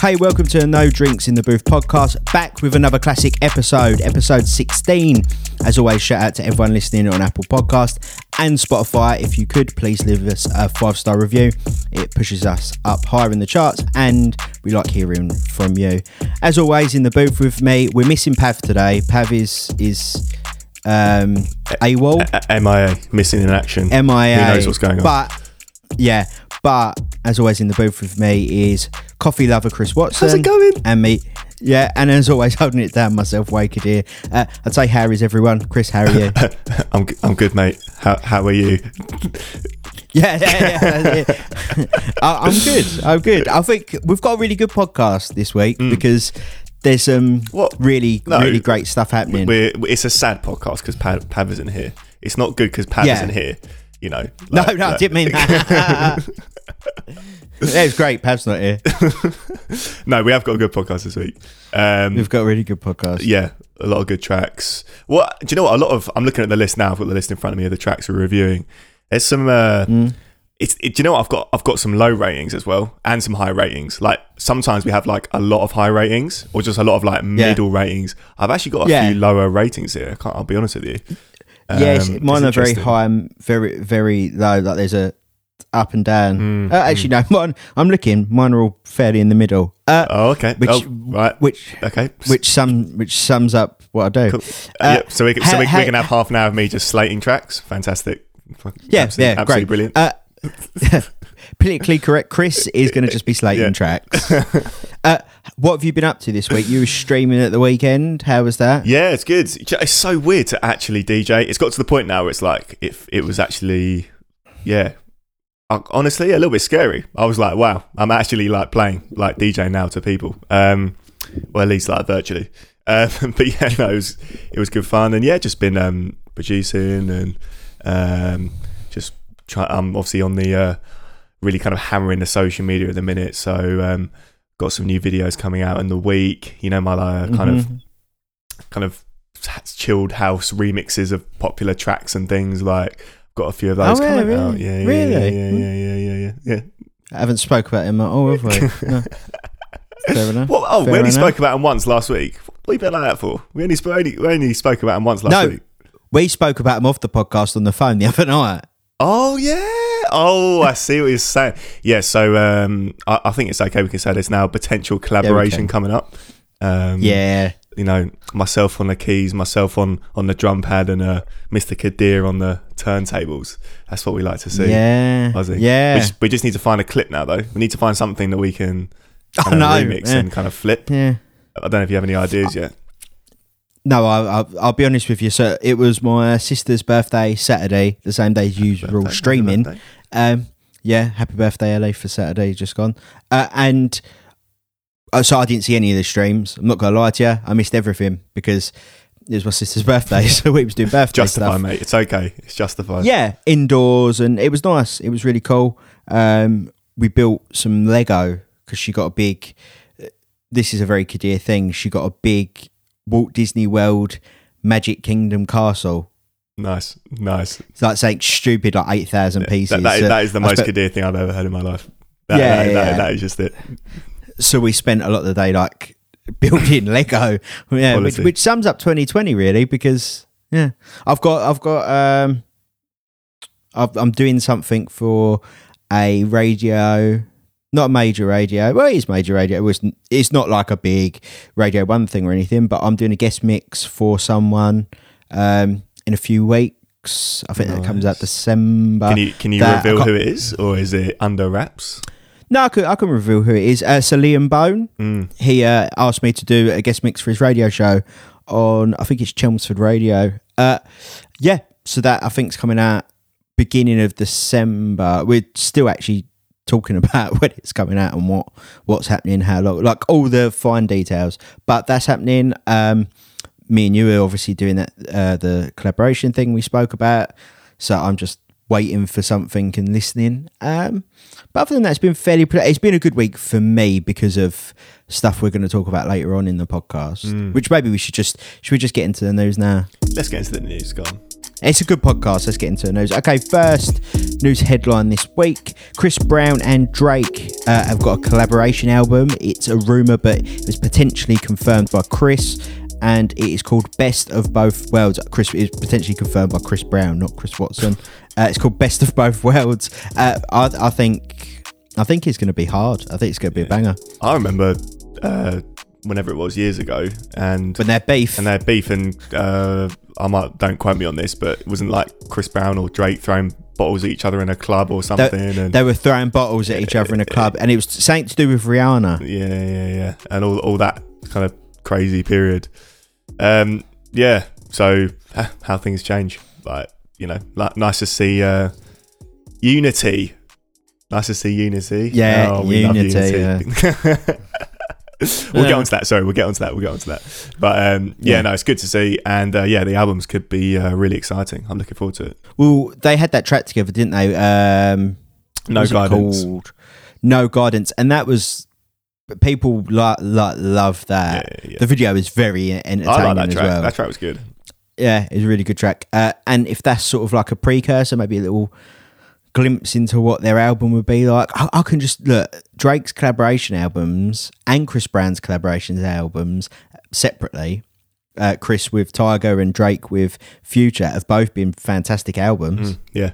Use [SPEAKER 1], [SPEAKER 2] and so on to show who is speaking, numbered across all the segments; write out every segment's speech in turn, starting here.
[SPEAKER 1] Hey, welcome to No Drinks in the Booth podcast. Back with another classic episode, episode 16. As always, shout out to everyone listening on Apple Podcast and Spotify. If you could, please leave us a five star review. It pushes us up higher in the charts, and we like hearing from you. As always, in the booth with me, we're missing Pav today. Pav is is um, AWOL.
[SPEAKER 2] A- MIA, missing in action.
[SPEAKER 1] MIA.
[SPEAKER 2] Who knows what's going on?
[SPEAKER 1] But yeah, but as always in the booth with me is coffee lover Chris Watson.
[SPEAKER 2] How's it going?
[SPEAKER 1] And me. Yeah, and as always, holding it down myself, Wade here. Uh, I'd say Harry's everyone? Chris, how are you?
[SPEAKER 2] I'm, g- I'm good, mate. How, how are you?
[SPEAKER 1] yeah, yeah, yeah. yeah. I, I'm good. I'm good. I think we've got a really good podcast this week because there's some
[SPEAKER 2] Mm. What?
[SPEAKER 1] really,
[SPEAKER 2] No.
[SPEAKER 1] really great stuff happening.
[SPEAKER 2] We're, it's a sad podcast because Pav, Pav isn't here. It's not good because Pav
[SPEAKER 1] Yeah.
[SPEAKER 2] isn't here. You know.
[SPEAKER 1] no,
[SPEAKER 2] like-
[SPEAKER 1] no, I
[SPEAKER 2] like-
[SPEAKER 1] didn't mean that. yeah, it's great. Pav's not here.
[SPEAKER 2] No, we have got a good podcast this week. Um,
[SPEAKER 1] We've got a really good podcast.
[SPEAKER 2] yeah, a lot of good tracks. What do you know? What a lot of I'm looking at the list now. I've got the list in front of me of the tracks we're reviewing. There's some. Uh,
[SPEAKER 1] Mm.
[SPEAKER 2] It's. It, do you know what? I've got. I've got some low ratings as well, and some high ratings. Like sometimes we have like a lot of high ratings, or just a lot of like middle ratings. I've actually got a
[SPEAKER 1] Yeah.
[SPEAKER 2] few lower ratings here. I can't, I'll be honest with you.
[SPEAKER 1] Yes,
[SPEAKER 2] Um,
[SPEAKER 1] mine are very high and very, very low. Like there's a up and down.
[SPEAKER 2] Mm,
[SPEAKER 1] uh, actually, no, mine. I'm looking. Mine are all fairly in the middle. Uh,
[SPEAKER 2] Oh, okay.
[SPEAKER 1] which,
[SPEAKER 2] oh, right.
[SPEAKER 1] which,
[SPEAKER 2] Okay.
[SPEAKER 1] which sum, which sums up what I do.
[SPEAKER 2] Cool.
[SPEAKER 1] Uh,
[SPEAKER 2] Uh, yep. So we, can- so
[SPEAKER 1] ha-
[SPEAKER 2] we,
[SPEAKER 1] ha-
[SPEAKER 2] we can have half an hour of me just slating tracks. Fantastic.
[SPEAKER 1] Yeah,
[SPEAKER 2] Absolutely-
[SPEAKER 1] yeah,
[SPEAKER 2] absolutely
[SPEAKER 1] great,
[SPEAKER 2] brilliant.
[SPEAKER 1] Politically correct. Chris is going to just be slating
[SPEAKER 2] Yeah.
[SPEAKER 1] tracks. uh, what have you been up to this week? You were streaming at the weekend. How was that?
[SPEAKER 2] Yeah, it's good. It's so weird to actually DJ. It's got to the point now where it's like if it was actually, yeah, Uh, honestly, a little bit scary. I was like, wow, I'm actually like playing like DJ now to people. Um, well, at least like virtually. Um, but yeah, no, it was it was good fun, and yeah, just been um producing and um just try. I'm obviously on the uh, really kind of hammering the social media at the minute, so um got some new videos coming out in the week. You know, my uh, kind of
[SPEAKER 1] Mhm.
[SPEAKER 2] kind of chilled house remixes of popular tracks and things like got a few of those
[SPEAKER 1] Oh,
[SPEAKER 2] coming out yeah yeah,
[SPEAKER 1] Really?
[SPEAKER 2] yeah yeah yeah yeah yeah yeah
[SPEAKER 1] I haven't spoke about him at all, have we? No. Fair enough.
[SPEAKER 2] well, oh
[SPEAKER 1] Fair
[SPEAKER 2] we only
[SPEAKER 1] enough.
[SPEAKER 2] spoke about him once last week what are you been like that for we only, sp- only, we only spoke about him once last week.
[SPEAKER 1] No.
[SPEAKER 2] week
[SPEAKER 1] We spoke about him off the podcast on the phone the other night.
[SPEAKER 2] oh yeah oh I see what you're saying yeah so um I, I think it's okay we can say there's now potential collaboration
[SPEAKER 1] can.
[SPEAKER 2] coming up um
[SPEAKER 1] Yeah.
[SPEAKER 2] you know, myself on the keys, myself on on the drum pad, and uh, Mr. Kadir on the turntables. That's what we like to see.
[SPEAKER 1] Yeah.
[SPEAKER 2] Ozzy.
[SPEAKER 1] Yeah.
[SPEAKER 2] We just, we just need to find a clip now, though. We need to find something that we can of
[SPEAKER 1] know.
[SPEAKER 2] remix
[SPEAKER 1] yeah.
[SPEAKER 2] and kind of flip.
[SPEAKER 1] yeah.
[SPEAKER 2] I don't know if you have any ideas yet.
[SPEAKER 1] No, I, I, I'll be honest with you. So it was my sister's birthday Saturday, the same day as usual,
[SPEAKER 2] Birthday,
[SPEAKER 1] streaming. Um, yeah, happy birthday, LA, for Saturday just gone. Uh, and uh, so I didn't see any of the streams. I'm not gonna lie to you, I missed everything because it was my sister's birthday, so we was doing birthday
[SPEAKER 2] Justify,
[SPEAKER 1] stuff.
[SPEAKER 2] mate. It's okay. It's justified.
[SPEAKER 1] Yeah, indoors, and it was nice. It was really cool. Um, we built some Lego because she got a big. This is a very Kadir thing. She got a big Walt Disney World Magic Kingdom castle.
[SPEAKER 2] Nice, nice.
[SPEAKER 1] It's like saying stupid, like eight thousand pieces.
[SPEAKER 2] That, that, is, that is the
[SPEAKER 1] I
[SPEAKER 2] most
[SPEAKER 1] spe-
[SPEAKER 2] Kadir thing I've ever heard in my life. That,
[SPEAKER 1] Yeah,
[SPEAKER 2] that-
[SPEAKER 1] yeah, yeah.
[SPEAKER 2] that is just it.
[SPEAKER 1] so we spent a lot of the day like building Lego. Yeah, which, which sums up 2020 really because yeah, I've got I've got um, I've, I'm doing something for a radio. Not a major radio. Well, it is major radio. It was. It's not like a big Radio One thing or anything. But I'm doing a guest mix for someone um, in a few weeks. I think that comes out December.
[SPEAKER 2] Can you can you
[SPEAKER 1] that-
[SPEAKER 2] reveal who it is, or is it under wraps?
[SPEAKER 1] no, I can, I can reveal who it is. Uh, so Liam Bone.
[SPEAKER 2] Mm.
[SPEAKER 1] he uh, asked me to do a guest mix for his radio show on I think it's Chelmsford Radio. Uh, yeah, so that I think is coming out beginning of December. We're still actually talking about when it's coming out and what what's happening, how long, like all the fine details. But that's happening. Um, me and you are obviously doing that uh, the collaboration thing we spoke about. So I'm just waiting for something and listening. Um, but other than that, it's been fairly. It's been a good week for me because of stuff we're going to talk about later on in the podcast. Which maybe we should just should we just get into the news now?
[SPEAKER 2] Let's get into the news, go on.
[SPEAKER 1] It's a good podcast. Let's get into the news. Okay, first news headline this week Chris Brown and Drake uh, have got a collaboration album. It's a rumour, but it was potentially confirmed by Chris, and it is called Best of Both Worlds. Chris is potentially confirmed by Chris Brown, not Chris Watson. Uh, it's called Best of Both Worlds. Uh, I, I think. I think it's going to be hard. I think it's going to be a banger.
[SPEAKER 2] I remember uh, whenever it was years ago, and
[SPEAKER 1] When they're beef,
[SPEAKER 2] and they're beef, and uh, I might don't quote me on this, but it wasn't like Chris Brown or Drake throwing bottles at each other in a club or something. and
[SPEAKER 1] they were throwing bottles at each other in a club, and it was something to do with Rihanna.
[SPEAKER 2] yeah, yeah, yeah, and all all that kind of crazy period. Um, yeah. So how things change, like you know, like, nice to see uh, unity. Nice to see unity.
[SPEAKER 1] Yeah,
[SPEAKER 2] Oh, we love
[SPEAKER 1] unity,
[SPEAKER 2] we'll get
[SPEAKER 1] Yeah.
[SPEAKER 2] onto that. Sorry, we'll get onto that. We'll get onto that. But um, yeah,
[SPEAKER 1] Yeah.
[SPEAKER 2] no, it's good to see, and uh, yeah, the albums could be uh, really exciting. I'm looking forward to it.
[SPEAKER 1] Well, they had that track together, didn't they? Um,
[SPEAKER 2] No guidance.
[SPEAKER 1] No guidance, and that was people like like love that.
[SPEAKER 2] Yeah, yeah.
[SPEAKER 1] The video is very entertaining
[SPEAKER 2] I like that
[SPEAKER 1] as
[SPEAKER 2] track.
[SPEAKER 1] well.
[SPEAKER 2] That track was good.
[SPEAKER 1] Yeah, it's a really good track. Uh, and if that's sort of like a precursor, maybe a little glimpse into what their album would be like, I, I can just look Drake's collaboration albums and Chris Brown's collaborations albums separately. Uh, Chris with Tyga and Drake with Future have both been fantastic albums.
[SPEAKER 2] Mm, yeah,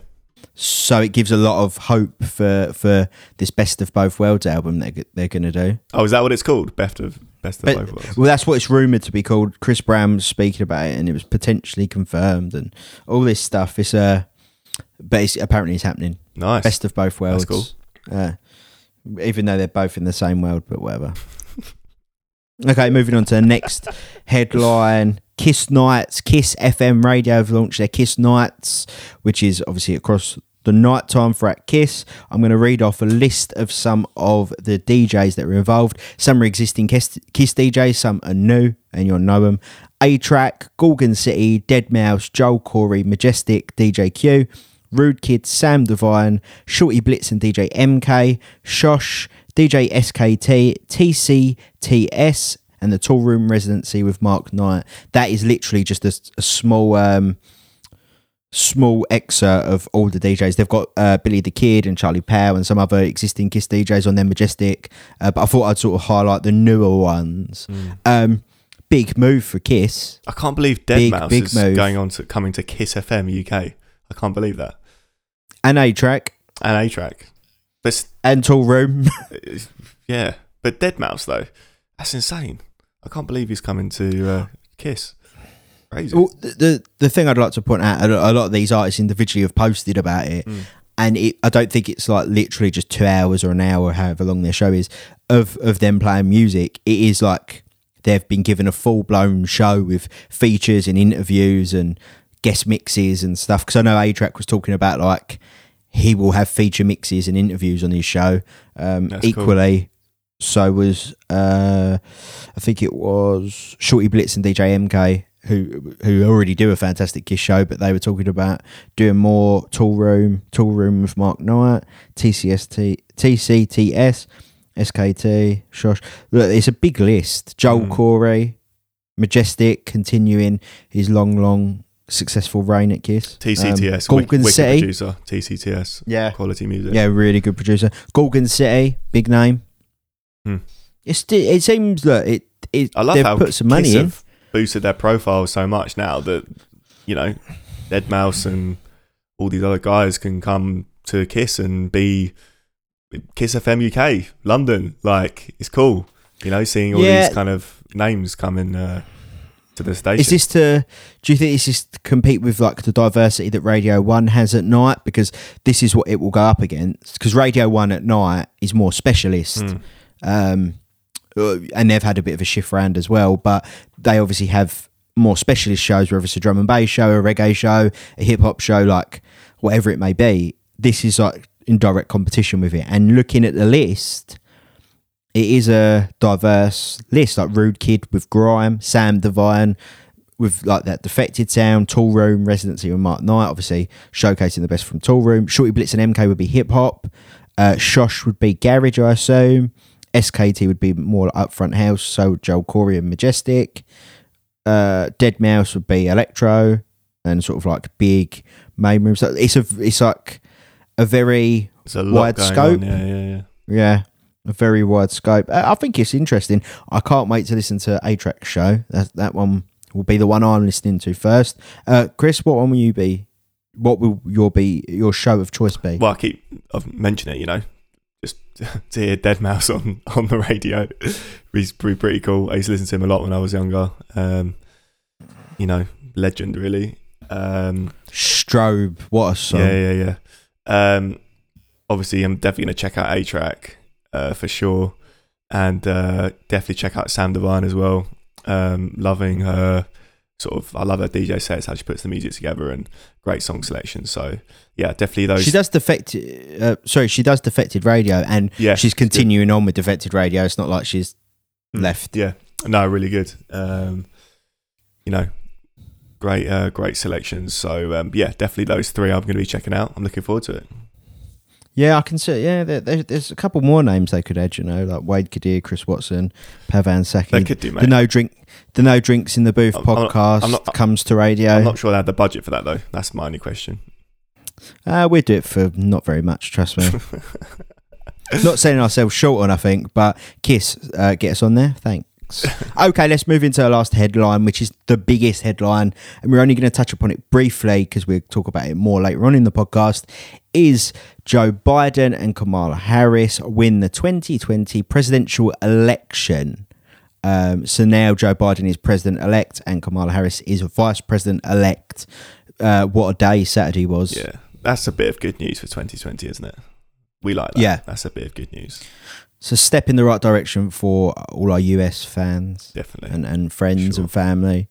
[SPEAKER 1] So it gives a lot of hope for for this best of both worlds album that they're going to do.
[SPEAKER 2] Oh, is that what it's called? Best of best of
[SPEAKER 1] But-
[SPEAKER 2] both worlds.
[SPEAKER 1] Well, that's what it's rumored to be called. Chris Brown speaking about it, and it was potentially confirmed, and all this stuff. It's uh, but it's, apparently it's happening.
[SPEAKER 2] Nice.
[SPEAKER 1] Best of both worlds.
[SPEAKER 2] cool.
[SPEAKER 1] Uh, even though they're both in the same world, but whatever. okay, moving on to the next headline. Kiss Nights, Kiss FM Radio have launched their Kiss Nights, which is obviously across the night time for at Kiss. I'm going to read off a list of some of the DJs that were involved. Some are existing Kiss, Kiss DJs, some are new, and you'll know them. A-Trak, Gorgon City, Deadmau5, Joel Corry, Majestic, DJ Q, Rude Kid, Sam Divine, Shorty Blitz and DJ MK, Shosh, DJ SKT, TCTS, and the Toolroom Residency with Mark Knight. That is literally just a, a small. Um, small excerpt of all the DJs. They've got uh, Billy the Kid and Charlie Powell and some other existing Kiss DJs on their Majestic. Uh, but I thought I'd sort of highlight the newer ones. Um, big move for Kiss.
[SPEAKER 2] I can't believe Dead
[SPEAKER 1] Big,
[SPEAKER 2] Mouse
[SPEAKER 1] big
[SPEAKER 2] is
[SPEAKER 1] move.
[SPEAKER 2] going on to coming to Kiss FM UK. I can't believe that.
[SPEAKER 1] And A-Trak
[SPEAKER 2] And A-Trak.
[SPEAKER 1] And
[SPEAKER 2] Toolroom. yeah, but Deadmau5 though, that's insane. I can't believe he's coming to uh, Kiss. Crazy.
[SPEAKER 1] well, the, the the thing I'd like to point out, a lot of these artists individually have posted about it,
[SPEAKER 2] Mm.
[SPEAKER 1] and it, I don't think it's like literally just two hours or an hour, however long their show is, of of them playing music. It is like they've been given a full blown show with features and interviews and guest mixes and stuff. Because I know A-Trak was talking about like he will have feature mixes and interviews on his show. Um,
[SPEAKER 2] That's cool.
[SPEAKER 1] equally, so was uh, I think it was Shorty Blitz and DJ MK who who already do a fantastic Kiss show, but they were talking about doing more Toolroom, Tool Room with Mark Knight, TCST, TCTS, SKT, Shosh. Look, it's a big list. Joel
[SPEAKER 2] Mm.
[SPEAKER 1] Corey, Majestic, continuing his long, long successful reign at Kiss.
[SPEAKER 2] TCTS,
[SPEAKER 1] um, Gorgon
[SPEAKER 2] wicked
[SPEAKER 1] City.
[SPEAKER 2] producer. TCTS,
[SPEAKER 1] Yeah,
[SPEAKER 2] quality music.
[SPEAKER 1] yeah, really good producer. Gorgon City, big name.
[SPEAKER 2] Hmm.
[SPEAKER 1] It's it seems look it it
[SPEAKER 2] I love
[SPEAKER 1] they've
[SPEAKER 2] how
[SPEAKER 1] put some
[SPEAKER 2] Kiss
[SPEAKER 1] money in.
[SPEAKER 2] have boosted their profile so much now that you know Deadmau5 and all these other guys can come to Kiss and be Kiss FM UK, London. Like it's cool, you know, seeing all
[SPEAKER 1] Yeah.
[SPEAKER 2] these kind of names coming uh, to the station.
[SPEAKER 1] Is this to? Do you think this is to compete with like the diversity that Radio One has at night? Because this is what it will go up against. Because Radio One at night is more specialist,
[SPEAKER 2] Hmm.
[SPEAKER 1] um, uh, and they've had a bit of a shift round as well. But they obviously have more specialist shows, whether it's a drum and bass show, a reggae show, a hip hop show, like whatever it may be. This is like in direct competition with it. And looking at the list, it is a diverse list like Rude Kid with Grime, Sam Divine with like that defected sound, Toolroom, Residency with Mark Knight, obviously showcasing the best from Toolroom. Shorty Blitz and MK would be hip hop. Uh, Shosh would be garage, I assume. SKT would be more upfront house, so Joel Corry and Majestic. Uh, Deadmau5 would be electro. and sort of like big main rooms. So It's a it's like a very
[SPEAKER 2] a
[SPEAKER 1] Wide scope.
[SPEAKER 2] Yeah, yeah, yeah.
[SPEAKER 1] yeah a very wide scope. Uh, I think it's interesting. I can't wait to listen to A-Trak show. That that one will be the one I'm listening to first. Uh, Chris, what one will you be? What will your be your show of choice be?
[SPEAKER 2] Well, I keep I've mentioned it, you know, just to hear Deadmau5 on on the radio. He's pretty pretty cool. I used to listen to him a lot when I was younger. Um, you know, legend really. Um,
[SPEAKER 1] Strobe, what a song!
[SPEAKER 2] yeah, yeah, yeah. Um, obviously, I'm definitely gonna check out A-Trak uh, for sure, and uh, definitely check out Sam Divine as well. Um, loving her sort of. I love her DJ sets, how she puts the music together, and great song selection. So yeah, definitely those.
[SPEAKER 1] She does defected. Uh, sorry, she does defected radio, and
[SPEAKER 2] yeah,
[SPEAKER 1] she's
[SPEAKER 2] it's good.
[SPEAKER 1] continuing on with defected radio. It's not like she's
[SPEAKER 2] Mm.
[SPEAKER 1] left.
[SPEAKER 2] Yeah, no, really good. Um, you know, great, uh, great selections. So um, yeah, definitely those three I'm going to be checking out. I'm looking forward to it.
[SPEAKER 1] Yeah, I can see. Yeah, there, there, there's a couple more names they could add. You know, like Wade Kadir, Chris Watson, Pavan
[SPEAKER 2] They
[SPEAKER 1] Saki.
[SPEAKER 2] could do,
[SPEAKER 1] The no drink, the no drinks in the booth
[SPEAKER 2] I'm- I'm not-
[SPEAKER 1] podcast
[SPEAKER 2] I'm not-
[SPEAKER 1] comes to radio.
[SPEAKER 2] I'm not sure they had the budget for that though. That's my only question.
[SPEAKER 1] Uh, we'd do it for not very much, trust me. not selling ourselves short on, I think, but Kiss, uh, get us on there. Thanks. okay, let's move into our last headline, which is the biggest headline, and we're only going to touch upon it briefly because we'll talk about it more later on in the podcast. Is Joe Biden and Kamala Harris win the 2020 presidential election? Um, so now Joe Biden is president elect and Kamala Harris is vice president elect. Uh, what a day Saturday was.
[SPEAKER 2] yeah, that's a bit of good news for 2020, isn't it? We like that.
[SPEAKER 1] Yeah.
[SPEAKER 2] that's a bit of good news.
[SPEAKER 1] It's a step in the right direction for all our US fans
[SPEAKER 2] Definitely,
[SPEAKER 1] and, and friends
[SPEAKER 2] Sure.
[SPEAKER 1] and family.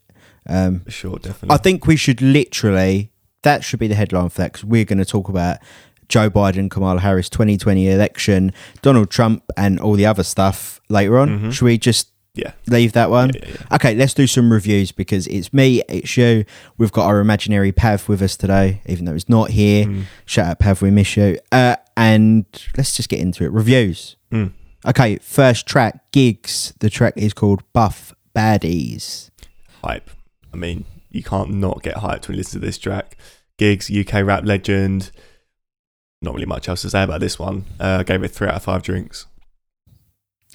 [SPEAKER 1] Um,
[SPEAKER 2] sure, definitely.
[SPEAKER 1] I think we should literally, that should be the headline for that because we're going to talk about Joe Biden, Kamala Harris 2020 election, Donald Trump, and all the other stuff later on.
[SPEAKER 2] Mhm.
[SPEAKER 1] Should we just
[SPEAKER 2] yeah,
[SPEAKER 1] leave that one?
[SPEAKER 2] yeah, yeah, yeah.
[SPEAKER 1] Okay, let's do some reviews because it's me, it's you. We've got our imaginary Pav with us today, even though it's not here.
[SPEAKER 2] Mm.
[SPEAKER 1] Shout out, Pav, we miss you. Uh, and let's just get into it. Reviews.
[SPEAKER 2] Mm.
[SPEAKER 1] Okay, first track, Giggs. The track is called Buff Baddies.
[SPEAKER 2] hype. I mean, you can't not get hyped when you listen to this track. Giggs, UK rap legend. Not really much else to say about this one. Uh, I gave it three out of five drinks.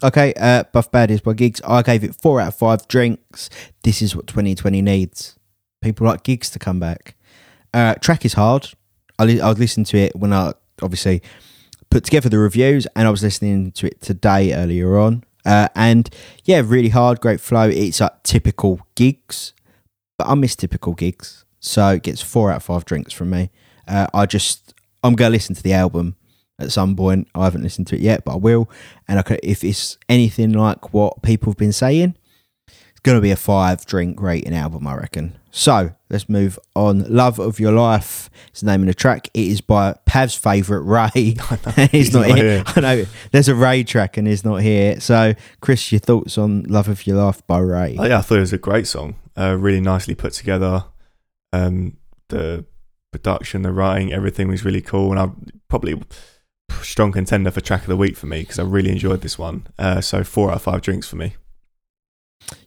[SPEAKER 1] Okay, uh, Buff Baddies by Giggs. I gave it four out of five drinks. This is what 2020 needs. People like Gigs to come back. Uh, track is hard. I, li- I would listen to it when I obviously put together the reviews, and I was listening to it today earlier on. Uh, and yeah, really hard, great flow. It's like typical Giggs, but I miss typical Giggs, so it gets four out of five drinks from me. Uh, I just I'm gonna listen to the album at some point. I haven't listened to it yet, but I will. And I could, if it's anything like what people have been saying, it's gonna be a five drink rating album, I reckon. So let's move on. Love of Your Life is the name of the track. It is by Pav's favourite Raye. he's,
[SPEAKER 2] He's
[SPEAKER 1] not
[SPEAKER 2] not
[SPEAKER 1] here.
[SPEAKER 2] here.
[SPEAKER 1] I know there's a Raye track and he's not here. So Chris, your thoughts on Love of Your Life by Raye?
[SPEAKER 2] Oh, yeah, I thought it was a great song. Uh, really nicely put together. Um, the production, the writing, everything was really cool. And I probably strong contender for track of the week for me because I really enjoyed this one. Uh, so four out of five drinks for me.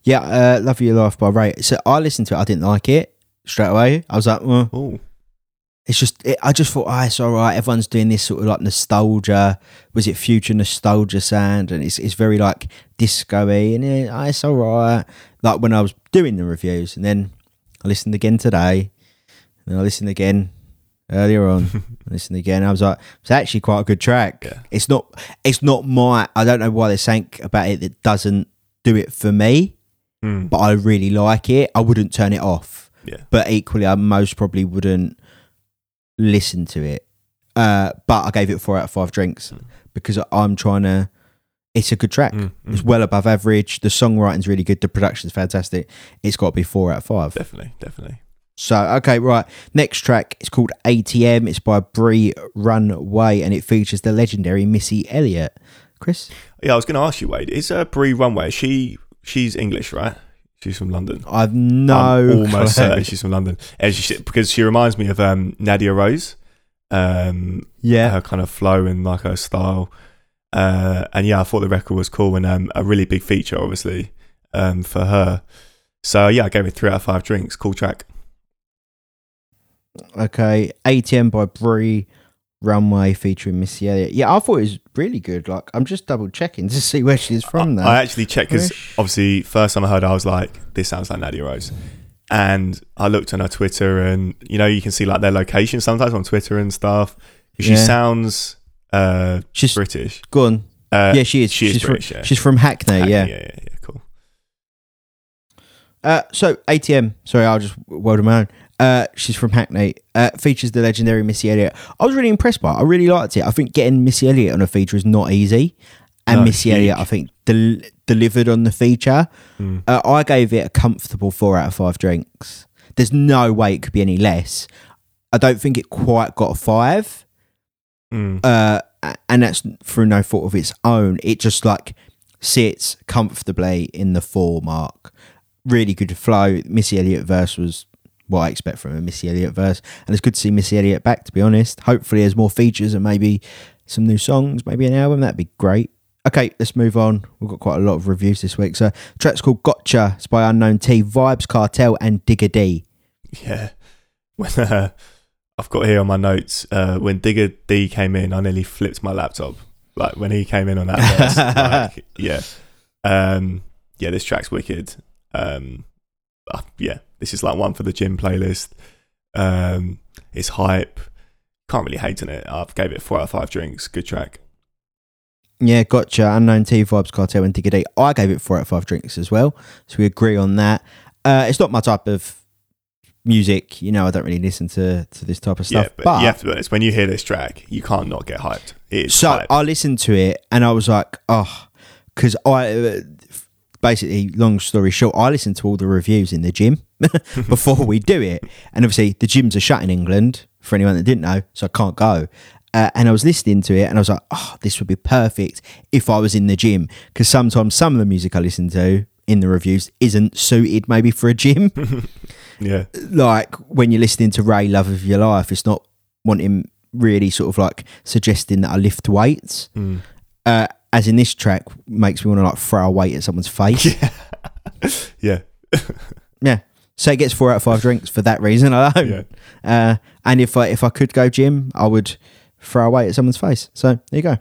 [SPEAKER 1] Yeah, uh, Love Your Life by Raye. So I listened to it. I didn't like it straight away. I was like,
[SPEAKER 2] Oh,
[SPEAKER 1] it's just it, I just thought oh, it's all right everyone's doing this sort of like nostalgia was it future nostalgia sound and it's it's very like disco-y and yeah, oh, it's all right like when I was doing the reviews and then I listened again today and I listened again earlier on Listen again I was like it's actually quite a good track
[SPEAKER 2] Yeah.
[SPEAKER 1] it's not it's not my I don't know why there's something about it that doesn't do it for me
[SPEAKER 2] Mm.
[SPEAKER 1] but I really like it I wouldn't turn it off
[SPEAKER 2] yeah.
[SPEAKER 1] but equally, I most probably wouldn't listen to it. Uh, but I gave it four out of five drinks
[SPEAKER 2] Mm.
[SPEAKER 1] because I'm trying to. It's a good track.
[SPEAKER 2] Mm,
[SPEAKER 1] It's well above average. The songwriting's really good. The production's fantastic. It's got to be four out of five.
[SPEAKER 2] Definitely, definitely.
[SPEAKER 1] So okay, right. Next track is called ATM. It's by Bree Runway and it features the legendary Missy Elliott. Chris,
[SPEAKER 2] Yeah, I was going to ask you, Wade. Is uh, Bree Runway? She she's English, right? She's from London.
[SPEAKER 1] I've no
[SPEAKER 2] I'm almost
[SPEAKER 1] clue.
[SPEAKER 2] certain she's from London, she, because she reminds me of um, Nadia Rose. Um,
[SPEAKER 1] Yeah,
[SPEAKER 2] her kind of flow and like her style. Uh, and yeah, I thought the record was cool and um, a really big feature, obviously, um, for her. So yeah, I gave it three out of five drinks. Cool track.
[SPEAKER 1] Okay, ATM by Bree, Runway featuring Missy Elliott. Yeah, I thought it was really good. Like, I'm just double checking to see where she's from. Now,
[SPEAKER 2] I actually checked because obviously, first time I heard, I was like, "This sounds like Nadia Rose," and I looked on her Twitter, and you know, you can see like their location sometimes on Twitter and stuff. She
[SPEAKER 1] Yeah.
[SPEAKER 2] sounds uh,
[SPEAKER 1] she's
[SPEAKER 2] British.
[SPEAKER 1] gone.
[SPEAKER 2] Uh,
[SPEAKER 1] yeah, she is.
[SPEAKER 2] she is
[SPEAKER 1] she's
[SPEAKER 2] British,
[SPEAKER 1] From,
[SPEAKER 2] yeah.
[SPEAKER 1] She's from Hackney.
[SPEAKER 2] Hackney,
[SPEAKER 1] yeah.
[SPEAKER 2] yeah, yeah, yeah, cool.
[SPEAKER 1] Uh, so ATM. Sorry, I'll just word my own. Uh, she's from Hackney. Uh, features the legendary Missy Elliott. I was really impressed by it. I really liked it. I think getting Missy Elliott on a feature is not easy, and
[SPEAKER 2] No,
[SPEAKER 1] Missy. Elliott, I think, del- delivered on the feature.
[SPEAKER 2] Mm.
[SPEAKER 1] Uh, I gave it a comfortable four out of five drinks. There's no way it could be any less. I don't think it quite got a five,
[SPEAKER 2] Mm.
[SPEAKER 1] uh, and that's through no fault of its own. It just like sits comfortably in the four mark. Really good flow. Missy Elliott verse was what I expect from a Missy Elliott verse, and it's good to see Missy Elliott back. To be honest, hopefully there's more features and maybe some new songs, maybe an album. That'd be great. Okay, let's move on. We've got quite a lot of reviews this week. So, track's called Gotcha. It's by Unknown T, Vibes Cartel, and Digga D.
[SPEAKER 2] Yeah. When uh, I've got here on my notes, uh, when Digga D came in, I nearly flipped my laptop. Like when he came in on that verse. like, yeah. Um, yeah, this track's wicked. Um, uh, yeah, this is like one for the gym playlist. Um, it's hype. Can't really hate on it. I've gave it four out of five drinks. Good track.
[SPEAKER 1] Yeah, gotcha. Unknown T, Vibes Cartel, and Digga I gave it four out of five drinks as well. So we agree on that. Uh, it's not my type of music. You know, I don't really listen to, to this type of stuff.
[SPEAKER 2] yeah, but, you have to be honest. When you hear this track, you can't not get hyped. It is
[SPEAKER 1] so
[SPEAKER 2] hype.
[SPEAKER 1] I listened to it and I was like, oh, because I basically, long story short, I listened to all the reviews in the gym before we do it, and obviously the gyms are shut in England for anyone that didn't know, so I can't go. Uh, and I was listening to it and I was like, oh, this would be perfect if I was in the gym. Because sometimes some of the music I listen to in the reviews isn't suited maybe for a gym.
[SPEAKER 2] yeah.
[SPEAKER 1] like when you're listening to Raye Love of Your Life, it's not wanting really sort of like suggesting that I lift weights.
[SPEAKER 2] Mm.
[SPEAKER 1] Uh, as in this track makes me want to like throw a weight at someone's face.
[SPEAKER 2] Yeah.
[SPEAKER 1] yeah. yeah. So it gets four out of five drinks for that reason alone.
[SPEAKER 2] Yeah.
[SPEAKER 1] Uh, and if I if I could go gym, I would throw a weight at someone's face. So there you go.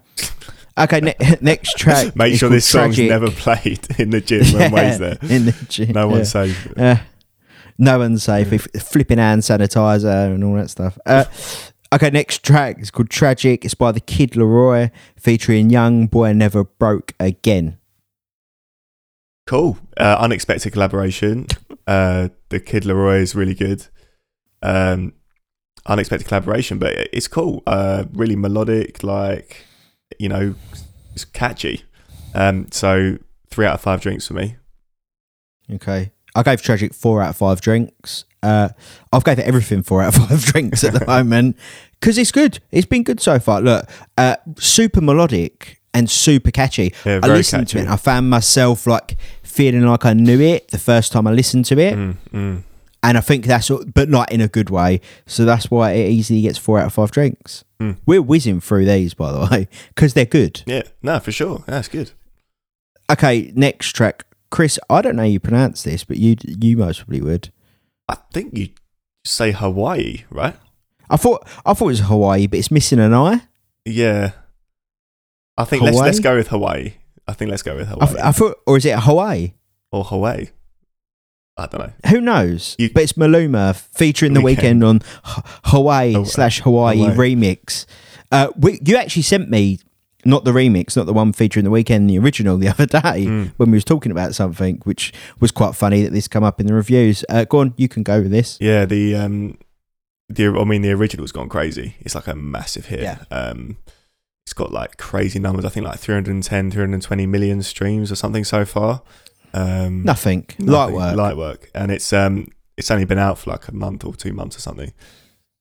[SPEAKER 1] Okay, ne- next track.
[SPEAKER 2] Make sure this song's
[SPEAKER 1] Tragic.
[SPEAKER 2] never played in the gym when Way's there.
[SPEAKER 1] in the gym.
[SPEAKER 2] No
[SPEAKER 1] yeah.
[SPEAKER 2] one's safe.
[SPEAKER 1] Uh, no one's safe. If flipping hand sanitizer and all that stuff. Uh, okay, next track is called Tragic. It's by the Kid LAROI featuring YoungBoy Never Broke Again.
[SPEAKER 2] Cool. Uh, unexpected collaboration. Uh, the Kid LAROI is really good. Um, unexpected collaboration, but it's cool. Uh, really melodic, like you know, it's catchy. Um, so three out of five drinks for me.
[SPEAKER 1] Okay. I gave Tragic four out of five drinks. Uh, I've gave everything four out of five drinks at the moment because it's good. It's been good so far. Look, uh, super melodic and super catchy.
[SPEAKER 2] Yeah,
[SPEAKER 1] I listened to it
[SPEAKER 2] catchy.
[SPEAKER 1] I found myself like feeling like I knew it the first time I listened to it.
[SPEAKER 2] Mm, mm.
[SPEAKER 1] And I think that's, but not in a good way. So that's why it easily gets four out of five drinks.
[SPEAKER 2] Mm.
[SPEAKER 1] We're whizzing through these, by the way, because they're good.
[SPEAKER 2] Yeah, no, for sure. That's good.
[SPEAKER 1] Okay, next track. Chris, I don't know how you pronounce this, but you you most probably would.
[SPEAKER 2] I think you say Hawaii, right?
[SPEAKER 1] I thought I thought it was Hawaii, but it's missing an eye.
[SPEAKER 2] Yeah. I think let's let's go with Hawaii. I think let's go with
[SPEAKER 1] I,
[SPEAKER 2] Hawaii
[SPEAKER 1] th- I thought, or is it Hawaii?
[SPEAKER 2] or Hawaii. I don't know.
[SPEAKER 1] Who knows?
[SPEAKER 2] You-
[SPEAKER 1] but it's Maluma featuring the
[SPEAKER 2] Weeknd.
[SPEAKER 1] Weeknd on H- Hawaii
[SPEAKER 2] Haw-
[SPEAKER 1] slash Hawaii
[SPEAKER 2] Hawaii.
[SPEAKER 1] remix. Uh, we, you actually sent me not the remix, not the one featuring the Weeknd, the original the other day
[SPEAKER 2] Mm.
[SPEAKER 1] when we was talking about something, which was quite funny that this come up in the reviews. Uh, go on, you can go with this.
[SPEAKER 2] Yeah, the um, the I mean the original's gone crazy. It's like a massive hit.
[SPEAKER 1] Yeah.
[SPEAKER 2] Um, it's got like crazy numbers. I think like 310, 320 million streams or something so far. Um,
[SPEAKER 1] Nothing, light work.
[SPEAKER 2] light work, and it's um, it's only been out for like a month or two months or something.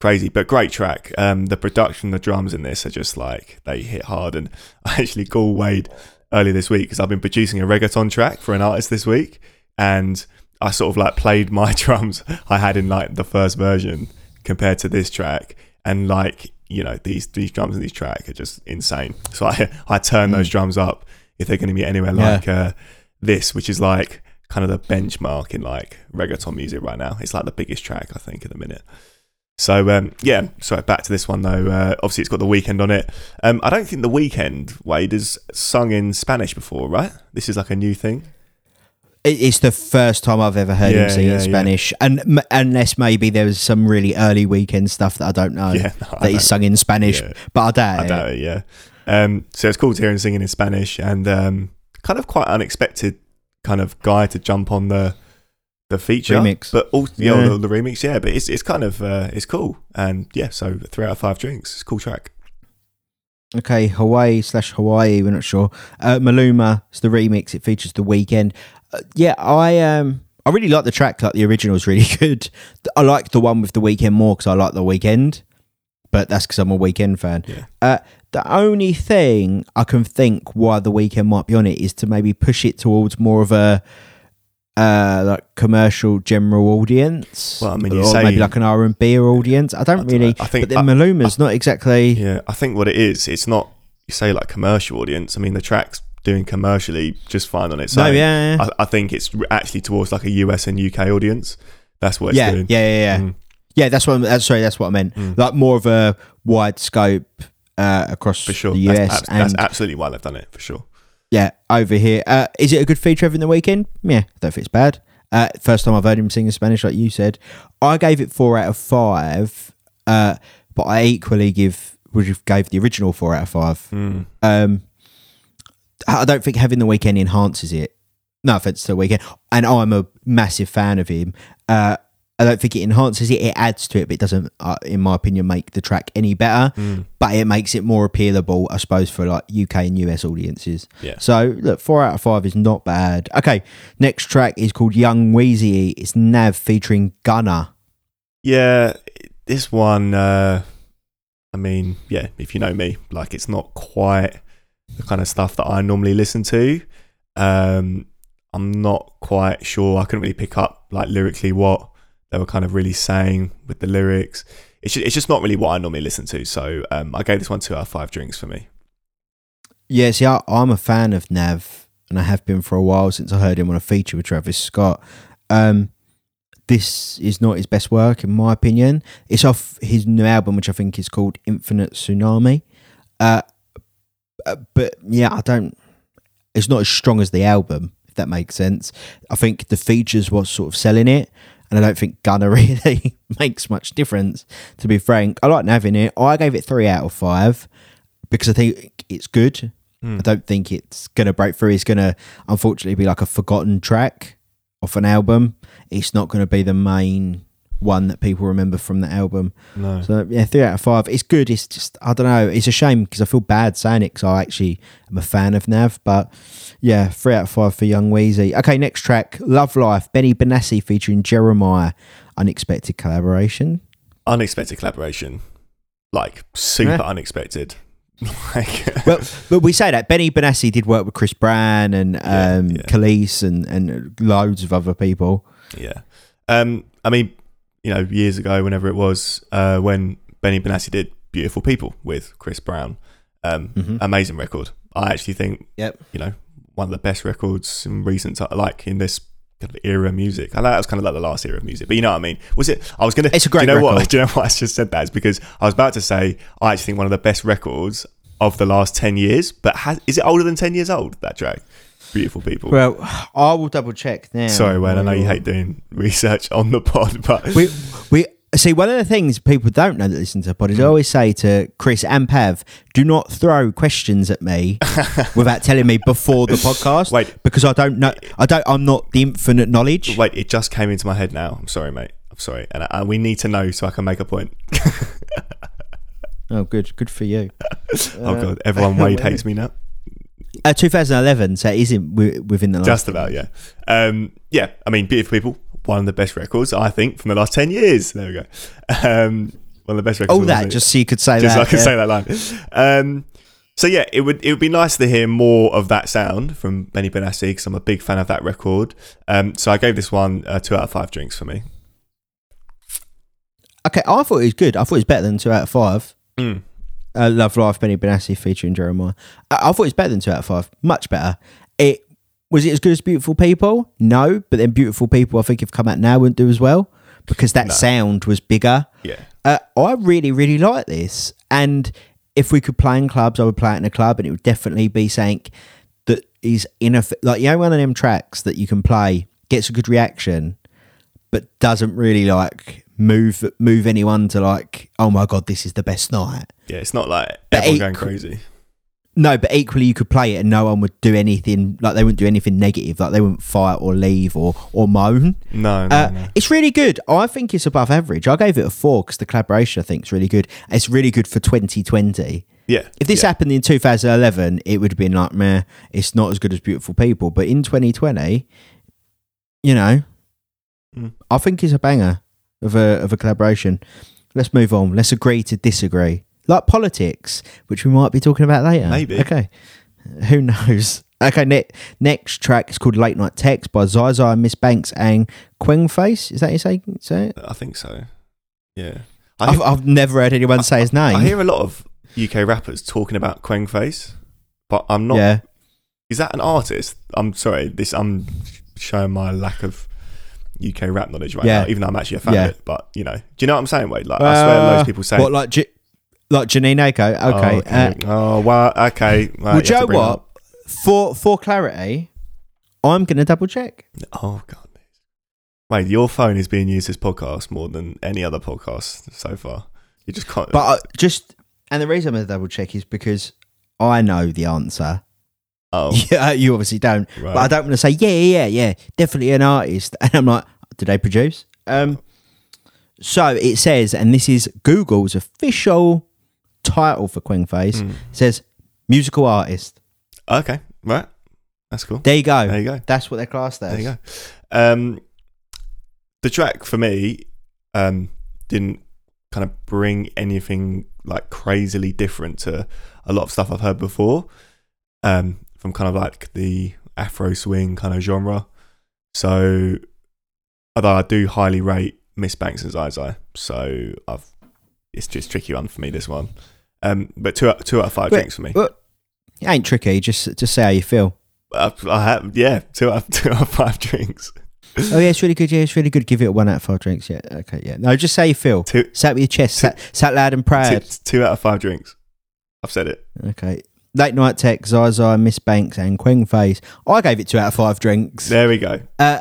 [SPEAKER 2] Crazy, but great track. Um, the production, the drums in this are just like they hit hard. And I actually called Wade earlier this week because I've been producing a reggaeton track for an artist this week, and I sort of like played my drums I had in like the first version compared to this track, and like you know these these drums in this track are just insane. So I I turn those drums up if they're going to be anywhere
[SPEAKER 1] Yeah.
[SPEAKER 2] like uh, this, which is like kind of the benchmark in like reggaeton music right now. It's like the biggest track I think at the minute. So um, yeah, sorry. Back to this one though. Uh, obviously, it's got the Weeknd on it. Um, I don't think the Weeknd Wade has sung in Spanish before, right? This is like a new thing.
[SPEAKER 1] It's the first time I've ever heard
[SPEAKER 2] Yeah,
[SPEAKER 1] him sing
[SPEAKER 2] yeah,
[SPEAKER 1] in
[SPEAKER 2] yeah.
[SPEAKER 1] Spanish, and m- unless maybe there was some really early Weeknd stuff that I don't know
[SPEAKER 2] Yeah, no,
[SPEAKER 1] that he's sung in Spanish,
[SPEAKER 2] Yeah.
[SPEAKER 1] but I doubt
[SPEAKER 2] I
[SPEAKER 1] it.
[SPEAKER 2] doubt it. Yeah. Um, so it's cool to hear him singing in Spanish, and um, kind of quite unexpected kind of guy to jump on the the feature
[SPEAKER 1] Remix.
[SPEAKER 2] but also yeah,
[SPEAKER 1] Yeah.
[SPEAKER 2] the, the remix. Yeah, but it's it's kind of uh, it's cool, and yeah. So three out of five drinks. It's a cool track.
[SPEAKER 1] Okay, Hawaii slash Hawaii, we're not sure. Uh, Maluma, it's the remix. It features the Weeknd. Uh, yeah, I um, I really like the track. Like the original is really good. I like the one with the Weeknd more because I like the Weeknd, but that's because I'm a Weeknd fan.
[SPEAKER 2] Yeah.
[SPEAKER 1] Uh, the only thing I can think why the Weeknd might be on it is to maybe push it towards more of a uh like commercial general audience
[SPEAKER 2] Well, I mean, you
[SPEAKER 1] or
[SPEAKER 2] say-
[SPEAKER 1] maybe like an r&b audience i don't
[SPEAKER 2] I don't
[SPEAKER 1] really
[SPEAKER 2] know. I think
[SPEAKER 1] but then
[SPEAKER 2] I-
[SPEAKER 1] maluma's not exactly
[SPEAKER 2] Yeah, I think what it is, it's not you say like commercial audience. I mean, the track's doing commercially just fine on its
[SPEAKER 1] no
[SPEAKER 2] own.
[SPEAKER 1] yeah yeah.
[SPEAKER 2] I, I think it's actually towards like a US and UK audience. That's what it's
[SPEAKER 1] yeah,
[SPEAKER 2] doing.
[SPEAKER 1] yeah, yeah, yeah.
[SPEAKER 2] Mm.
[SPEAKER 1] Yeah, that's what. I'm, sorry, that's what I meant.
[SPEAKER 2] Mm.
[SPEAKER 1] Like more of a wide scope uh, across
[SPEAKER 2] For sure.
[SPEAKER 1] the US
[SPEAKER 2] that's, abs- that's absolutely why they've done it, for sure.
[SPEAKER 1] Yeah, over here. Uh, is it a good feature over the Weeknd? Yeah, I don't think it's bad. Uh, first time I've heard him sing in Spanish, like you said. I gave it four out of five, uh, but I equally give would have gave the original four out of five.
[SPEAKER 2] Mm.
[SPEAKER 1] Um, I don't think having the Weeknd enhances it. No offense to the Weeknd, and I'm a massive fan of him. Uh, I don't think it enhances it; it adds to it, but it doesn't, uh, in my opinion, make the track any better.
[SPEAKER 2] Mm.
[SPEAKER 1] But it makes it more appealable, I suppose, for like UK and US audiences.
[SPEAKER 2] Yeah.
[SPEAKER 1] So look, four out of five is not bad. Okay, next track is called Young Wheezy. It's Nav featuring Gunna.
[SPEAKER 2] Yeah, this one, uh, I mean, yeah, if you know me, like it's not quite the kind of stuff that I normally listen to. Um, I'm not quite sure. I couldn't really pick up like lyrically what they were kind of really saying with the lyrics. It's just, it's just not really what I normally listen to. So um, I gave this one two out of five drinks for me.
[SPEAKER 1] Yeah, see, I, I'm a fan of Nav, and I have been for a while since I heard him on a feature with Travis Scott. Um, this is not his best work, in my opinion. It's off his new album, which I think is called Infinite Tsunami. Uh, uh, but yeah, I don't. It's not as strong as the album, if that makes sense. I think the features was sort of selling it, and I don't think Gunna really makes much difference. To be frank, I like Nav in it. I gave it three out of five because I think it's good.
[SPEAKER 2] Hmm.
[SPEAKER 1] I don't think it's gonna break through. It's gonna unfortunately be like a forgotten track off an album. It's not gonna be the main one that people remember from the album.
[SPEAKER 2] No.
[SPEAKER 1] So yeah, three out of five. It's good. It's just I don't know. It's a shame because I feel bad saying it because I actually am a fan of Nav. But yeah, three out of five for Young Wheezy. Okay, next track, Love Life, Benny Benassi featuring Jeremih. Unexpected collaboration.
[SPEAKER 2] Unexpected collaboration. Like super
[SPEAKER 1] Yeah.
[SPEAKER 2] unexpected. like,
[SPEAKER 1] well, but we say that Benny Benassi did work with Chris Brown and
[SPEAKER 2] Yeah,
[SPEAKER 1] um,
[SPEAKER 2] yeah.
[SPEAKER 1] Kelis and and loads of other people.
[SPEAKER 2] Yeah. Um, I mean, you know, years ago, whenever it was, uh, when Benny Benassi did Beautiful People with Chris Brown, um,
[SPEAKER 1] Mhm.
[SPEAKER 2] amazing record. I actually think,
[SPEAKER 1] Yep.
[SPEAKER 2] you know, one of the best records in recent, like in this kind of era of music. I know that was kind of like the last era of music, but you know what I mean? Was it, I was going to,
[SPEAKER 1] It's a great
[SPEAKER 2] do you know what?
[SPEAKER 1] record.
[SPEAKER 2] Do you know why I just said that? Is because I was about to say, I actually think one of the best records of the last 10 years, but has, is it older than 10 years old, that track? Beautiful People.
[SPEAKER 1] Well, I will double check now.
[SPEAKER 2] Sorry, Wayne. I know you hate doing research on the pod, but
[SPEAKER 1] we we see one of the things people don't know that listen to the pod is I always say to Chris and Pav, do not throw questions at me without telling me before the podcast.
[SPEAKER 2] Wait.
[SPEAKER 1] because I don't know. I don't. I'm not the infinite knowledge.
[SPEAKER 2] wait, it just came into my head now. I'm sorry, mate. I'm sorry, and uh, we need to know so I can make a point.
[SPEAKER 1] Oh, good, good for you.
[SPEAKER 2] oh god, everyone Wade hates me now.
[SPEAKER 1] Uh, 2011, so it is in, wi- within the last.
[SPEAKER 2] Just about, yeah. Um, yeah, I mean, Beautiful People, one of the best records I think from the last ten years. There we go. Um, one of the best records.
[SPEAKER 1] Oh, that just so you could say
[SPEAKER 2] just
[SPEAKER 1] that.
[SPEAKER 2] so I can
[SPEAKER 1] yeah.
[SPEAKER 2] say that line. Um, so yeah, it would it would be nice to hear more of that sound from Benny Benassi because I'm a big fan of that record. Um, so I gave this one uh, two out of five drinks for me.
[SPEAKER 1] Okay, I thought it was good. I thought it was better than two out of five.
[SPEAKER 2] Mm.
[SPEAKER 1] Uh, Love Life, Benny Benassi featuring Jeremih. I, I thought it was better than two out of five. Much better. It was it as good as Beautiful People? No, but then Beautiful People, I think, have come out now wouldn't do as well. because that
[SPEAKER 2] No.
[SPEAKER 1] sound was bigger.
[SPEAKER 2] Yeah.
[SPEAKER 1] Uh, I really, really like this. And if we could play in clubs, I would play it in a club, and it would definitely be something that is in a like you know one of them tracks that you can play gets a good reaction, but doesn't really like move move anyone to like oh my god this is the best night.
[SPEAKER 2] Yeah, it's not like
[SPEAKER 1] But
[SPEAKER 2] everyone going crazy.
[SPEAKER 1] No, but equally you could play it and no one would do anything like they wouldn't do anything negative, like they wouldn't fight or leave or or moan.
[SPEAKER 2] No, no,
[SPEAKER 1] Uh,
[SPEAKER 2] no.
[SPEAKER 1] It's really good. I think it's above average. I gave it a four because the collaboration I think is really good. It's really good for 2020.
[SPEAKER 2] Yeah.
[SPEAKER 1] If this
[SPEAKER 2] yeah.
[SPEAKER 1] happened in 2011, it would have been like, meh, it's not as good as Beautiful People. But in 2020, you know,
[SPEAKER 2] Mm.
[SPEAKER 1] I think it's a banger of a of a collaboration. Let's move on. Let's agree to disagree. Like politics, which we might be talking about later.
[SPEAKER 2] Maybe.
[SPEAKER 1] Okay. Who knows? Okay, ne- next track is called Late Night Text by Zaza, Miss Banks, and Kwengface. Is that you say, say it?
[SPEAKER 2] I think so. Yeah. I
[SPEAKER 1] I've, I've never heard anyone say his name.
[SPEAKER 2] I hear a lot of UK rappers talking about Kwengface, but I'm not.
[SPEAKER 1] yeah.
[SPEAKER 2] Is that an artist? I'm sorry. This I'm showing my lack of UK rap knowledge right
[SPEAKER 1] Yeah.
[SPEAKER 2] now, even though I'm actually a fan
[SPEAKER 1] Yeah.
[SPEAKER 2] of it. But you know, do you know what I'm saying, Wade? Like I swear, loads
[SPEAKER 1] Uh,
[SPEAKER 2] of people say.
[SPEAKER 1] What, like, J- like Janine? Okay.
[SPEAKER 2] Oh,
[SPEAKER 1] Uh,
[SPEAKER 2] okay. oh wow. Okay. Right,
[SPEAKER 1] well,
[SPEAKER 2] you have
[SPEAKER 1] Joe,
[SPEAKER 2] to bring it
[SPEAKER 1] what?
[SPEAKER 2] up.
[SPEAKER 1] For for clarity, I'm going to double check.
[SPEAKER 2] Oh god. Wait, your phone is being used this podcast more than any other podcast so far. You just can't.
[SPEAKER 1] But uh, just, and the reason I'm going to double check is because I know the answer.
[SPEAKER 2] Oh,
[SPEAKER 1] Yeah, you obviously don't.
[SPEAKER 2] right.
[SPEAKER 1] But I don't want to say, yeah, yeah, yeah, yeah, definitely an artist. And I'm like, do they produce? Um, so it says, and this is Google's official title for Kwengface,
[SPEAKER 2] Mm.
[SPEAKER 1] says musical artist.
[SPEAKER 2] Okay. Right. That's cool.
[SPEAKER 1] There you go.
[SPEAKER 2] There you go.
[SPEAKER 1] That's what they're classed as.
[SPEAKER 2] There you go. Um, the track for me um, didn't kind of bring anything like crazily different to a lot of stuff I've heard before um, from kind of like the Afro swing kind of genre. So, although I do highly rate Miss Banks and ZieZie, so I've it's just a tricky one for me this one. Um, but two out, two out of five
[SPEAKER 1] Wait,
[SPEAKER 2] drinks for me.
[SPEAKER 1] Well, it ain't tricky. Just just say how you feel.
[SPEAKER 2] I, I have yeah, two out of, two out of five drinks.
[SPEAKER 1] oh yeah, it's really good. Yeah, it's really good. Give it a one out of five drinks. Yeah. Okay. Yeah. No, just say you feel.
[SPEAKER 2] Two
[SPEAKER 1] Say it with your chest. Sat, sat loud and proud.
[SPEAKER 2] two, two out of five drinks. I've said it.
[SPEAKER 1] Okay. Late night tech, Zaza, Miss Banks, and Kwengface. I gave it two out of five drinks.
[SPEAKER 2] There we go.
[SPEAKER 1] Uh,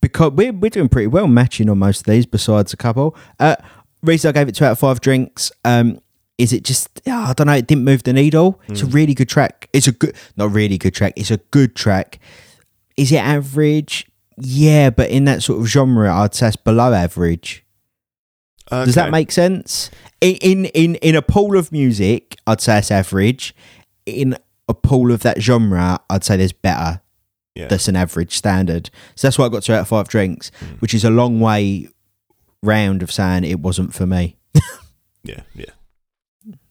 [SPEAKER 1] because we're, we're doing pretty well matching on most of these, besides a couple. Uh, reason I gave it two out of five drinks um, is it just, yeah, I don't know, it didn't move the needle. It's a really good track. It's a good, not really good track, it's a good track. Is it average? Yeah, but in that sort of genre, I'd say it's below average. Does that make sense? In, in in in a pool of music, I'd say it's average. In a pool of that genre, I'd say there's better.
[SPEAKER 2] Yeah.
[SPEAKER 1] That's an average standard. So that's why I got two out of five drinks,
[SPEAKER 2] Mm.
[SPEAKER 1] which is a long way round of saying it wasn't for me.
[SPEAKER 2] Yeah, yeah.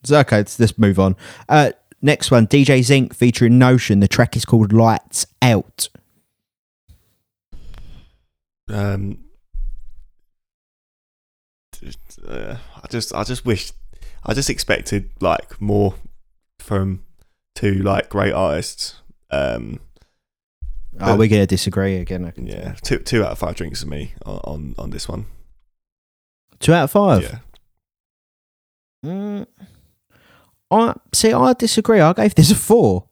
[SPEAKER 1] So okay, let's, let's move on. Uh, next one, DJ Zinc featuring Notion. The track is called Lights Out.
[SPEAKER 2] Um, uh, I just, I just wish, I just expected like more from two like great artists. Um,
[SPEAKER 1] Are
[SPEAKER 2] But-
[SPEAKER 1] we going to disagree again? I can
[SPEAKER 2] yeah, two two out of five drinks for me on on, on this one.
[SPEAKER 1] Two out of five.
[SPEAKER 2] Yeah,
[SPEAKER 1] Mm, I see. I disagree. I gave this a four.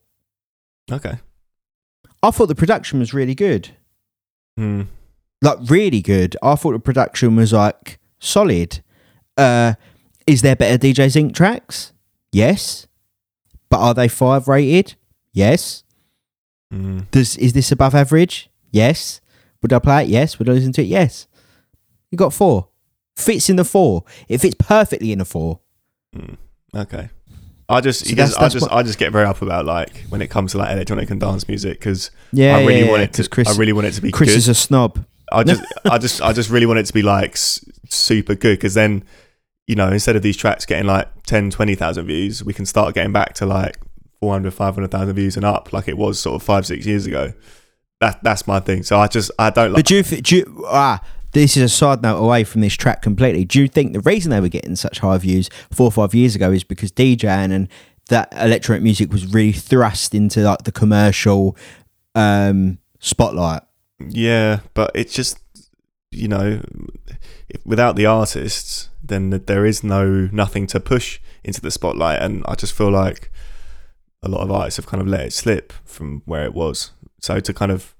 [SPEAKER 2] okay.
[SPEAKER 1] I thought the production was really good.
[SPEAKER 2] Hmm.
[SPEAKER 1] Like really good. I thought the production was like solid. Uh is there better DJ Zinc tracks? Yes. But are they five rated? Yes.
[SPEAKER 2] Hmm.
[SPEAKER 1] Does is this above average? Yes. Would I play it? Yes. Would I listen to it? Yes. You got four. Fits in the four. It fits perfectly in a four.
[SPEAKER 2] Hmm. Okay. I just,
[SPEAKER 1] So
[SPEAKER 2] because
[SPEAKER 1] that's-
[SPEAKER 2] I just,
[SPEAKER 1] what-
[SPEAKER 2] I just get very up about like when it comes to like electronic and dance music because
[SPEAKER 1] Yeah.
[SPEAKER 2] I really
[SPEAKER 1] yeah,
[SPEAKER 2] want
[SPEAKER 1] yeah,
[SPEAKER 2] it to.
[SPEAKER 1] Chris,
[SPEAKER 2] I really want it to be
[SPEAKER 1] Chris
[SPEAKER 2] good.
[SPEAKER 1] is a snob.
[SPEAKER 2] I just, I just, I just really want it to be like s- super good because then, you know, instead of these tracks getting like 10, 20,000 views, we can start getting back to like 400, 500,000 views and up, like it was sort of five, six years ago. That, that's my thing. So I just, I don't like.
[SPEAKER 1] But do you, do you ah, this is a side note away from this track completely. Do you think the reason they were getting such high views four or five years ago is because DJing and that electronic music was really thrust into like the commercial um, spotlight?
[SPEAKER 2] Yeah, but it's just you know, if, without the artists, then there is no nothing to push into the spotlight, and I just feel like a lot of artists have kind of let it slip from where it was. So to kind of,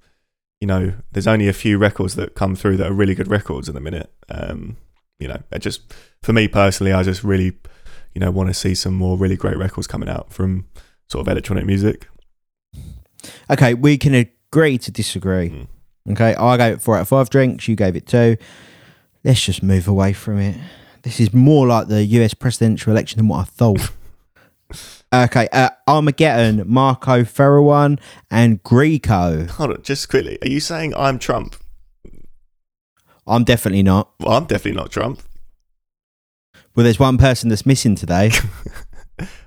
[SPEAKER 2] you know, there's only a few records that come through that are really good records at the minute. Um, you know, it just for me personally, I just really, you know, want to see some more really great records coming out from sort of electronic music.
[SPEAKER 1] Okay, we can agree to disagree.
[SPEAKER 2] Mm.
[SPEAKER 1] Okay, I gave it four out of five drinks. You gave it two. Let's just move away from it. This is more like the US presidential election than what I thought. okay, uh, Armageddon, Marco Faraone, and Greco.
[SPEAKER 2] Hold on, just quickly. Are you saying I'm Trump?
[SPEAKER 1] I'm definitely not.
[SPEAKER 2] Well, I'm definitely not Trump.
[SPEAKER 1] Well, there's one person that's missing today.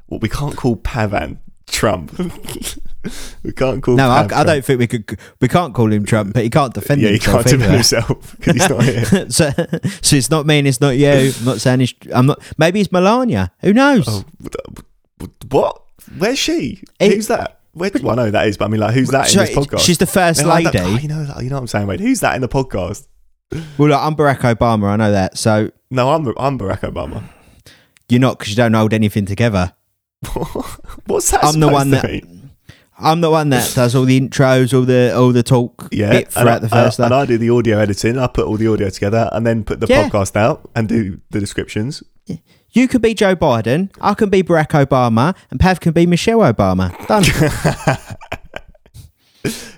[SPEAKER 2] Well, we can't call Pavan Trump. we can't call.
[SPEAKER 1] No, I, I don't think we could. We can't call him Trump, but he can't defend himself.
[SPEAKER 2] Yeah, he
[SPEAKER 1] himself.
[SPEAKER 2] can't defend himself because he's not here.
[SPEAKER 1] so, so it's not me and it's not you. I'm not saying it's. I'm not. Maybe it's Melania. Who knows?
[SPEAKER 2] Oh, what? Where's she?
[SPEAKER 1] It-
[SPEAKER 2] who's that? Where, well, I know that is, but I mean, like, who's that
[SPEAKER 1] So
[SPEAKER 2] in this podcast?
[SPEAKER 1] She's the first
[SPEAKER 2] No,
[SPEAKER 1] lady.
[SPEAKER 2] oh, you know. You know what I'm saying, Wade. Who's that in the podcast?
[SPEAKER 1] Well, I'm Barack Obama. I know that. So
[SPEAKER 2] No, I'm I'm Barack Obama.
[SPEAKER 1] you're not because you don't hold anything together.
[SPEAKER 2] What's that?
[SPEAKER 1] I'm the one that.
[SPEAKER 2] mean?
[SPEAKER 1] I'm the one that does all the intros, all the all the talk
[SPEAKER 2] Yeah,
[SPEAKER 1] bit throughout
[SPEAKER 2] I,
[SPEAKER 1] the first.
[SPEAKER 2] uh, and. I do the audio editing. I put all the audio together and then put the
[SPEAKER 1] Yeah.
[SPEAKER 2] podcast out and do the descriptions.
[SPEAKER 1] you could be Joe Biden. I can be Barack Obama, and Pav can be Michelle Obama. Done.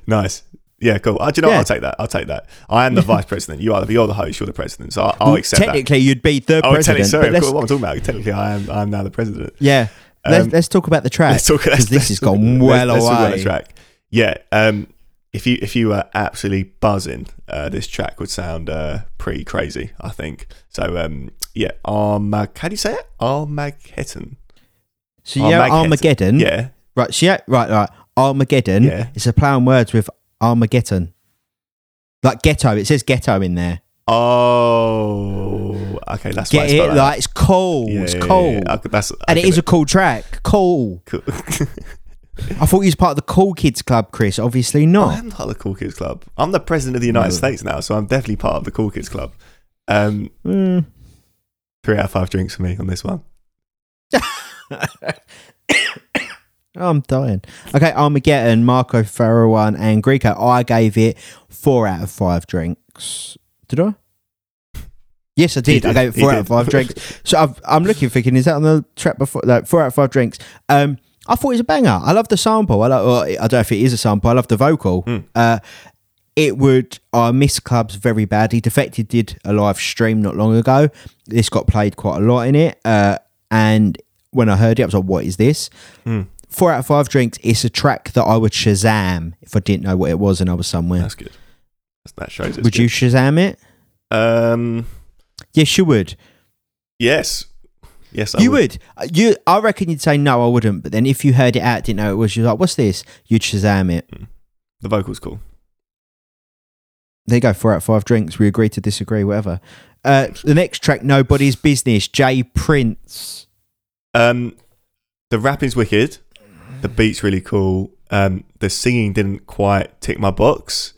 [SPEAKER 2] Nice. Yeah, cool. Uh, do you know?
[SPEAKER 1] Yeah.
[SPEAKER 2] I'll take that. I'll take that. I am the vice president. You are the, you're the host. You're the president. So I'll, I'll accept that.
[SPEAKER 1] Technically, you'd be the
[SPEAKER 2] Oh,
[SPEAKER 1] president.
[SPEAKER 2] sorry.
[SPEAKER 1] let's-
[SPEAKER 2] what I'm talking about. Technically, I am. I'm now the president.
[SPEAKER 1] yeah.
[SPEAKER 2] Um,
[SPEAKER 1] let's, let's talk about the track
[SPEAKER 2] Let's talk. Let's,
[SPEAKER 1] this has gone
[SPEAKER 2] let's-
[SPEAKER 1] well
[SPEAKER 2] let's talk about
[SPEAKER 1] away.
[SPEAKER 2] the track. Yeah. Um. If you if you were absolutely buzzing, uh, this track would sound uh, pretty crazy. I think. So um. Yeah. Armag. How do you say it? Armageddon.
[SPEAKER 1] So yeah,
[SPEAKER 2] Armageddon.
[SPEAKER 1] Armageddon.
[SPEAKER 2] Yeah.
[SPEAKER 1] Right. So yeah, right, right. Armageddon.
[SPEAKER 2] Yeah.
[SPEAKER 1] It's a play on words with Armageddon. Like ghetto. It says ghetto in there.
[SPEAKER 2] Oh. Okay. That's why I
[SPEAKER 1] Get it?
[SPEAKER 2] that.
[SPEAKER 1] Like it's cool.
[SPEAKER 2] Yeah,
[SPEAKER 1] it's cool.
[SPEAKER 2] yeah, yeah. Okay, that's,
[SPEAKER 1] And it
[SPEAKER 2] okay,
[SPEAKER 1] a cool track. Cool.
[SPEAKER 2] cool.
[SPEAKER 1] I thought you was part of the Cool Kids Club, Chris. Obviously not.
[SPEAKER 2] I'm part of the Cool Kids Club. I'm the president of the United
[SPEAKER 1] No.
[SPEAKER 2] States now, so I'm definitely part of the Cool Kids Club. Um,
[SPEAKER 1] Mm.
[SPEAKER 2] three out of five drinks for me on this one.
[SPEAKER 1] I'm dying. Okay, Armageddon, Marco Faraone, and Greco. I gave it four out of five drinks. Did I? Yes, I did.
[SPEAKER 2] He
[SPEAKER 1] I gave it four out of five drinks. So I've, I'm looking, thinking, is that on the track before? Like four out of five drinks. Um, I thought it was a banger. I love the sample. I like. Well, I don't know if it is a sample. I love the vocal.
[SPEAKER 2] Hmm.
[SPEAKER 1] Uh, it would. I miss clubs very badly. Defected did a live stream not long ago. This got played quite a lot in it. Uh, and when I heard it, I was like, "What is this?"
[SPEAKER 2] Hmm.
[SPEAKER 1] Four out of five drinks. It's a track that I would Shazam if I didn't know what it was and I was somewhere.
[SPEAKER 2] That's good. That shows it's
[SPEAKER 1] would you Shazam it?
[SPEAKER 2] Um,
[SPEAKER 1] Yes, you would.
[SPEAKER 2] yes, yes, I
[SPEAKER 1] you would. Uh, You. I reckon you'd say no, I wouldn't. But then if you heard it out, didn't know it was, you're like, "What's this?" You'd Shazam it.
[SPEAKER 2] The vocal's cool.
[SPEAKER 1] There you go. Four out of five drinks. We agree to disagree. Whatever. Uh, the next track, Nobody's Business. Jay Prince.
[SPEAKER 2] Um, the rapping's wicked. The beat's really cool. Um, the singing didn't quite tick my box.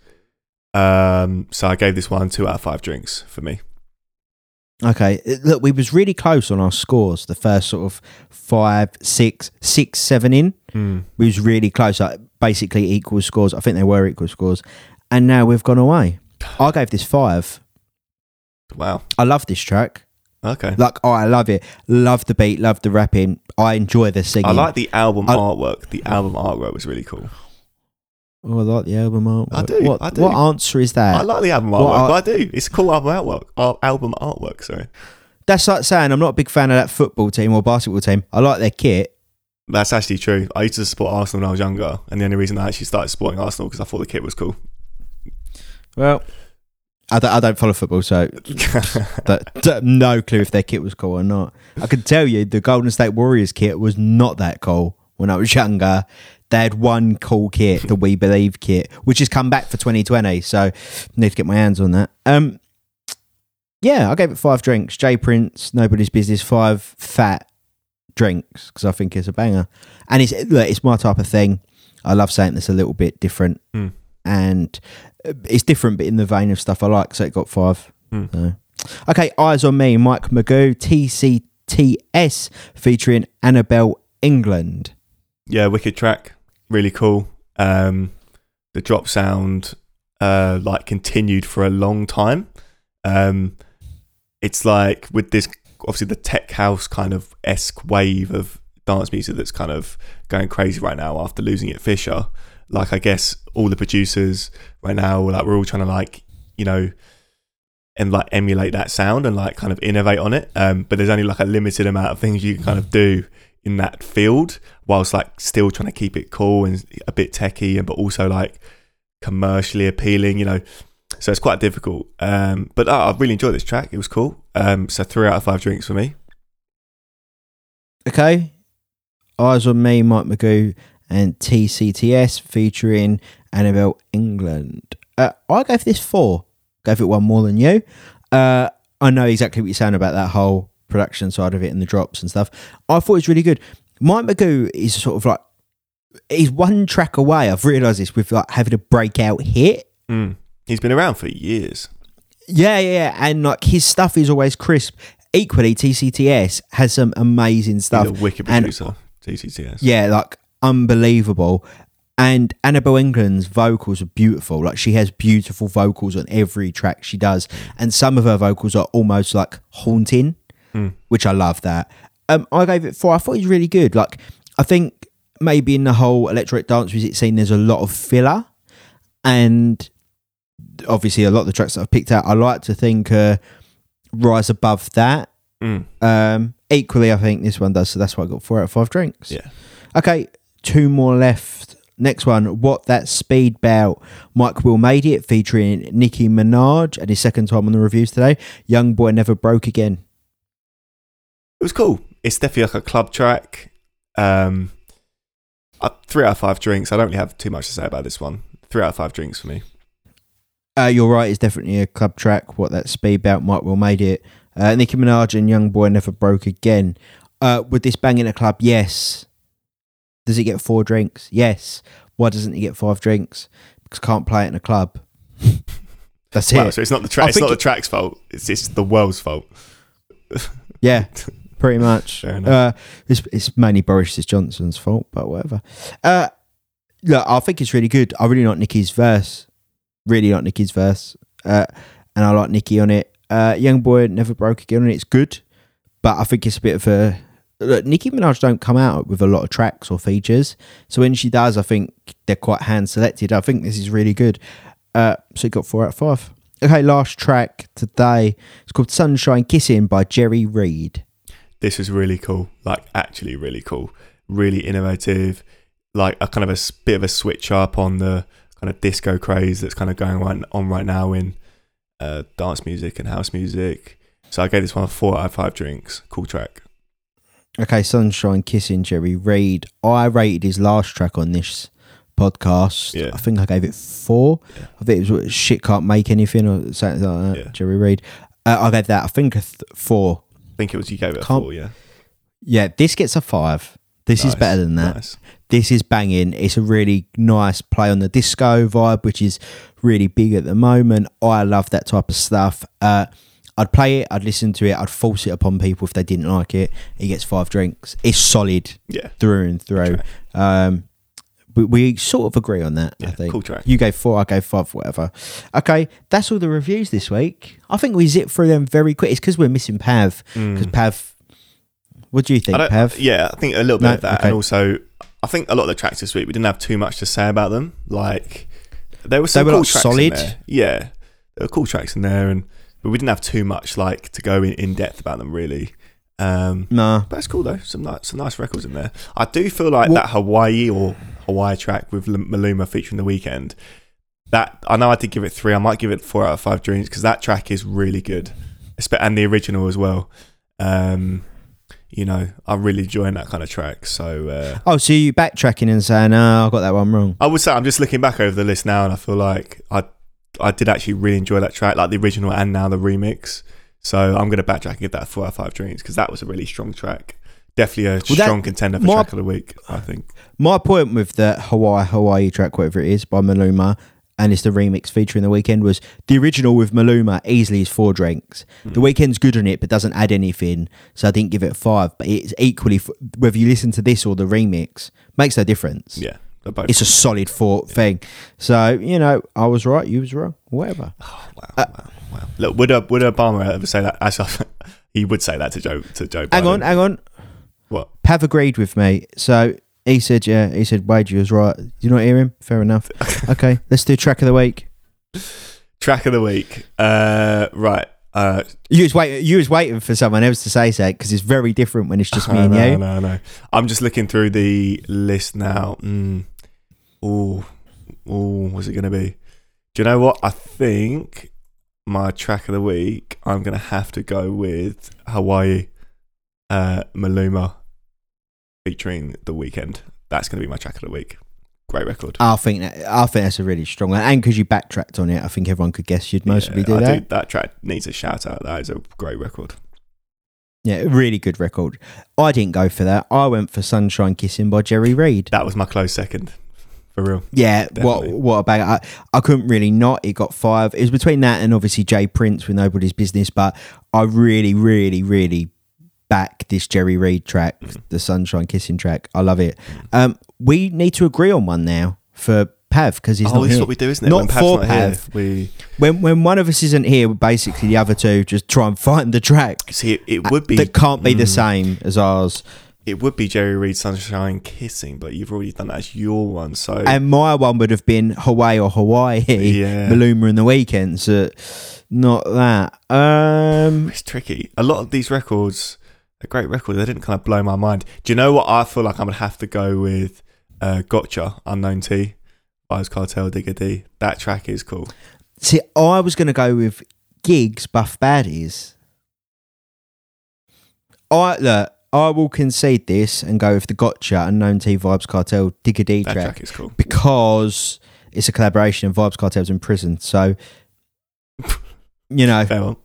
[SPEAKER 2] Um, so I gave this one two out of five drinks for me.
[SPEAKER 1] Okay, uh, look, we was really close on our scores. The first sort of five, six, six, seven in. We was really close. Like basically equal scores. I think they were equal scores, and now we've gone away. I gave this five.
[SPEAKER 2] Wow.
[SPEAKER 1] I love this track.
[SPEAKER 2] Okay.
[SPEAKER 1] Like, oh, I love it. Love the beat. Love the rapping. I enjoy the singing.
[SPEAKER 2] I like the album
[SPEAKER 1] I-
[SPEAKER 2] artwork. The album artwork was really cool.
[SPEAKER 1] Oh, I like the album art.
[SPEAKER 2] I do,
[SPEAKER 1] What,
[SPEAKER 2] I do.
[SPEAKER 1] what answer is that?
[SPEAKER 2] I like the album artwork.
[SPEAKER 1] I-
[SPEAKER 2] I do. It's a cool album artwork. Ar- album artwork. Sorry.
[SPEAKER 1] That's like saying I'm not a big fan of that football team or basketball team. I like their kit.
[SPEAKER 2] That's actually true. I used to support Arsenal when I was younger, and the only reason I actually started supporting Arsenal because I thought the kit was cool.
[SPEAKER 1] Well, I don't, I don't follow football, so that- no clue if their kit was cool or not. I can tell you the Golden State Warriors kit was not that cool when I was younger. They had one cool kit, the We Believe kit, which has come back for 2020. So need to get my hands on that. Um, yeah, I gave it five drinks. Jay Prince, nobody's business. Five fat drinks because I think it's a banger, and it's look, it's my type of thing. I love something that's a little bit different.
[SPEAKER 2] Hmm.
[SPEAKER 1] and uh, it's different, but in the vein of stuff I like. So it got five.
[SPEAKER 2] Hmm.
[SPEAKER 1] So. Okay, Eyes on Me, Mike Mago, TCTS featuring Annabelle England.
[SPEAKER 2] Yeah, wicked track, really cool. Um, the drop sound uh, like continued for a long time. Um, it's like with this obviously the tech house kind of esque wave of dance music that's kind of going crazy right now after losing it Fisher. Like I guess all the producers right now, like we're all trying to like you know and like emulate that sound and like kind of innovate on it. Um, but there's only like a limited amount of things you can kind of do in that field whilst like still trying to keep it cool and a bit techy and but also like commercially appealing, you know. So it's quite difficult. Um, but uh, I really enjoyed this track. It was cool. Um, so three out of five drinks for me.
[SPEAKER 1] Okay, Eyes on Me, Mike Mago, and TCTS featuring Annabelle England. Uh, I gave this four. Gave it one more than you. Uh, I know exactly what you're saying about that whole production side of it and the drops and stuff. I thought it was really good. Mike Mago is sort of like he's one track away. I've realised this with like having a breakout hit.
[SPEAKER 2] Mm. He's been around for years.
[SPEAKER 1] Yeah, yeah, and like his stuff is always crisp. Equally, TCTS has some amazing stuff.
[SPEAKER 2] He's a wicked
[SPEAKER 1] And-
[SPEAKER 2] producer. TCTS.
[SPEAKER 1] Yeah, like unbelievable. And Annabelle England's vocals are beautiful. Like she has beautiful vocals on every track she does, and some of her vocals are almost like haunting,
[SPEAKER 2] Mm.
[SPEAKER 1] which I love. That um, I gave it four. I thought it was really good. Like I think maybe in the whole electronic dance music scene, there's a lot of filler, and obviously a lot of the tracks that I've picked out, I like to think uh, rise above that.
[SPEAKER 2] Mm.
[SPEAKER 1] Um, equally, I think this one does. So that's why I got four out of five drinks.
[SPEAKER 2] Yeah.
[SPEAKER 1] Okay, two more left. Next one, what that speed bout. Mike WiLL Made-It, featuring Nicki Minaj, and his second time on the reviews today. YoungBoy Never Broke Again.
[SPEAKER 2] It was cool. It's definitely like a club track. Um, uh, three out of five drinks. I don't really have too much to say about this one. Three out of five drinks for me.
[SPEAKER 1] Uh, you're right, it's definitely a club track. What that Speed Bout might well made it. Uh, Nicki Minaj and YoungBoy Never Broke Again. Uh, would this bang in a club? Yes. Does it get four drinks? Yes. Why doesn't it get five drinks? Because can't play it in a club. That's
[SPEAKER 2] Wow,
[SPEAKER 1] it.
[SPEAKER 2] so it's not the track.
[SPEAKER 1] I
[SPEAKER 2] It's not
[SPEAKER 1] think
[SPEAKER 2] the track's fault. It's just the world's fault.
[SPEAKER 1] Yeah, pretty much. Uh, it's, it's mainly Boris Johnson's fault, but whatever. Uh, look, I think it's really good. I really like Nicki's verse. Really like Nicki's verse. Uh, and I like Nicky on it. Uh, YoungBoy Never Broke Again, and it's good. But I think it's a bit of a. Look, Nicki Minaj don't come out with a lot of tracks or features. So when she does, I think they're quite hand selected. I think this is really good. Uh, so it got four out of five. Okay, last track today. It's called Sunshine Kissing by Jerry Reed.
[SPEAKER 2] This was really cool. Like actually really cool. Really innovative. Like a kind of a bit of a switch up on the kind of disco craze that's kind of going on right now in uh, dance music and house music. So I gave this one a four out of five drinks. Cool track.
[SPEAKER 1] Okay, Sunshine Kissing Jerry Reed. I rated his last track on this podcast.
[SPEAKER 2] Yeah.
[SPEAKER 1] I think I gave it four.
[SPEAKER 2] Yeah.
[SPEAKER 1] I think it was shit can't make anything or something like that.
[SPEAKER 2] Yeah.
[SPEAKER 1] Jerry Reed. Uh, I gave that. I think a th- four.
[SPEAKER 2] I think it was you gave it a
[SPEAKER 1] Can't-
[SPEAKER 2] four, yeah.
[SPEAKER 1] Yeah, this gets a five. This is better than that.
[SPEAKER 2] Nice.
[SPEAKER 1] This is banging. It's a really nice play on the disco vibe, which is really big at the moment. I love that type of stuff. Uh, I'd play it, I'd listen to it, I'd force it upon people if they didn't like it. He gets five drinks. It's solid
[SPEAKER 2] Yeah.
[SPEAKER 1] through and through.
[SPEAKER 2] track.
[SPEAKER 1] Um, we, we sort of agree on that. I think.
[SPEAKER 2] Cool track.
[SPEAKER 1] You gave four, I gave five, whatever. Okay, that's all the reviews this week. I think we zip through them very quick. It's because we're missing Pav. Because
[SPEAKER 2] Mm.
[SPEAKER 1] Pav, what do you think, Pav?
[SPEAKER 2] Yeah, I think a little bit
[SPEAKER 1] No?
[SPEAKER 2] of that,
[SPEAKER 1] Okay.
[SPEAKER 2] and also I think a lot of the tracks this week we didn't have too much to say about them. Like there were some
[SPEAKER 1] were,
[SPEAKER 2] cool
[SPEAKER 1] like,
[SPEAKER 2] tracks
[SPEAKER 1] solid?
[SPEAKER 2] in there. Yeah, there were cool tracks in there, and but we didn't have too much like to go in, in depth about them really. Um,
[SPEAKER 1] Nah.
[SPEAKER 2] but it's cool though. Some nice, some nice records in there. I do feel like that Hawaii or Hawaii track with Maluma featuring the Weeknd. That I know I did give it three. I might give it four out of five dreams because that track is really good, and the original as well. Um, you know, I'm really enjoying that kind of track. So uh,
[SPEAKER 1] Oh, so you backtracking and saying, "Oh, I got that one wrong."
[SPEAKER 2] I would say I'm just looking back over the list now, and I feel like I I did actually really enjoy that track, like the original and now the remix. So I'm going to backtrack and give that four out of five dreams because that was a really strong track. Definitely a
[SPEAKER 1] Well, that-
[SPEAKER 2] strong contender for
[SPEAKER 1] my-
[SPEAKER 2] track of the week, I think.
[SPEAKER 1] My point with the Hawaii Hawaii track, whatever it is, by Maluma, and it's the remix featuring the Weeknd was the original with Maluma easily is four drinks. The Weeknd's good on it, but doesn't add anything, so I didn't give it five. But it's equally f- whether you listen to this or the remix makes no difference.
[SPEAKER 2] Yeah.
[SPEAKER 1] It's a solid four thing. So you know, I was right, you was wrong, whatever.
[SPEAKER 2] oh, wow, wow, wow. Look, would uh, would Obama ever say that? Actually, he would say that to Joe to Joe.
[SPEAKER 1] Hang
[SPEAKER 2] Biden.
[SPEAKER 1] on, hang on.
[SPEAKER 2] What?
[SPEAKER 1] Pav agreed with me. So he said, yeah, he said, Wade, you was right. You not hear him? Fair enough. okay, let's do track of the week.
[SPEAKER 2] Track of the week. Uh, right. Uh,
[SPEAKER 1] You was wait, you was waiting for someone else to say so because it's very different when it's just me and
[SPEAKER 2] know,
[SPEAKER 1] you.
[SPEAKER 2] I know. I'm just looking through the list now. Mm. Oh, oh, what's it going to be? Do you know what? I think my track of the week, I'm going to have to go with Hawaii uh, Maluma featuring The Weeknd. That's going to be my track of the week. Great record.
[SPEAKER 1] I think that I think that's a really strong one, and because you backtracked on it, I think everyone could guess you'd mostly
[SPEAKER 2] Yeah,
[SPEAKER 1] do
[SPEAKER 2] I
[SPEAKER 1] that.
[SPEAKER 2] that track needs a shout out. That is a great record.
[SPEAKER 1] Yeah, really good record. I didn't go for that. I went for "Sunshine Kissing" by Jerry Reed.
[SPEAKER 2] That was my close second, for real.
[SPEAKER 1] Yeah,
[SPEAKER 2] Definitely.
[SPEAKER 1] what what about I, I couldn't really not. It got five. It was between that and obviously Jay Prince with Nobody's Business, but I really, really, really back this Jerry Reed track, the Sunshine Kissing track. I love it. Um, we need to agree on one now for Pav because he's
[SPEAKER 2] oh,
[SPEAKER 1] not
[SPEAKER 2] this is
[SPEAKER 1] here.
[SPEAKER 2] what we do, isn't it?
[SPEAKER 1] Not
[SPEAKER 2] when
[SPEAKER 1] for
[SPEAKER 2] not here, we
[SPEAKER 1] when when one of us isn't here, basically the other two just try and find the track
[SPEAKER 2] see. It, it would be
[SPEAKER 1] that can't be the
[SPEAKER 2] Mm.
[SPEAKER 1] same as ours.
[SPEAKER 2] It would be Jerry Reed Sunshine Kissing, but you've already done that as your one. So
[SPEAKER 1] And my one would have been Hawaii or Hawaii,
[SPEAKER 2] Yeah.
[SPEAKER 1] Maluma in the Weeknd. So not that. Um,
[SPEAKER 2] it's tricky. A lot of these records, a great record, they didn't kind of blow my mind. Do you know what I feel like I'm gonna have to go with? Uh, gotcha, Unknown T, Vibes Cartel, Digga D. That track is cool.
[SPEAKER 1] see, I was going to go with Giggs, Buff Baddies. I look. I will concede this and go with the Gotcha Unknown T Vibes Cartel Digga D
[SPEAKER 2] That
[SPEAKER 1] track,
[SPEAKER 2] track is cool.
[SPEAKER 1] because it's a collaboration and Vibes Cartel's in prison. So, you know.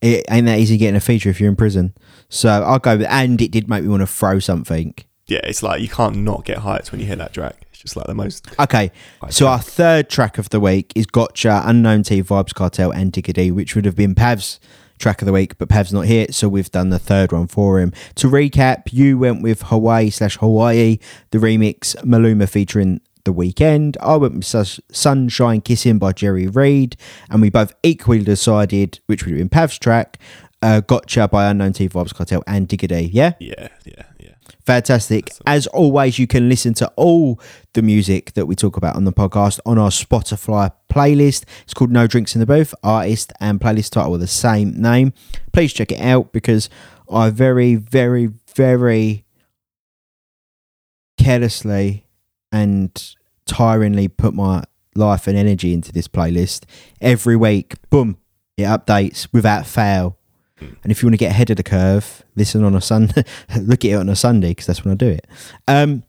[SPEAKER 1] It ain't that easy getting a feature if you're in prison. So I'll go with, and it did make me want to throw something.
[SPEAKER 2] Yeah, it's like you can't not get hyped when you hear that track. It's just like the most.
[SPEAKER 1] Okay, so
[SPEAKER 2] track.
[SPEAKER 1] our third track of the week is Gotcha, Unknown T, Vibes Cartel, and Digga D, which would have been Pav's track of the week, but Pav's not here, so we've done the third one for him. To recap, you went with Hawaii slash Hawaii, the remix, Maluma featuring The Weeknd. I went with Sunshine Kissing by Jerry Reed, and we both equally decided which would have been Pav's track, uh, Gotcha by Unknown T, Vibes Cartel, and Digga D. Yeah?
[SPEAKER 2] yeah, yeah, yeah.
[SPEAKER 1] Fantastic. As always, you can listen to all the music that we talk about on the podcast on our Spotify playlist. It's called No Drinks in the Booth. Artist and playlist title are the same name. Please check it out because I very, very, very carelessly and tiringly put my life and energy into this playlist. Every week, boom, it updates without fail. And if you want to get ahead of the curve, listen on a Sunday, look at it on a Sunday because that's when I do it. Um,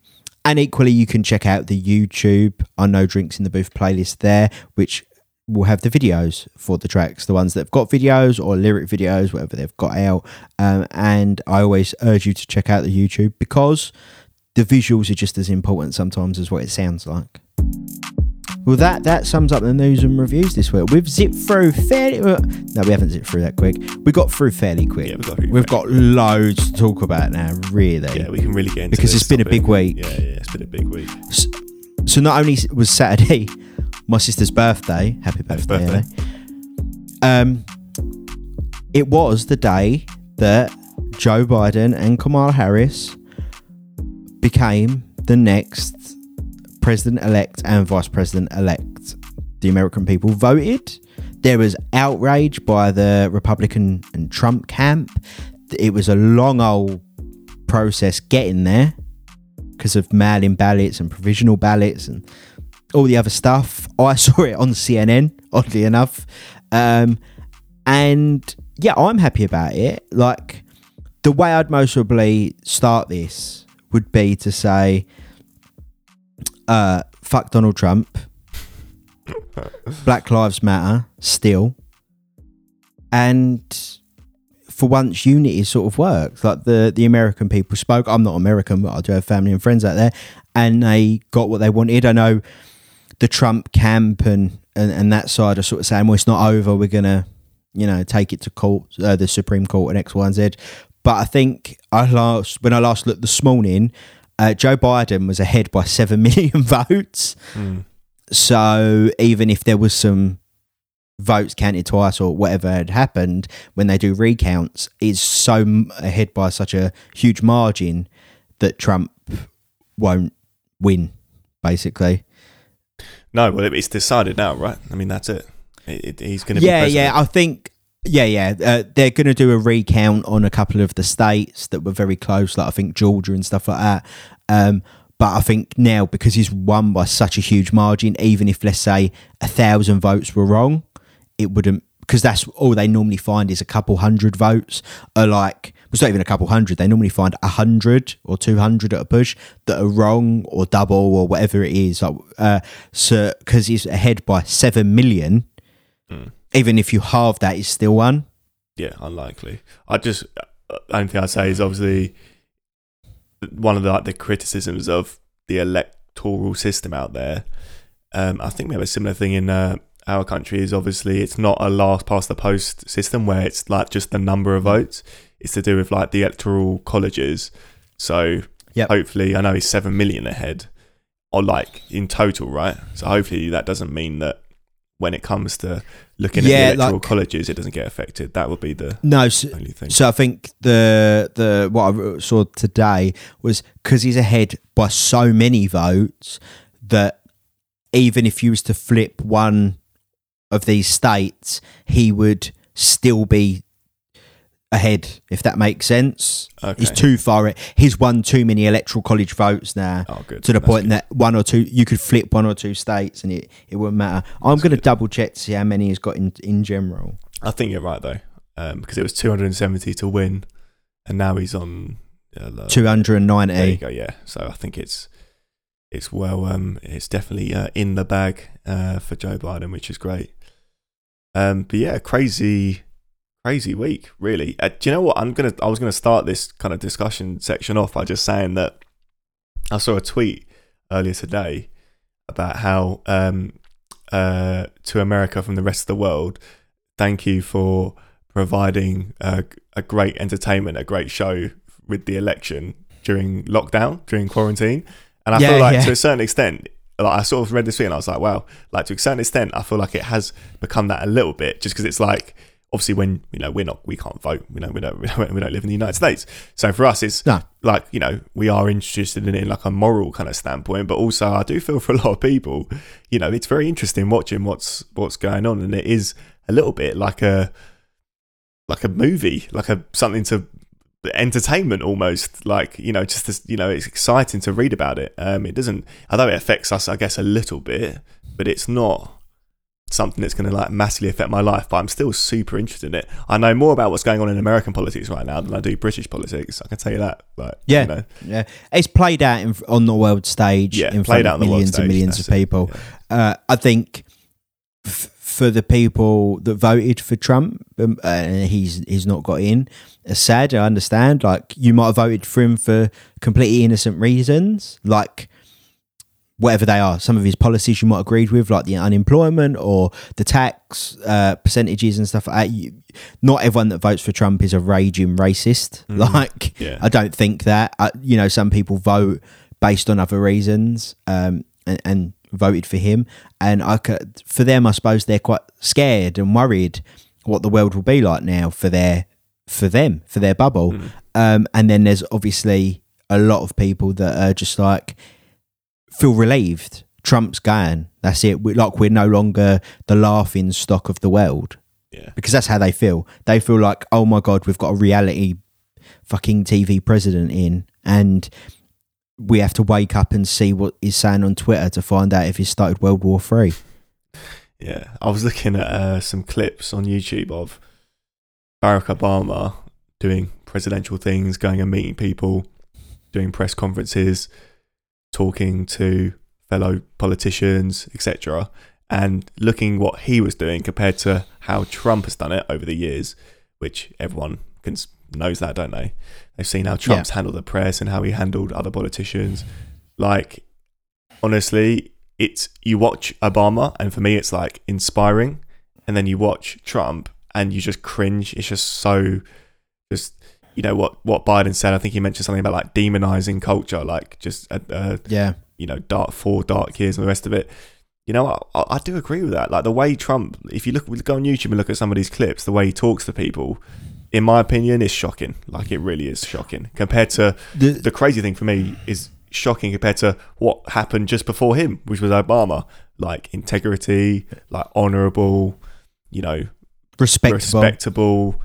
[SPEAKER 1] and equally, you can check out the YouTube I No Drinks in the Booth playlist there, which will have the videos for the tracks, the ones that have got videos or lyric videos, whatever they've got out. Um, and I always urge you to check out the YouTube because the visuals are just as important sometimes as what it sounds like. Well, that that sums up the news and reviews this week. We've zipped through fairly. uh, No, we haven't zipped through that quick. We got through fairly quick.
[SPEAKER 2] Yeah, we got through
[SPEAKER 1] We've got loads to talk about now, really.
[SPEAKER 2] Yeah, we can really get into
[SPEAKER 1] it.
[SPEAKER 2] Because
[SPEAKER 1] it's been a big week.
[SPEAKER 2] Yeah, yeah, it's been a big week.
[SPEAKER 1] So not only was Saturday my sister's birthday, happy birthday,
[SPEAKER 2] birthday.
[SPEAKER 1] Um, it was the day that Joe Biden and Kamala Harris became the next president elect and vice president elect. The American people voted. There was outrage by the Republican and Trump camp. It was a long old process getting there because of mail-in ballots and provisional ballots and all the other stuff. I saw it on CNN, oddly enough, um, and yeah, I'm happy about it. Like the way I'd most probably start this would be to say, uh, "Fuck Donald Trump." Black Lives Matter still, and for once unity sort of worked. Like the the American people spoke. I'm not American, but I do have family and friends out there, and they got what they wanted. I know the Trump camp and, and and that side are sort of saying, well, it's not over. We're gonna, you know, take it to court, uh, the Supreme Court, and X, Y, and Z. But I think I last when I last looked this morning, uh, Joe Biden was ahead by seven million votes.
[SPEAKER 2] Mm.
[SPEAKER 1] So even if there was some votes counted twice or whatever had happened when they do recounts, it's so ahead by such a huge margin that Trump won't win. Basically,
[SPEAKER 2] No, well, it's decided now, right? I mean, that's it. it, it he's going to be
[SPEAKER 1] yeah, yeah. I think, yeah, yeah. Uh, they're going to do a recount on a couple of the states that were very close, like I think Georgia and stuff like that. Um, but I think now because he's won by such a huge margin, even if let's say a thousand votes were wrong, it wouldn't because that's all they normally find is a couple hundred votes are like it's not even a couple hundred they normally find a hundred or 200 at a push that are wrong or double or whatever it is uh, so because he's ahead by 7 million. Even if you halve that it's still one
[SPEAKER 2] Yeah, unlikely. I just uh, only thing I'd say is obviously one of the like the criticisms of the electoral system out there. Um, I think we have a similar thing in uh, our country. Is obviously it's not a last past the post system where it's like just the number of votes. It's to do with like the electoral colleges. So
[SPEAKER 1] Yep.
[SPEAKER 2] hopefully, I know he's seven million ahead, or like in total, right? So hopefully that doesn't mean that when it comes to looking
[SPEAKER 1] Yeah,
[SPEAKER 2] at the electoral
[SPEAKER 1] like-
[SPEAKER 2] colleges, it doesn't get affected. That would be the
[SPEAKER 1] no so,
[SPEAKER 2] only thing.
[SPEAKER 1] So I think the the what I saw today was because he's ahead by so many votes that even if you was to flip one of these states, he would still be ahead. If that makes sense,
[SPEAKER 2] Okay.
[SPEAKER 1] he's too far. He's won too many electoral college votes now.
[SPEAKER 2] Oh, good.
[SPEAKER 1] To the
[SPEAKER 2] That's
[SPEAKER 1] point
[SPEAKER 2] good.
[SPEAKER 1] that one or two, you could flip one or two states, and it, it wouldn't matter. I'm going to double check to see how many he's got in in general.
[SPEAKER 2] I think you're right though, um, because it was 270 to win, and now he's on. Uh, the-
[SPEAKER 1] Two hundred
[SPEAKER 2] there you go. Yeah. So I think it's it's well, um, it's definitely uh, in the bag uh, for Joe Biden, which is great. Um, but yeah, crazy, crazy week, really. Uh, do you know what? I'm gonna. I was gonna start this kind of discussion section off by just saying that I saw a tweet earlier today about how um, uh, to America from the rest of the world, thank you for providing a, a great entertainment, a great show with the election during lockdown, during quarantine. And I
[SPEAKER 1] Yeah,
[SPEAKER 2] feel like
[SPEAKER 1] yeah.
[SPEAKER 2] to a certain extent, like I sort of read this thing and I was like, wow, like to a certain extent, I feel like it has become that a little bit just because it's like, obviously when, you know, we're not, we can't vote, you know, we don't, we don't, we don't live in the United States. So for us, it's
[SPEAKER 1] No.
[SPEAKER 2] like, you know, we are interested in it in like a moral kind of standpoint, but also I do feel for a lot of people, you know, it's very interesting watching what's, what's going on. And it is a little bit like a, like a movie, like a, something to, entertainment almost like you know just this you know it's exciting to read about it um it doesn't although it affects us i guess a little bit but it's not something that's going to like massively affect my life but i'm still super interested in it i know more about what's going on in american politics right now than i do british politics i can tell you that like
[SPEAKER 1] Yeah.
[SPEAKER 2] you know,
[SPEAKER 1] Yeah, it's played out in, on the world stage
[SPEAKER 2] yeah
[SPEAKER 1] in
[SPEAKER 2] played
[SPEAKER 1] front
[SPEAKER 2] out
[SPEAKER 1] of
[SPEAKER 2] on the world
[SPEAKER 1] millions
[SPEAKER 2] stage,
[SPEAKER 1] and millions of
[SPEAKER 2] it,
[SPEAKER 1] people.
[SPEAKER 2] yeah.
[SPEAKER 1] Uh, I think f- for the people that voted for Trump, um, uh, and he's he's not got in. It's sad. I understand. Like you might have voted for him for completely innocent reasons, like whatever they are. Some of his policies you might agreed with, like the unemployment or the tax uh, percentages and stuff like. You, not everyone that votes for Trump is a raging racist.
[SPEAKER 2] Mm.
[SPEAKER 1] Like
[SPEAKER 2] Yeah.
[SPEAKER 1] I don't think that. I, you know, some people vote based on other reasons, um, and, and voted for him. And I could, for them, I suppose they're quite scared and worried what the world will be like now for their, for them, for their bubble.
[SPEAKER 2] Mm.
[SPEAKER 1] Um, and then there's obviously a lot of people that are just like feel relieved. Trump's gone. That's it. We, like we're no longer the laughing stock of the world
[SPEAKER 2] yeah
[SPEAKER 1] because that's how they feel. They feel like, oh my god, we've got a reality fucking TV president in, and we have to wake up and see what he's saying on Twitter to find out if he started World War Three.
[SPEAKER 2] Yeah, I was looking at uh, some clips on YouTube of Barack Obama doing presidential things, going and meeting people, doing press conferences, talking to fellow politicians, etc., and looking what he was doing compared to how Trump has done it over the years, which everyone can, knows that, don't they? They've seen how Trump's handled the press and how he handled other politicians. Like, honestly, it's you watch Obama, and for me, it's like inspiring, and then you watch Trump, and you just cringe. It's just so, just you know what what Biden said. I think he mentioned something about like demonizing culture, like just uh, uh,
[SPEAKER 1] Yeah.
[SPEAKER 2] you know dark four dark years and the rest of it. You know, I, I do agree with that. Like the way Trump, if you look, go on YouTube and look at some of these clips, the way he talks to people, in my opinion, is shocking. Like it really is shocking compared to
[SPEAKER 1] The,
[SPEAKER 2] the crazy thing for me is shocking compared to what happened just before him, which was Obama. Like integrity, like honourable, you know,
[SPEAKER 1] respectable.
[SPEAKER 2] respectable,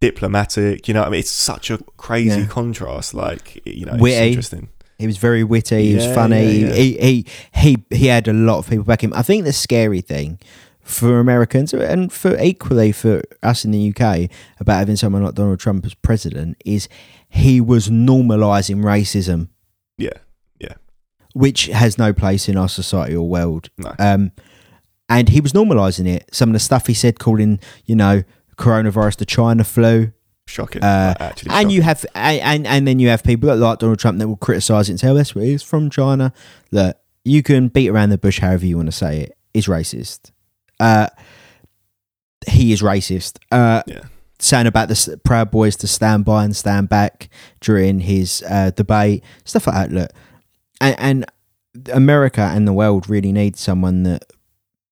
[SPEAKER 2] diplomatic. You know, what I mean, it's such a crazy
[SPEAKER 1] Yeah.
[SPEAKER 2] contrast. Like, you know, it's
[SPEAKER 1] Witty.
[SPEAKER 2] interesting.
[SPEAKER 1] He was very witty. He was funny.
[SPEAKER 2] yeah, yeah.
[SPEAKER 1] He, he he he had a lot of people back him. I think the scary thing for Americans and for equally for us in the UK about having someone like Donald Trump as president is he was normalizing racism,
[SPEAKER 2] Yeah, Yeah,
[SPEAKER 1] which has no place in our society or world.
[SPEAKER 2] no,
[SPEAKER 1] Um, and he was normalizing it. Some of the stuff he said, calling you know coronavirus the China flu.
[SPEAKER 2] shocking.
[SPEAKER 1] Uh,
[SPEAKER 2] actually,
[SPEAKER 1] and you have and, and then you have people that like Donald Trump that will criticize it and say, "Oh, that's he's from China." That you can beat around the bush however you want to say it is racist. Uh, he is racist. Uh,
[SPEAKER 2] Yeah.
[SPEAKER 1] saying about the Proud Boys to stand by and stand back during his uh, debate, stuff like that. Look, and, and America and the world really need someone that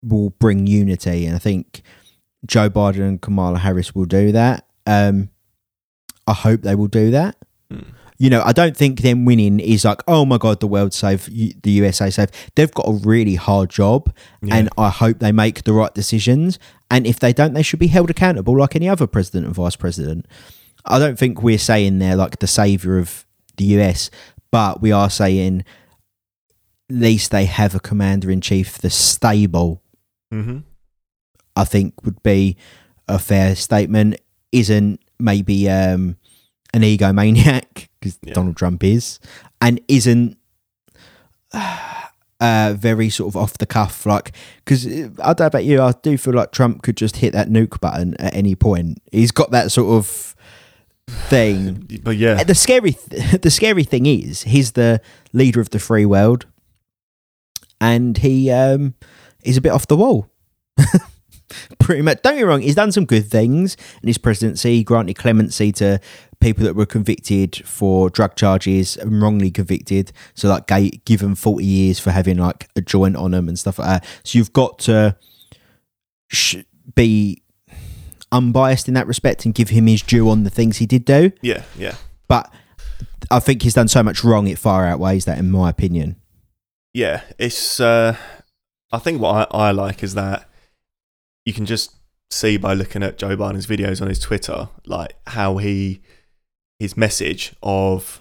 [SPEAKER 1] will bring unity, and I think Joe Biden and Kamala Harris will do that. Um, I hope they will do that.
[SPEAKER 2] Mm.
[SPEAKER 1] You know, I don't think them winning is like, oh my god, the world's safe, the USA safe. They've got a really hard job,
[SPEAKER 2] Yeah.
[SPEAKER 1] and I hope they make the right decisions. And if they don't, they should be held accountable like any other president and vice president. I don't think we're saying they're like the savior of the US, but we are saying at least they have a commander in chief that's stable.
[SPEAKER 2] hmm
[SPEAKER 1] I think would be a fair statement. Isn't maybe um, an egomaniac because
[SPEAKER 2] Yeah.
[SPEAKER 1] Donald Trump is, and isn't uh, very sort of off the cuff. Like because I don't know about you, I do feel like Trump could just hit that nuke button at any point. He's got that sort of thing.
[SPEAKER 2] But yeah,
[SPEAKER 1] The scary, th- the scary thing is, he's the leader of the free world, and he um, is a bit off the wall. Pretty much. Don't get me wrong. He's done some good things in his presidency. He granted clemency to people that were convicted for drug charges and wrongly convicted. So, like, ga- give them forty years for having like a joint on them and stuff like that. So, you've got to sh- be unbiased in that respect and give him his due on the things he did do
[SPEAKER 2] yeah, yeah,
[SPEAKER 1] but I think he's done so much wrong it far outweighs that in my opinion.
[SPEAKER 2] yeah. It's. Uh, I think what I, I like is that you can just see by looking at Joe Biden's videos on his Twitter, like how he his message of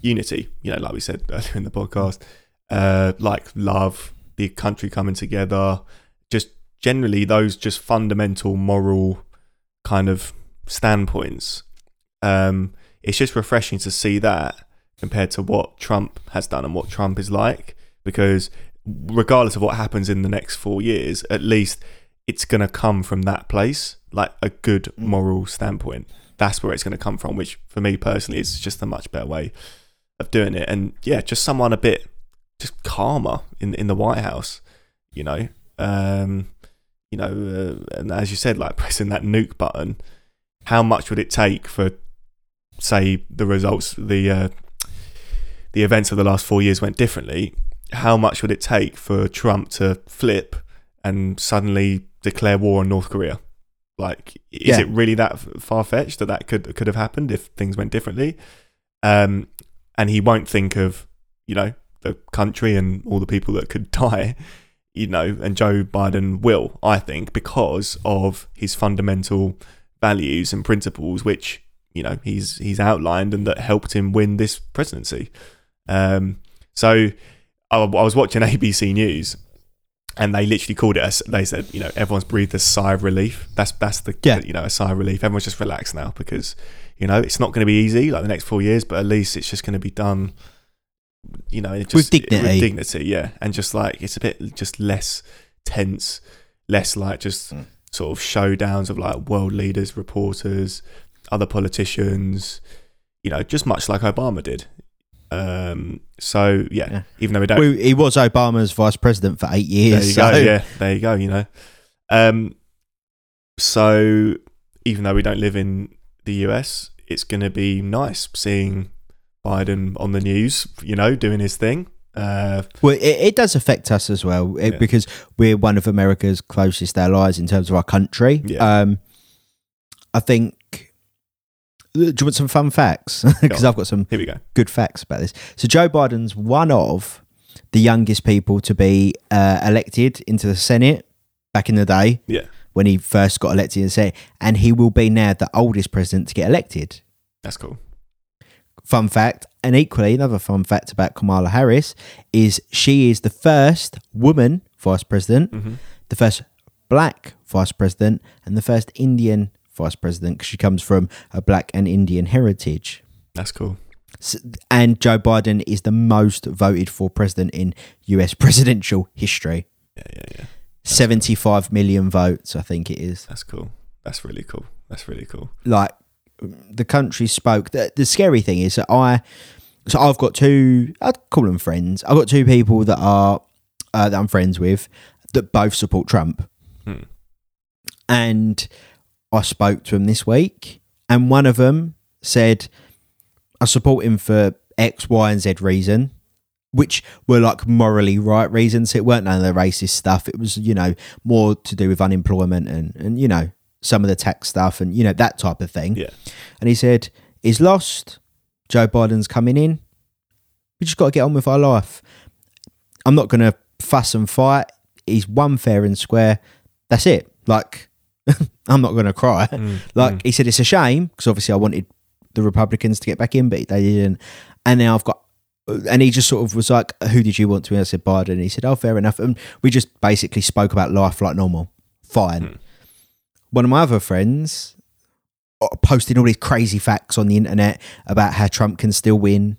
[SPEAKER 2] unity. You know, like we said earlier in the podcast, uh, like love, the country coming together, just generally those just fundamental moral kind of standpoints. Um, it's just refreshing to see that compared to what Trump has done and what Trump is like, because regardless of what happens in the next four years, at least it's going to come from that place, like a good moral standpoint. That's where it's going to come from, which for me personally is just a much better way of doing it. And yeah, just someone a bit just calmer in in the White House, you know. Um, you know, uh, and as you said, like pressing that nuke button, how much would it take for, say, the results, the uh, the events of the last four years went differently? How much would it take for Trump to flip and suddenly declare war on North Korea? Like, is
[SPEAKER 1] Yeah.
[SPEAKER 2] it really that far fetched that that could could have happened if things went differently? Um, and he won't think of, you know, the country and all the people that could die, you know, and Joe Biden will, I think, because of his fundamental values and principles, which you know he's he's outlined and that helped him win this presidency. Um, so I, I was watching ABC News, and they literally called it. A, they said, you know, everyone's breathed a sigh of relief. That's that's the
[SPEAKER 1] Yeah.
[SPEAKER 2] you know a sigh of relief. Everyone's just relaxed now because you know it's not going to be easy like the next four years, but at least it's just going to be done. You know, it
[SPEAKER 1] With
[SPEAKER 2] just,
[SPEAKER 1] dignity.
[SPEAKER 2] with dignity, yeah, and just like it's a bit just less tense, less like just
[SPEAKER 1] Mm.
[SPEAKER 2] sort of showdowns of like world leaders, reporters, other politicians. You know, just much like Obama did. Um, so yeah,
[SPEAKER 1] Yeah.
[SPEAKER 2] even though we don't,
[SPEAKER 1] Well, he was Obama's vice president for eight years.
[SPEAKER 2] there you
[SPEAKER 1] so
[SPEAKER 2] go. Yeah, there you go. You know, um, so even though we don't live in the US, it's going to be nice seeing Biden on the news. You know, doing his thing. Uh,
[SPEAKER 1] Well, it, it does affect us as well it-
[SPEAKER 2] Yeah.
[SPEAKER 1] because we're one of America's closest allies in terms of our country.
[SPEAKER 2] Yeah.
[SPEAKER 1] Um, I think. Do you want some fun facts? Because I've got some
[SPEAKER 2] here we go.
[SPEAKER 1] good facts about this. So Joe Biden's one of the youngest people to be uh, elected into the Senate back in the day
[SPEAKER 2] Yeah,
[SPEAKER 1] when he first got elected in the Senate, and he will be now the oldest president to get elected.
[SPEAKER 2] that's cool.
[SPEAKER 1] Fun fact, and equally another fun fact about Kamala Harris is she is the first woman vice president,
[SPEAKER 2] hmm
[SPEAKER 1] the first black vice president, and the first Indian vice president because she comes from a black and Indian heritage.
[SPEAKER 2] That's cool.
[SPEAKER 1] And Joe Biden is the most voted for president in US presidential history.
[SPEAKER 2] Yeah, yeah, yeah.
[SPEAKER 1] 75 million votes, I think it is.
[SPEAKER 2] That's cool. That's really cool. That's really cool.
[SPEAKER 1] like the country spoke. The, the scary thing is that I, so I've got two. I'd call them friends. I've got two people that are uh, that I'm friends with that both support Trump,
[SPEAKER 2] Hmm.
[SPEAKER 1] and I spoke to him this week, and one of them said, "I support him for X, Y, and Z reason." Which were like morally right reasons. It weren't none of the racist stuff. It was, you know, more to do with unemployment and, and you know, some of the tax stuff and, you know, that type of thing.
[SPEAKER 2] Yeah.
[SPEAKER 1] And he said, He's lost. Joe Biden's coming in. We just got to get on with our life. I'm not going to fuss and fight. He's won fair and square. That's it. Like, I'm not going to cry.
[SPEAKER 2] Mm,
[SPEAKER 1] Like,
[SPEAKER 2] mm.
[SPEAKER 1] he said, it's a shame because obviously I wanted the Republicans to get back in, but they didn't. And now I've got. And he just sort of was like, "Who did you want to?" And I said Biden. And he said, "Oh, fair enough." And we just basically spoke about life like normal. Fine.
[SPEAKER 2] Hmm.
[SPEAKER 1] One of my other friends uh, posting all these crazy facts on the internet about how Trump can still win,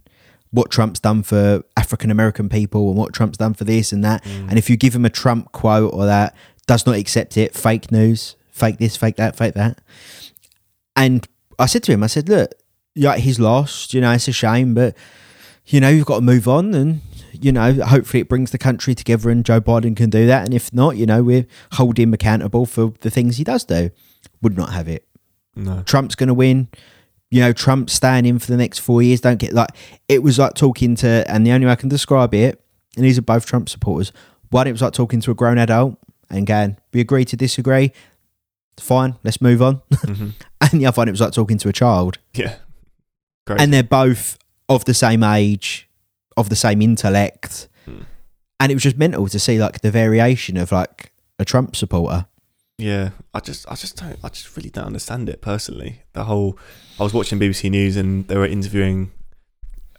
[SPEAKER 1] what Trump's done for African American people, and what Trump's done for this and that.
[SPEAKER 2] Mm.
[SPEAKER 1] And if you give him a Trump quote or that, does not accept it. Fake news. Fake this. Fake that. Fake that. And I said to him, I said, look, yeah, he's lost. You know, it's a shame, but you know, you've got to move on, and you know, hopefully it brings the country together, and Joe Biden can do that. And if not, you know, we're holding him accountable for the things he does do. Would not have it.
[SPEAKER 2] No.
[SPEAKER 1] Trump's going to win. You know, Trump's staying in for the next four years. Don't get like it was like talking to, and the only way I can describe it, and these are both Trump supporters. One, it was like talking to a grown adult and going, "We agree to disagree. Fine, let's move on."
[SPEAKER 2] hmm
[SPEAKER 1] and the other one, it was like talking to a child,
[SPEAKER 2] Yeah. Great.
[SPEAKER 1] and they're both of the same age, of the same intellect,
[SPEAKER 2] Hmm.
[SPEAKER 1] and it was just mental to see like the variation of like a Trump supporter.
[SPEAKER 2] Yeah, I just, I just don't, I just really don't understand it personally. The whole, I was watching BBC News and they were interviewing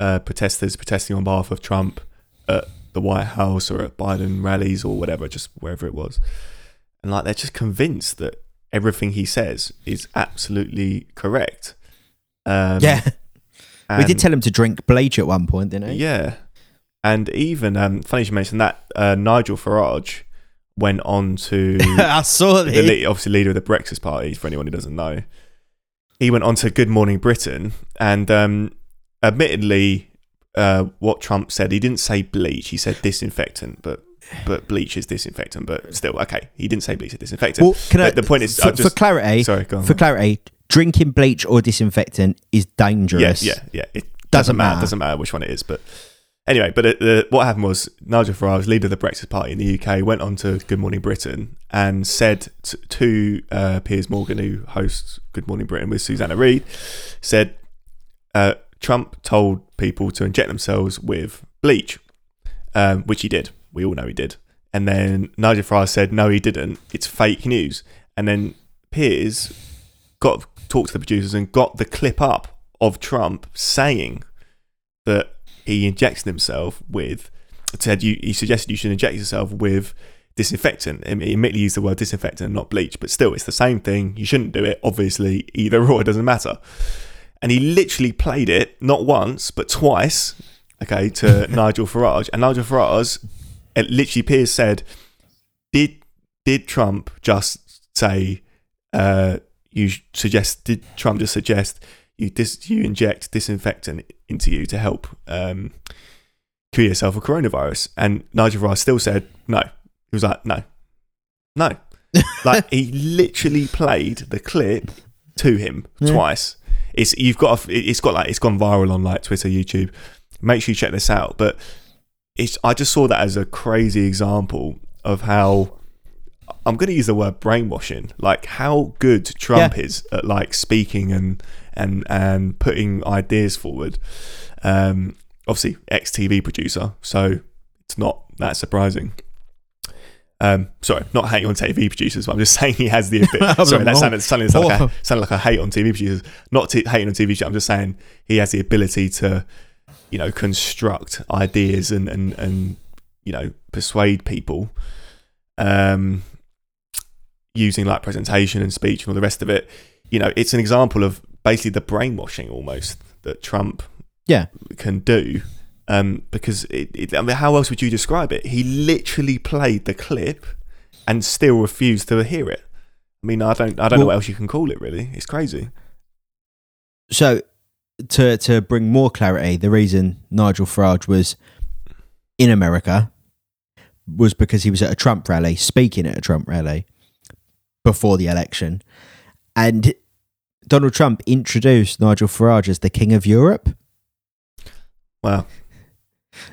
[SPEAKER 2] uh, protesters protesting on behalf of Trump at the White House or at Biden rallies or whatever, just wherever it was, and like they're just convinced that everything he says is absolutely correct. Um,
[SPEAKER 1] yeah, we did tell him to drink bleach at one point, didn't we?
[SPEAKER 2] Yeah, and even um, funny you should mention that uh, Nigel Farage went on to
[SPEAKER 1] I saw
[SPEAKER 2] the
[SPEAKER 1] this.
[SPEAKER 2] le- obviously leader of the Brexit Party. For anyone who doesn't know, he went on to Good Morning Britain, and um, admittedly, uh, what Trump said, he didn't say bleach. He said disinfectant, but but bleach is disinfectant. But still, okay, he didn't say bleach is disinfectant.
[SPEAKER 1] Well, can I,
[SPEAKER 2] the point is,
[SPEAKER 1] for,
[SPEAKER 2] just-
[SPEAKER 1] for clarity,
[SPEAKER 2] Sorry,
[SPEAKER 1] for clarity, drinking bleach or disinfectant is
[SPEAKER 2] yeah,
[SPEAKER 1] dangerous.
[SPEAKER 2] yeah, yeah. It
[SPEAKER 1] Doesn't
[SPEAKER 2] doesn't, matter.
[SPEAKER 1] matter.
[SPEAKER 2] Doesn't matter which one it is, but. Anyway, but it, the, what happened was Nigel Farage, leader of the Brexit Party in the UK, went on to Good Morning Britain and said t- to uh, Piers Morgan, who hosts Good Morning Britain with Susanna Reid, said uh, Trump told people to inject themselves with bleach, um, which he did. We all know he did. And then Nigel Farage said, no, he didn't. It's fake news. And then Piers got talked to the producers and got the clip up of Trump saying that he injected himself with said you he suggested you should inject yourself with disinfectant. He admittedly used the word disinfectant, not bleach, but still it's the same thing. You shouldn't do it, obviously, either or it doesn't matter. And he literally played it not once, but twice, okay, to Nigel Farage. And Nigel Farage it literally Piers said, Did did Trump just say uh you suggest did Trump just suggest you dis- you inject disinfectant into you to help um, cure yourself of coronavirus. And Nigel Farage still said no. He was like, no, no. like he literally played the clip to him
[SPEAKER 1] Yeah.
[SPEAKER 2] twice. It's you've got a, it's got like it's gone viral on like Twitter, YouTube. Make sure you check this out. But it's I just saw that as a crazy example of how I'm going to use the word brainwashing. Like how good Trump is at like speaking and and and putting ideas forward. Um, obviously, ex TV producer, so it's not that surprising. Um, sorry, not hating on TV producers, but I'm just saying he has the ability. sorry, that
[SPEAKER 1] oh.
[SPEAKER 2] sounded, sounded, like a, sounded like a hate on TV producers. Not t- hating on TV producers. I'm just saying he has the ability to, you know, construct ideas and and and you know persuade people, um, using like presentation and speech and all the rest of it. You know, it's an example of basically the brainwashing almost that Trump
[SPEAKER 1] Yeah.
[SPEAKER 2] can do. Um, because it, it, I mean, how else would you describe it? He literally played the clip and still refused to hear it. I mean, I don't, I don't know what else you can call it. Really, it's crazy.
[SPEAKER 1] So, to to bring more clarity, the reason Nigel Farage was in America was because he was at a Trump rally, speaking at a Trump rally before the election, and Donald Trump introduced Nigel Farage as the King of Europe.
[SPEAKER 2] Wow.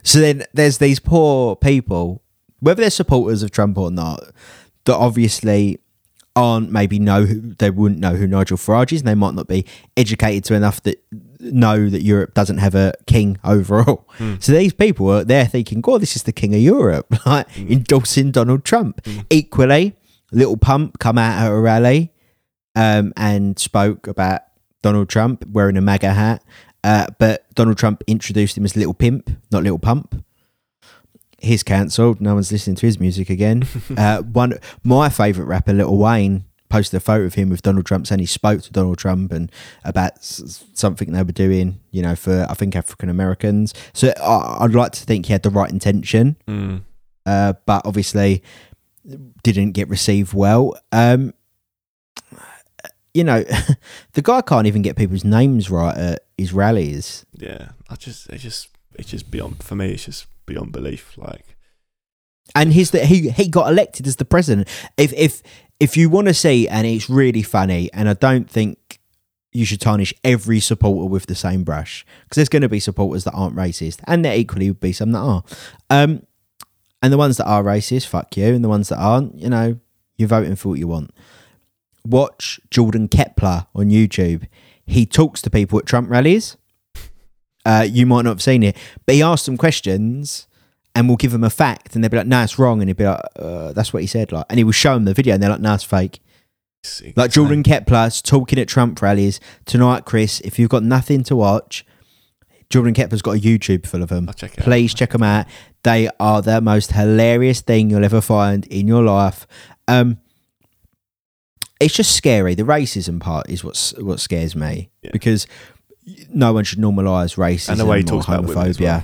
[SPEAKER 1] So then there's these poor people, whether they're supporters of Trump or not, that obviously aren't maybe know who they wouldn't know who Nigel Farage is, and they might not be educated to enough that know that Europe doesn't have a king overall.
[SPEAKER 2] Hmm.
[SPEAKER 1] So these people are there thinking, "God, this is the king of Europe," like endorsing Donald Trump.
[SPEAKER 2] Hmm.
[SPEAKER 1] Equally, Little Pump come out at a rally um, and spoke about Donald Trump wearing a MAGA hat. Uh, but Donald Trump introduced him as Little Pimp, not Little Pump. He's cancelled. No one's listening to his music again. uh, one, my favourite rapper, Little Wayne, posted a photo of him with Donald Trump saying he spoke to Donald Trump and about s- something they were doing, you know, for I think African Americans. So I, I'd like to think he had the right intention,
[SPEAKER 2] Mm.
[SPEAKER 1] uh, but obviously didn't get received well. Um, you know, the guy can't even get people's names right at his rallies.
[SPEAKER 2] Yeah. I just, it's just, it's just beyond for me. It's just beyond belief. Like,
[SPEAKER 1] and he's that he he got elected as the president. If if if you want to see, and it's really funny, and I don't think you should tarnish every supporter with the same brush because there's going to be supporters that aren't racist, and there equally would be some that are. Um, and the ones that are racist, fuck you, and the ones that aren't, you know, you're voting for what you want. Watch Jordan Klepper on YouTube. He talks to people at Trump rallies. Uh, you might not have seen it, but he asks them questions and we'll give them a fact, and they'll be like, "No, it's wrong," and he'll be like, uh, "That's what he said." Like, and he will show them the video, and they're like, "No, it's fake." Like. Jordan Klepper's talking at Trump rallies tonight, Chris. If you've got nothing to watch, Jordan Klepper's got a YouTube full of them.
[SPEAKER 2] I'll check it out.
[SPEAKER 1] Please check them out. They are the most hilarious thing you'll ever find in your life. Um, it's just scary. The racism part is what's what scares me
[SPEAKER 2] Yeah.
[SPEAKER 1] because no one should normalise racism
[SPEAKER 2] And the way he talks about
[SPEAKER 1] homophobia.
[SPEAKER 2] well.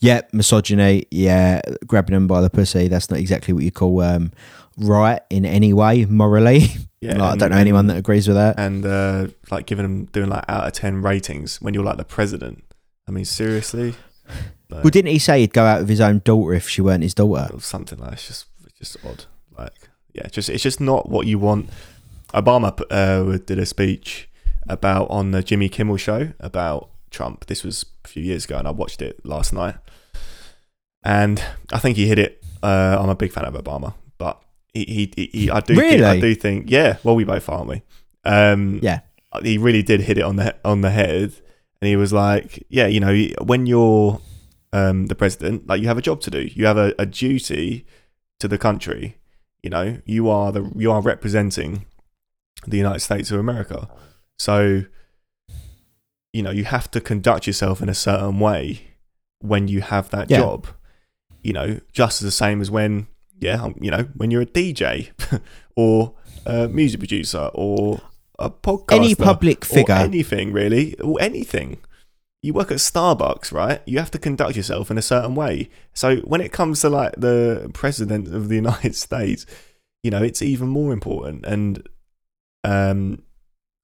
[SPEAKER 1] Yeah, misogyny. Yeah, grabbing them by the pussy. That's not exactly what you call um, right in any way morally.
[SPEAKER 2] Yeah.
[SPEAKER 1] Like, I don't know anyone that agrees with that.
[SPEAKER 2] and uh, like giving them doing like out of 10 ratings when you're like the president. I mean, seriously? No.
[SPEAKER 1] Well, didn't he say he'd go out with his own daughter if she weren't his daughter?
[SPEAKER 2] or something like it's just it's just odd. Like yeah, just it's just not what you want. Obama uh, did a speech about on the Jimmy Kimmel show about Trump. This was a few years ago, and I watched it last night. And I think he hit it. Uh, I'm a big fan of Obama, but he, he, he, I do think, I do think yeah. Well, we both aren't we? Um,
[SPEAKER 1] Yeah.
[SPEAKER 2] he really did hit it on the on the head, and he was like, yeah, you know, when you're um, the president, like you have a job to do, you have a, a duty to the country. You know, you are the you are representing the United States of America, so you know you have to conduct yourself in a certain way when you have that
[SPEAKER 1] Yeah.
[SPEAKER 2] job. You know, just as the same as when yeah, you know, when you're a DJ or a music producer or a podcaster,
[SPEAKER 1] Any public
[SPEAKER 2] or
[SPEAKER 1] figure.
[SPEAKER 2] anything really, or anything. You work at Starbucks, right? You have to conduct yourself in a certain way. So when it comes to like the president of the United States, you know, it's even more important. And um,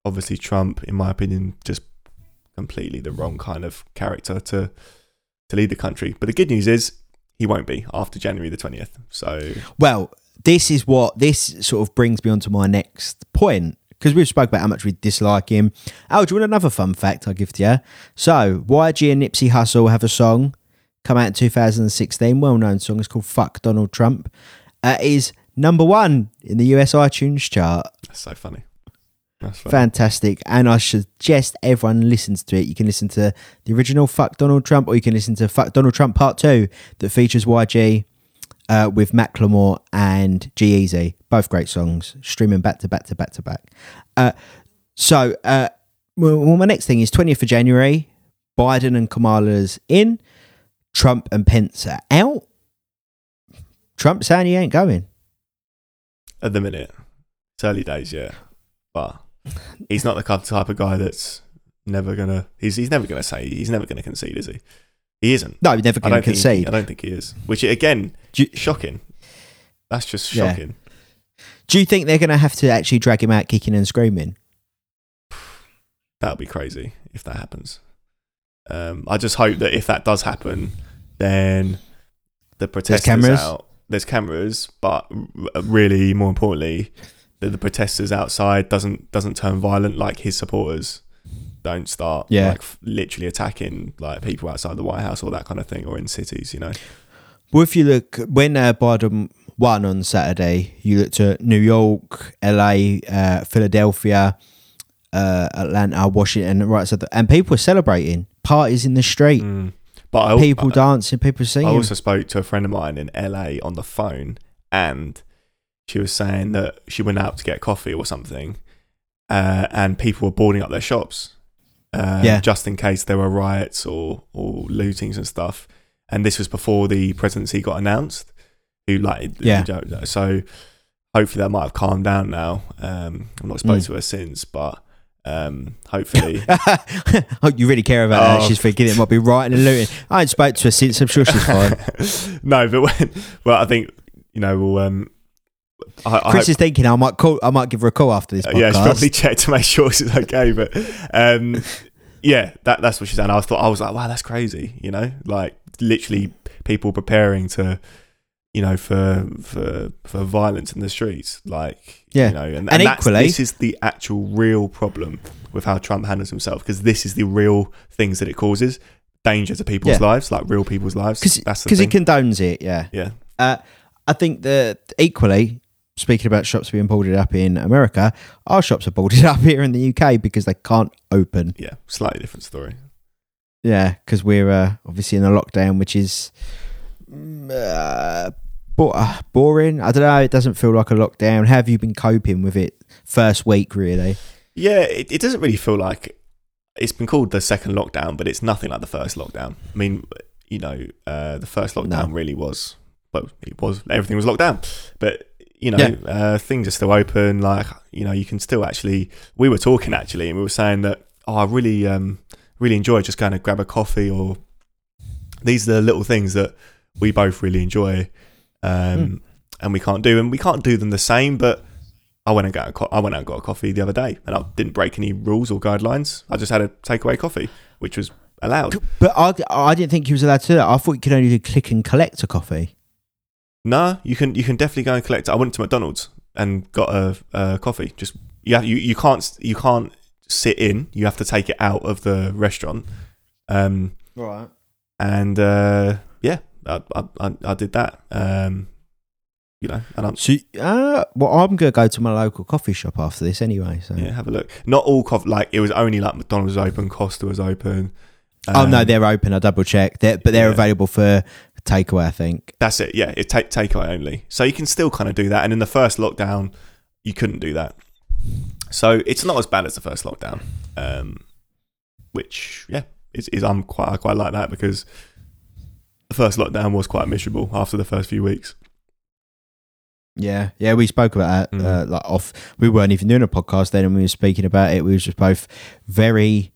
[SPEAKER 2] obviously Trump, in my opinion, just completely the wrong kind of character to to lead the country. But the good news is he won't be after January the twentieth. So
[SPEAKER 1] Well, this is what this sort of brings me on to my next point because we've spoke about how much we dislike him. Oh, do you want another fun fact I'll give to you? So, YG and Nipsey Hussle have a song come out in 2016, well known song. It's called Fuck Donald Trump. Uh, it is number one in the US iTunes chart.
[SPEAKER 2] that's so funny.
[SPEAKER 1] Fantastic. And I suggest everyone listens to it. You can listen to the original Fuck Donald Trump or you can listen to Fuck Donald Trump Part 2 that features YG uh, with Macklemore and G-Eazy. Both great songs, streaming back to back to back to back. Uh, so, uh, well, well, my next thing is 20th of January. Biden and Kamala's in. Trump and Pence are out. Trump saying he ain't going.
[SPEAKER 2] At the minute, it's early days, yeah, but he's not the type of guy that's never gonna. He's he's never gonna say he's never gonna concede, is he? He isn't.
[SPEAKER 1] No, he's never
[SPEAKER 2] I don't think.
[SPEAKER 1] concede.
[SPEAKER 2] I don't think he is. Which again,
[SPEAKER 1] you-
[SPEAKER 2] shocking. That's just
[SPEAKER 1] Yeah.
[SPEAKER 2] shocking.
[SPEAKER 1] Do you think they're going to have to actually drag him out kicking and screaming?
[SPEAKER 2] That would be crazy if that happens. Um, I just hope that if that does happen, then the protesters
[SPEAKER 1] cameras?
[SPEAKER 2] out. There's cameras, but really, more importantly, that the protesters outside doesn't doesn't turn violent like his supporters don't start
[SPEAKER 1] Yeah.
[SPEAKER 2] like f- literally attacking like people outside the White House or that kind of thing or in cities. You know,
[SPEAKER 1] Well, if you look when uh, Biden won on Saturday, you looked at New York, LA, uh, Philadelphia, uh, Atlanta, Washington, right? So, the, and people were celebrating parties in the street,
[SPEAKER 2] Mm. but I,
[SPEAKER 1] people
[SPEAKER 2] I,
[SPEAKER 1] dancing, people singing.
[SPEAKER 2] I also spoke to a friend of mine in LA on the phone, and she was saying that she went out to get coffee or something, uh, and people were boarding up their shops, uh,
[SPEAKER 1] Yeah.
[SPEAKER 2] just in case there were riots or or lootings and stuff. And this was before the presidency got announced. Who like
[SPEAKER 1] Yeah.
[SPEAKER 2] So hopefully that might have calmed down now. Um, I'm not spoken
[SPEAKER 1] Mm.
[SPEAKER 2] to her since, but um, hopefully.
[SPEAKER 1] oh, you really care about
[SPEAKER 2] Oh.
[SPEAKER 1] her? She's thinking it might be rioting and looting. I ain't spoke to her since. I'm sure she's fine.
[SPEAKER 2] no, but when, well, I think you know we'll. Um, I, I
[SPEAKER 1] Chris is thinking I might call. I might give her a call after this
[SPEAKER 2] uh,
[SPEAKER 1] podcast.
[SPEAKER 2] yeah, she probably checked to make sure she's okay. But um, yeah, that that's what she's saying. I thought I was like, wow, that's crazy. You know, like literally people preparing to, you know, for for for violence in the streets. Like,
[SPEAKER 1] Yeah.
[SPEAKER 2] you know, and, and,
[SPEAKER 1] And equally-
[SPEAKER 2] this is the actual real problem with how Trump handles himself because this is the real things that it causes danger to people's
[SPEAKER 1] Yeah.
[SPEAKER 2] lives, like real people's lives.
[SPEAKER 1] Because he condones it. Yeah.
[SPEAKER 2] yeah.
[SPEAKER 1] Uh, I think that equally, speaking about shops being boarded up in America, our shops are boarded up here in the UK because they can't open.
[SPEAKER 2] Yeah, slightly different story.
[SPEAKER 1] Yeah, because we're uh, obviously in a lockdown, which is mm, uh, uh, boring. I don't know. It doesn't feel like a lockdown. How have you been coping with it first week, really?
[SPEAKER 2] Yeah, it, it doesn't really feel like it's been called the second lockdown, but it's nothing like the first lockdown. I mean, you know, uh, the first lockdown
[SPEAKER 1] No.
[SPEAKER 2] really was, well, it was everything was locked down, but you know,
[SPEAKER 1] Yeah.
[SPEAKER 2] uh, things are still open. Like, you know, you can still actually. We were talking actually, and we were saying that oh, I really, um, really enjoy just going to grab a coffee, or these are the little things that we both really enjoy, um,
[SPEAKER 1] Hmm.
[SPEAKER 2] and we can't do, and we can't do them the same, but. I went and got a co- I went out and got a coffee the other day, and I didn't break any rules or guidelines. I just had a takeaway coffee, which was allowed.
[SPEAKER 1] But I, I didn't think you was allowed to do that. I thought you could only do click and collect a coffee.
[SPEAKER 2] No, you can you can definitely go and collect. it. I went to McDonald's and got a, a coffee. Just yeah, you you can't you can't sit in. You have to take it out of the restaurant. Um,
[SPEAKER 1] Right.
[SPEAKER 2] and uh, yeah, I, I I did that. Um, you know, and I'm
[SPEAKER 1] So, uh, well, I'm gonna go to my local coffee shop after this anyway. So.
[SPEAKER 2] yeah, have a look. Not all coffee. Like it was only like McDonald's was open, Costa was open.
[SPEAKER 1] oh no,
[SPEAKER 2] Um,
[SPEAKER 1] they're open. I double checked. They're, but they're
[SPEAKER 2] Yeah.
[SPEAKER 1] available for takeaway. I think.
[SPEAKER 2] That's it. Yeah, it take takeaway only. So you can still kind of do that. And in the first lockdown, you couldn't do that. So it's not as bad as the first lockdown. Um, which yeah, is, is I'm quite I quite like that because the first lockdown was quite miserable after the first few weeks.
[SPEAKER 1] Yeah, yeah, we spoke about that.
[SPEAKER 2] Mm.
[SPEAKER 1] Uh, like off, we weren't even doing a podcast then, and we were speaking about it. We were just both very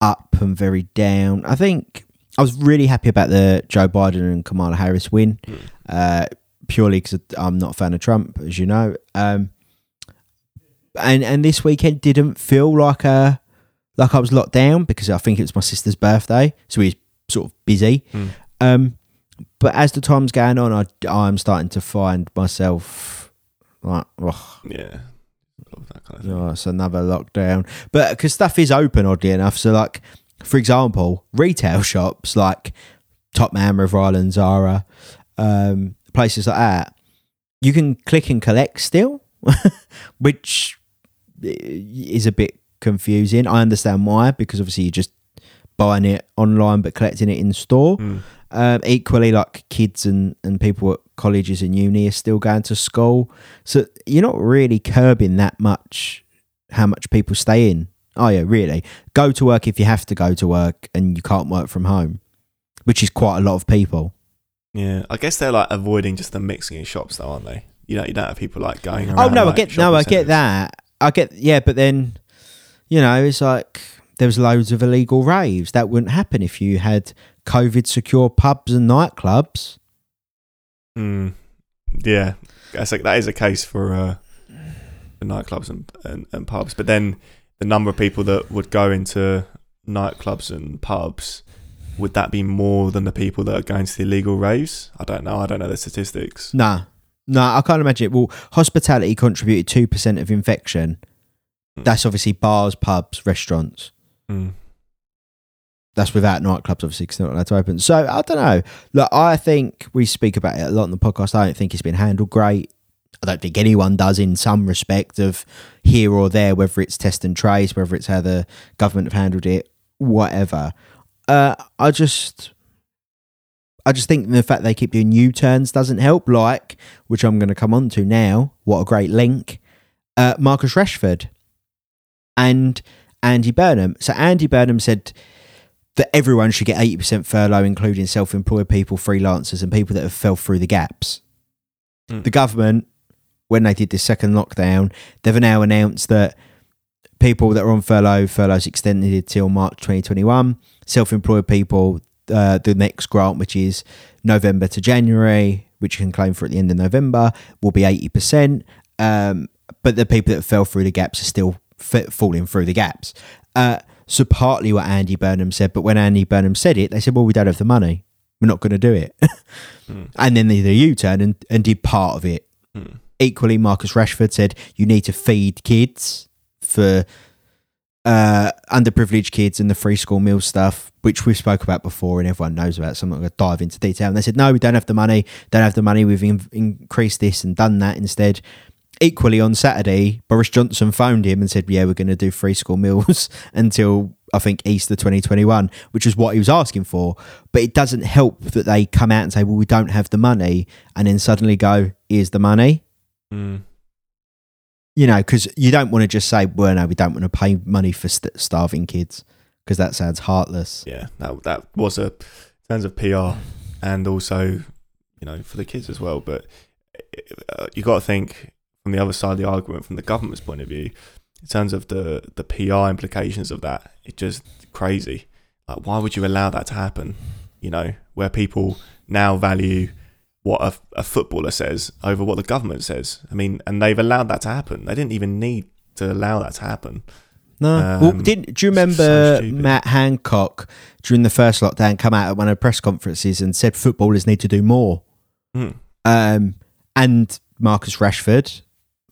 [SPEAKER 1] up and very down. I think I was really happy about the Joe Biden and Kamala Harris win,
[SPEAKER 2] Mm.
[SPEAKER 1] uh, purely because I'm not a fan of Trump, as you know. Um, and and this weekend didn't feel like a like I was locked down because I think it was my sister's birthday, so we were sort of busy.
[SPEAKER 2] Mm.
[SPEAKER 1] Um, but as the time's going on, I I'm starting to find myself like, oh,
[SPEAKER 2] Yeah. That kind of thing.
[SPEAKER 1] oh it's another lockdown. But because stuff is open, oddly enough, so like for example, retail shops like Topman, River Island, Zara, um, places like that, you can click and collect still, which is a bit confusing. I understand why, because obviously you're just buying it online but collecting it in store.
[SPEAKER 2] Mm.
[SPEAKER 1] Um, equally, like kids and, and people at colleges and uni are still going to school. So you're not really curbing that much how much people stay in. Oh, yeah, really. Go to work if you have to go to work and you can't work from home, which is quite a lot of people.
[SPEAKER 2] Yeah. I guess they're like avoiding just the mixing in shops, though, aren't they? You know, you don't have people like going around.
[SPEAKER 1] Oh, no, I get, no, I get that. I get, yeah, but then, you know, it's like there was loads of illegal raves. That wouldn't happen if you had COVID secure pubs and nightclubs.
[SPEAKER 2] Mm, yeah, that's like that is a case for, uh, for nightclubs and, and, and pubs. But then the number of people that would go into nightclubs and pubs would that be more than the people that are going to the illegal raves? I don't know. I don't know the statistics.
[SPEAKER 1] Nah, nah, I can't imagine it. Well, hospitality contributed two percent of infection.
[SPEAKER 2] Mm.
[SPEAKER 1] That's obviously bars, pubs, restaurants.
[SPEAKER 2] Mm.
[SPEAKER 1] That's without nightclubs, obviously, because they're not allowed to open. So I don't know. Look, I think we speak about it a lot in the podcast. I don't think it's been handled great. I don't think anyone does in some respect of here or there, whether it's test and trace, whether it's how the government have handled it, whatever. Uh, I just, I just think the fact they keep doing U turns doesn't help. Like, which I'm going to come on to now. What a great link, uh, Marcus Rashford and Andy Burnham. So Andy Burnham said that everyone should get 80% furlough, including self-employed people, freelancers, and people that have fell through the gaps.
[SPEAKER 2] Mm.
[SPEAKER 1] The government, when they did this second lockdown, they've now announced that people that are on furlough, furloughs extended till March 2021. Self-employed people, uh, the next grant, which is November to January, which you can claim for at the end of November, will be 80%. Um, but the people that fell through the gaps are still f- falling through the gaps. Uh, so partly what Andy Burnham said, but when Andy Burnham said it, they said, "Well, we don't have the money. We're not going to do it."
[SPEAKER 2] Mm.
[SPEAKER 1] And then they did a U-turn and, and did part of it.
[SPEAKER 2] Mm.
[SPEAKER 1] Equally, Marcus Rashford said, "You need to feed kids for uh, underprivileged kids and the free school meal stuff, which we've spoke about before and everyone knows about. So I'm not going to dive into detail." And they said, "No, we don't have the money. Don't have the money. We've in- increased this and done that instead." equally on Saturday, Boris Johnson phoned him and said, "Yeah, we're going to do free school meals until I think Easter 2021," which is what he was asking for. But it doesn't help that they come out and say, "Well, we don't have the money," and then suddenly go, "Here's the money."
[SPEAKER 2] Mm.
[SPEAKER 1] You know, because you don't want to just say, "Well, no, we don't want to pay money for st- starving kids," because that sounds heartless.
[SPEAKER 2] Yeah, that that was a in terms of PR and also you know for the kids as well. But uh, you got to think from the other side of the argument, from the government's point of view, in terms of the the PR implications of that. It's just crazy. Like, why would you allow that to happen? You know, where people now value what a, a footballer says over what the government says. I mean, and they've allowed that to happen. They didn't even need to allow that to happen.
[SPEAKER 1] No. well,
[SPEAKER 2] Um,
[SPEAKER 1] did do you remember
[SPEAKER 2] stupid.
[SPEAKER 1] Matt Hancock during the first lockdown come out at one of the press conferences and said footballers need to do more?
[SPEAKER 2] Hmm.
[SPEAKER 1] Um, and Marcus Rashford,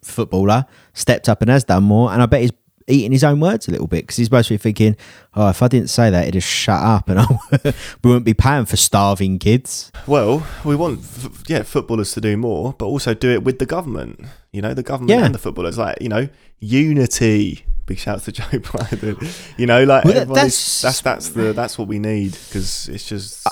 [SPEAKER 1] footballer, stepped up and has done more. And I bet he's eating his own words a little bit because he's be thinking, oh, if I didn't say that, he'd just shut up and I, we wouldn't be paying for starving kids.
[SPEAKER 2] Well, we want f- yeah footballers to do more, but also do it with the government. You know, the government
[SPEAKER 1] Yeah.
[SPEAKER 2] and the footballers. Like you know, unity. Big shouts to Joe Biden. You know, like
[SPEAKER 1] Well, that- that's-
[SPEAKER 2] that's that's the that's what we need because it's just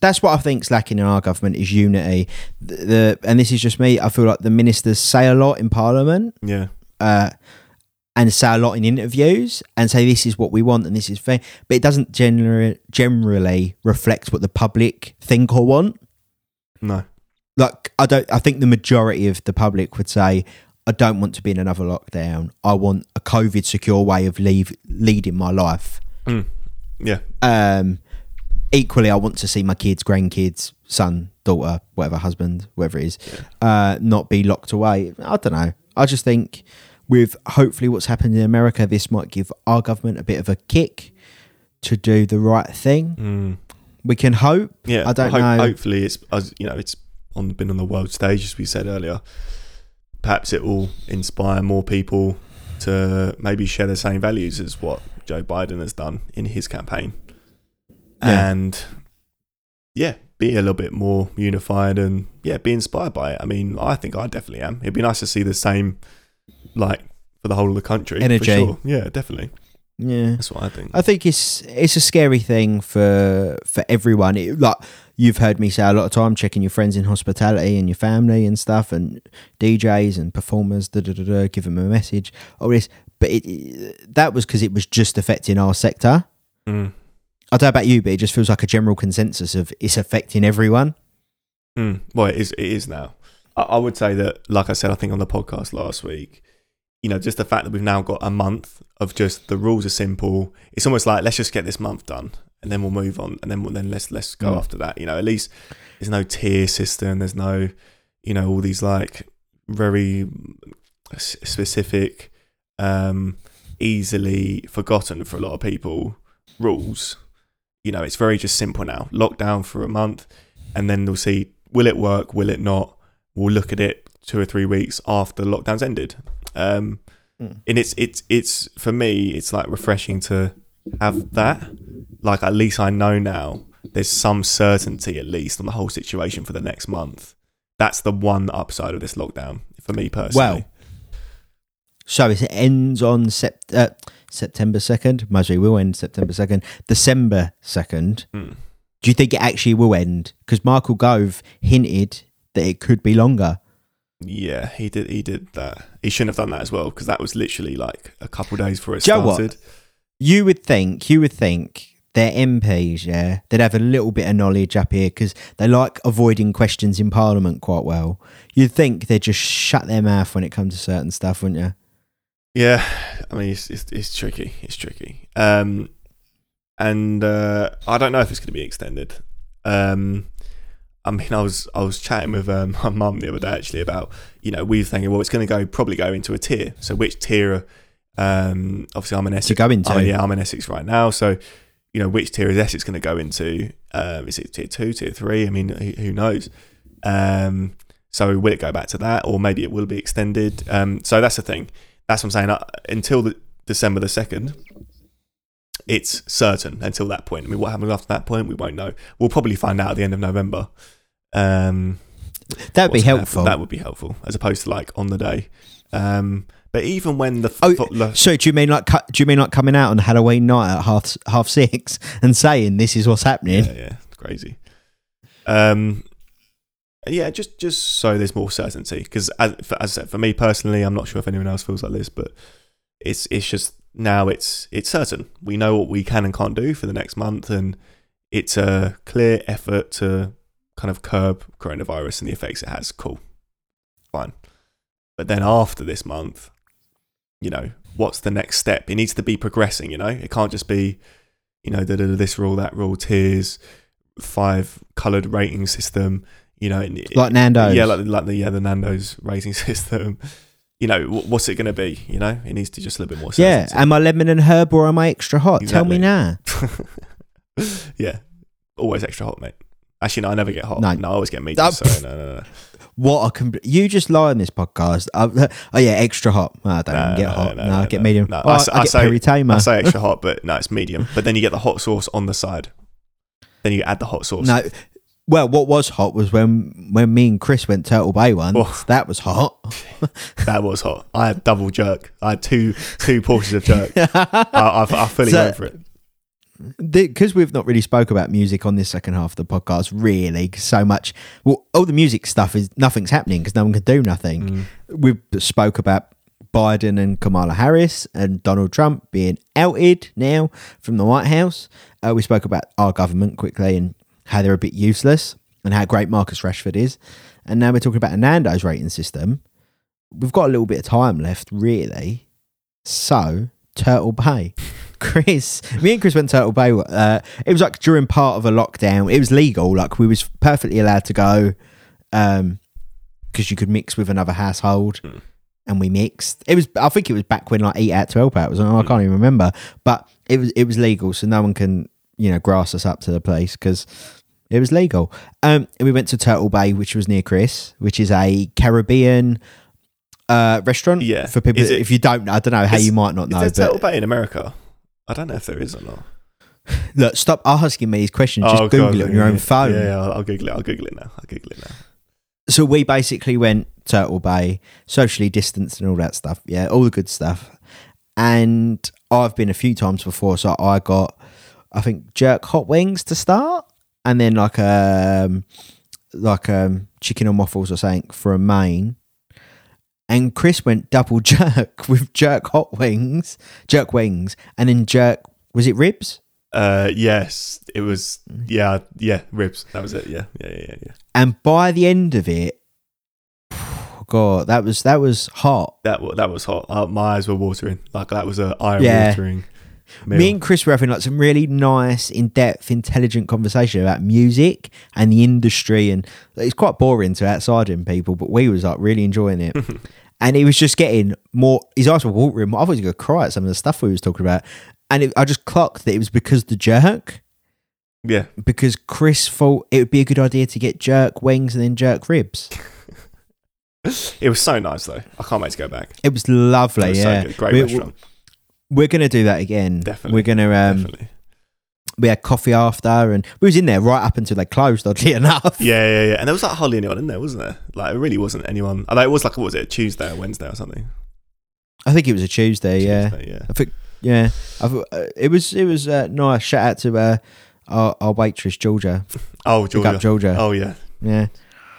[SPEAKER 1] That's what I think's lacking in our government is unity. The, the and this is just me. I feel like the ministers say a lot in Parliament,
[SPEAKER 2] yeah
[SPEAKER 1] uh, and say a lot in interviews and say this is what we want and this is fair, but it doesn't generally generally reflect what the public think or want.
[SPEAKER 2] no
[SPEAKER 1] Like I don't. I think the majority of the public would say, "I don't want to be in another lockdown. I want a COVID secure way of leave leading my life."
[SPEAKER 2] Mm. yeah
[SPEAKER 1] Um, equally, I want to see my kids, grandkids, son, daughter, whatever, husband, whatever it is, uh, not be locked away. I don't know. I just think with hopefully what's happened in America, this might give our government a bit of a kick to do the right thing.
[SPEAKER 2] Mm.
[SPEAKER 1] We can hope.
[SPEAKER 2] Yeah,
[SPEAKER 1] I don't
[SPEAKER 2] hope-
[SPEAKER 1] know.
[SPEAKER 2] Hopefully, it's as you know, it's on been on the world stage as we said earlier. Perhaps it will inspire more people to maybe share the same values as what Joe Biden has done in his campaign,
[SPEAKER 1] Yeah.
[SPEAKER 2] and yeah, be a little bit more unified and yeah, be inspired by it. I mean, I think I definitely am. It'd be nice to see the same, like for the whole of the country. for
[SPEAKER 1] Energy.
[SPEAKER 2] sure. Yeah, definitely.
[SPEAKER 1] Yeah.
[SPEAKER 2] That's what I think.
[SPEAKER 1] I think it's it's a scary thing for for everyone. It, like you've heard me say a lot of time, checking your friends in hospitality and your family and stuff, and DJs and performers, da da da da, give them a message. All this, but it, it- that was because it was just affecting our sector.
[SPEAKER 2] Mm.
[SPEAKER 1] I don't know about you, but it just feels like a general consensus of it's affecting everyone.
[SPEAKER 2] Mm, well, it is. It is now. I, I would say that, like I said, I think on the podcast last week, you know, just the fact that we've now got a month of just the rules are simple. It's almost like let's just get this month done, and then we'll move on, and then we'll, then let's let's go
[SPEAKER 1] Mm.
[SPEAKER 2] after that. You know, at least there's no tier system. There's no, you know, all these like very specific, um, easily forgotten for a lot of people rules. You know, it's very just simple now. Lockdown for a month and then they'll see will it work, will it not. We'll look at it two or three weeks after lockdown's ended. Um,
[SPEAKER 1] Mm.
[SPEAKER 2] and it's it's it's for me, it's like refreshing to have that. Like at least I know now there's some certainty at least on the whole situation for the next month. That's the one upside of this lockdown for me personally.
[SPEAKER 1] Well, So it ends on sept- uh, September second. Mostly will end September second. December second.
[SPEAKER 2] Hmm.
[SPEAKER 1] Do you think it actually will end? Because Michael Gove hinted that it could be longer.
[SPEAKER 2] Yeah, he did. He did that. He shouldn't have done that as well because that was literally like a couple days before it
[SPEAKER 1] Do you know what? You would think, you would think their MPs, yeah, they'd have a little bit of knowledge up here because they like avoiding questions in Parliament quite well. You'd think they'd just shut their mouth when it comes to certain stuff, wouldn't you?
[SPEAKER 2] Yeah, I mean it's it's, it's tricky. It's tricky. Um, and uh, I don't know if it's going to be extended. Um, I mean, I was I was chatting with um, my mum the other day actually about you know we were thinking well it's going to go probably go into a tier. So which tier? Um, obviously I'm
[SPEAKER 1] To
[SPEAKER 2] Essex.
[SPEAKER 1] go into.
[SPEAKER 2] Oh yeah, I'm in Essex right now. So you know which tier is Essex going to go into? Um, is it tier two, tier three? I mean, who, who knows? Um, so will it go back to that, or maybe it will be extended? Um, so that's the thing. That's what I'm saying. Uh, until the December the second, it's certain. Until that point, I mean, what happens after that point, we won't know. We'll probably find out at the end of November. Um,
[SPEAKER 1] That'd be helpful.
[SPEAKER 2] That would be helpful, as opposed to like on the day. Um, but even when the
[SPEAKER 1] Oh,
[SPEAKER 2] lo-
[SPEAKER 1] So do you mean like do you mean like coming out on Halloween night at half half six and saying this is what's happening?
[SPEAKER 2] Yeah, yeah, it's crazy. Um, yeah, just just so there's more certainty, because as, for- as I said, for me personally, I'm not sure if anyone else feels like this, but it's it's just now it's it's certain. We know what we can and can't do for the next month, and it's a clear effort to kind of curb coronavirus and the effects it has. Cool, fine. But then after this month, you know, what's the next step? It needs to be progressing. You know, it can't just be, you know, this rule, that rule, tiers, five coloured rating system. You know, and it-
[SPEAKER 1] Like Nando's.
[SPEAKER 2] yeah, like, like the yeah the Nando's rating system. You know, wh- what's it going to be? You know, it needs to just a little bit more.
[SPEAKER 1] Yeah, am I lemon and herb or am I extra hot? Tell me now.
[SPEAKER 2] yeah, always extra hot, mate. Actually, no, I never get hot.
[SPEAKER 1] No.
[SPEAKER 2] No, I always get medium.
[SPEAKER 1] Oh,
[SPEAKER 2] so no, no, no.
[SPEAKER 1] What a compl- you just lie on this podcast. Uh, oh yeah, extra hot. Oh, I don't
[SPEAKER 2] No,
[SPEAKER 1] get
[SPEAKER 2] no,
[SPEAKER 1] hot.
[SPEAKER 2] no,
[SPEAKER 1] No,
[SPEAKER 2] no,
[SPEAKER 1] I get
[SPEAKER 2] no.
[SPEAKER 1] medium.
[SPEAKER 2] No,
[SPEAKER 1] Oh,
[SPEAKER 2] I
[SPEAKER 1] I,
[SPEAKER 2] I
[SPEAKER 1] get
[SPEAKER 2] say-
[SPEAKER 1] Perry Tamer.
[SPEAKER 2] I say extra hot, but no, it's medium. But then you get the hot sauce on the side. Then you add the hot sauce.
[SPEAKER 1] No, well, what was hot was when when me and Chris went Turtle Bay once.
[SPEAKER 2] Oh.
[SPEAKER 1] That was hot.
[SPEAKER 2] That was hot. I had double jerk. I had two two portions of jerk. I, I, I fully
[SPEAKER 1] So-
[SPEAKER 2] go for it.
[SPEAKER 1] Because we've not really spoke about music on this second half of the podcast really so much. Well all the music stuff is nothing's happening because no one can do nothing.
[SPEAKER 2] Mm.
[SPEAKER 1] we've spoke about biden and kamala harris and donald trump being outed now from the white house. Uh, we spoke about our government quickly and how they're a bit useless and how great marcus rashford is. And now we're talking about a nando's rating system. We've got a little bit of time left really. So turtle bay Chris, me and Chris went to Turtle Bay. Uh, it was like during part of a lockdown. It was legal, like we was perfectly allowed to go, um, because you could mix with another household.
[SPEAKER 2] Mm.
[SPEAKER 1] and we mixed. It was I think it was back when like eat out to help out was. I can't even remember, but it was it was legal, so no one can you know grass us up to the place because it was legal. Um, and we went to Turtle Bay, which was near Chris, which is a Caribbean uh restaurant.
[SPEAKER 2] Yeah.
[SPEAKER 1] for people
[SPEAKER 2] it-
[SPEAKER 1] if you don't, I don't know how
[SPEAKER 2] Is-
[SPEAKER 1] you might not
[SPEAKER 2] Is
[SPEAKER 1] know.
[SPEAKER 2] there
[SPEAKER 1] But
[SPEAKER 2] Turtle Bay in America? I don't know if there is or not.
[SPEAKER 1] look, stop asking me these questions. Just
[SPEAKER 2] Oh,
[SPEAKER 1] Google
[SPEAKER 2] God,
[SPEAKER 1] it on your
[SPEAKER 2] yeah,
[SPEAKER 1] own phone.
[SPEAKER 2] Yeah, yeah, I'll, I'll Google it. I'll Google it now. I'll Google it now.
[SPEAKER 1] so we basically went Turtle Bay, socially distanced and all that stuff. Yeah, all the good stuff. And I've been a few times before, so I got, I think, jerk hot wings to start, and then like um, like um, chicken and waffles or something for a main. And Chris went double jerk with jerk hot wings, jerk wings, and then jerk. Was it ribs?
[SPEAKER 2] Uh, yes, it was. Yeah, yeah, ribs. That was it. Yeah, yeah, yeah, yeah. yeah.
[SPEAKER 1] And by the end of it, God, that was that was hot.
[SPEAKER 2] That that was hot. Uh, my eyes were watering. Like that was a eye
[SPEAKER 1] Yeah.
[SPEAKER 2] watering.
[SPEAKER 1] Me and Chris were having like some really nice, in depth, intelligent conversation about music and the industry, and it's quite boring to outside-in people, but we was like really enjoying it. and he was just getting more. His eyes were watering. I thought he was going to cry at some of the stuff we was talking about, and it, I just clocked that it was because the jerk.
[SPEAKER 2] yeah,
[SPEAKER 1] Because Chris thought it would be a good idea to get jerk wings and then jerk ribs.
[SPEAKER 2] it was so nice though. I can't wait to go back.
[SPEAKER 1] It was lovely.
[SPEAKER 2] It was
[SPEAKER 1] yeah,
[SPEAKER 2] so good. Great
[SPEAKER 1] We-
[SPEAKER 2] restaurant.
[SPEAKER 1] We're gonna do that again.
[SPEAKER 2] Definitely.
[SPEAKER 1] We're gonna um,
[SPEAKER 2] Definitely.
[SPEAKER 1] we had coffee after, and we was in there right up until they closed. Oddly enough.
[SPEAKER 2] Yeah, yeah, yeah. And there was like hardly anyone in there, wasn't there? Like it really wasn't anyone. Although it was like what was it, Tuesday or Wednesday or something?
[SPEAKER 1] I think it was a Tuesday. Yeah,
[SPEAKER 2] Tuesday, yeah.
[SPEAKER 1] I think yeah. I thought, uh, it was it was uh, nice. Shout out to uh, our, our waitress Georgia.
[SPEAKER 2] Oh,
[SPEAKER 1] Pick
[SPEAKER 2] Georgia.
[SPEAKER 1] up Georgia.
[SPEAKER 2] Oh yeah,
[SPEAKER 1] Yeah,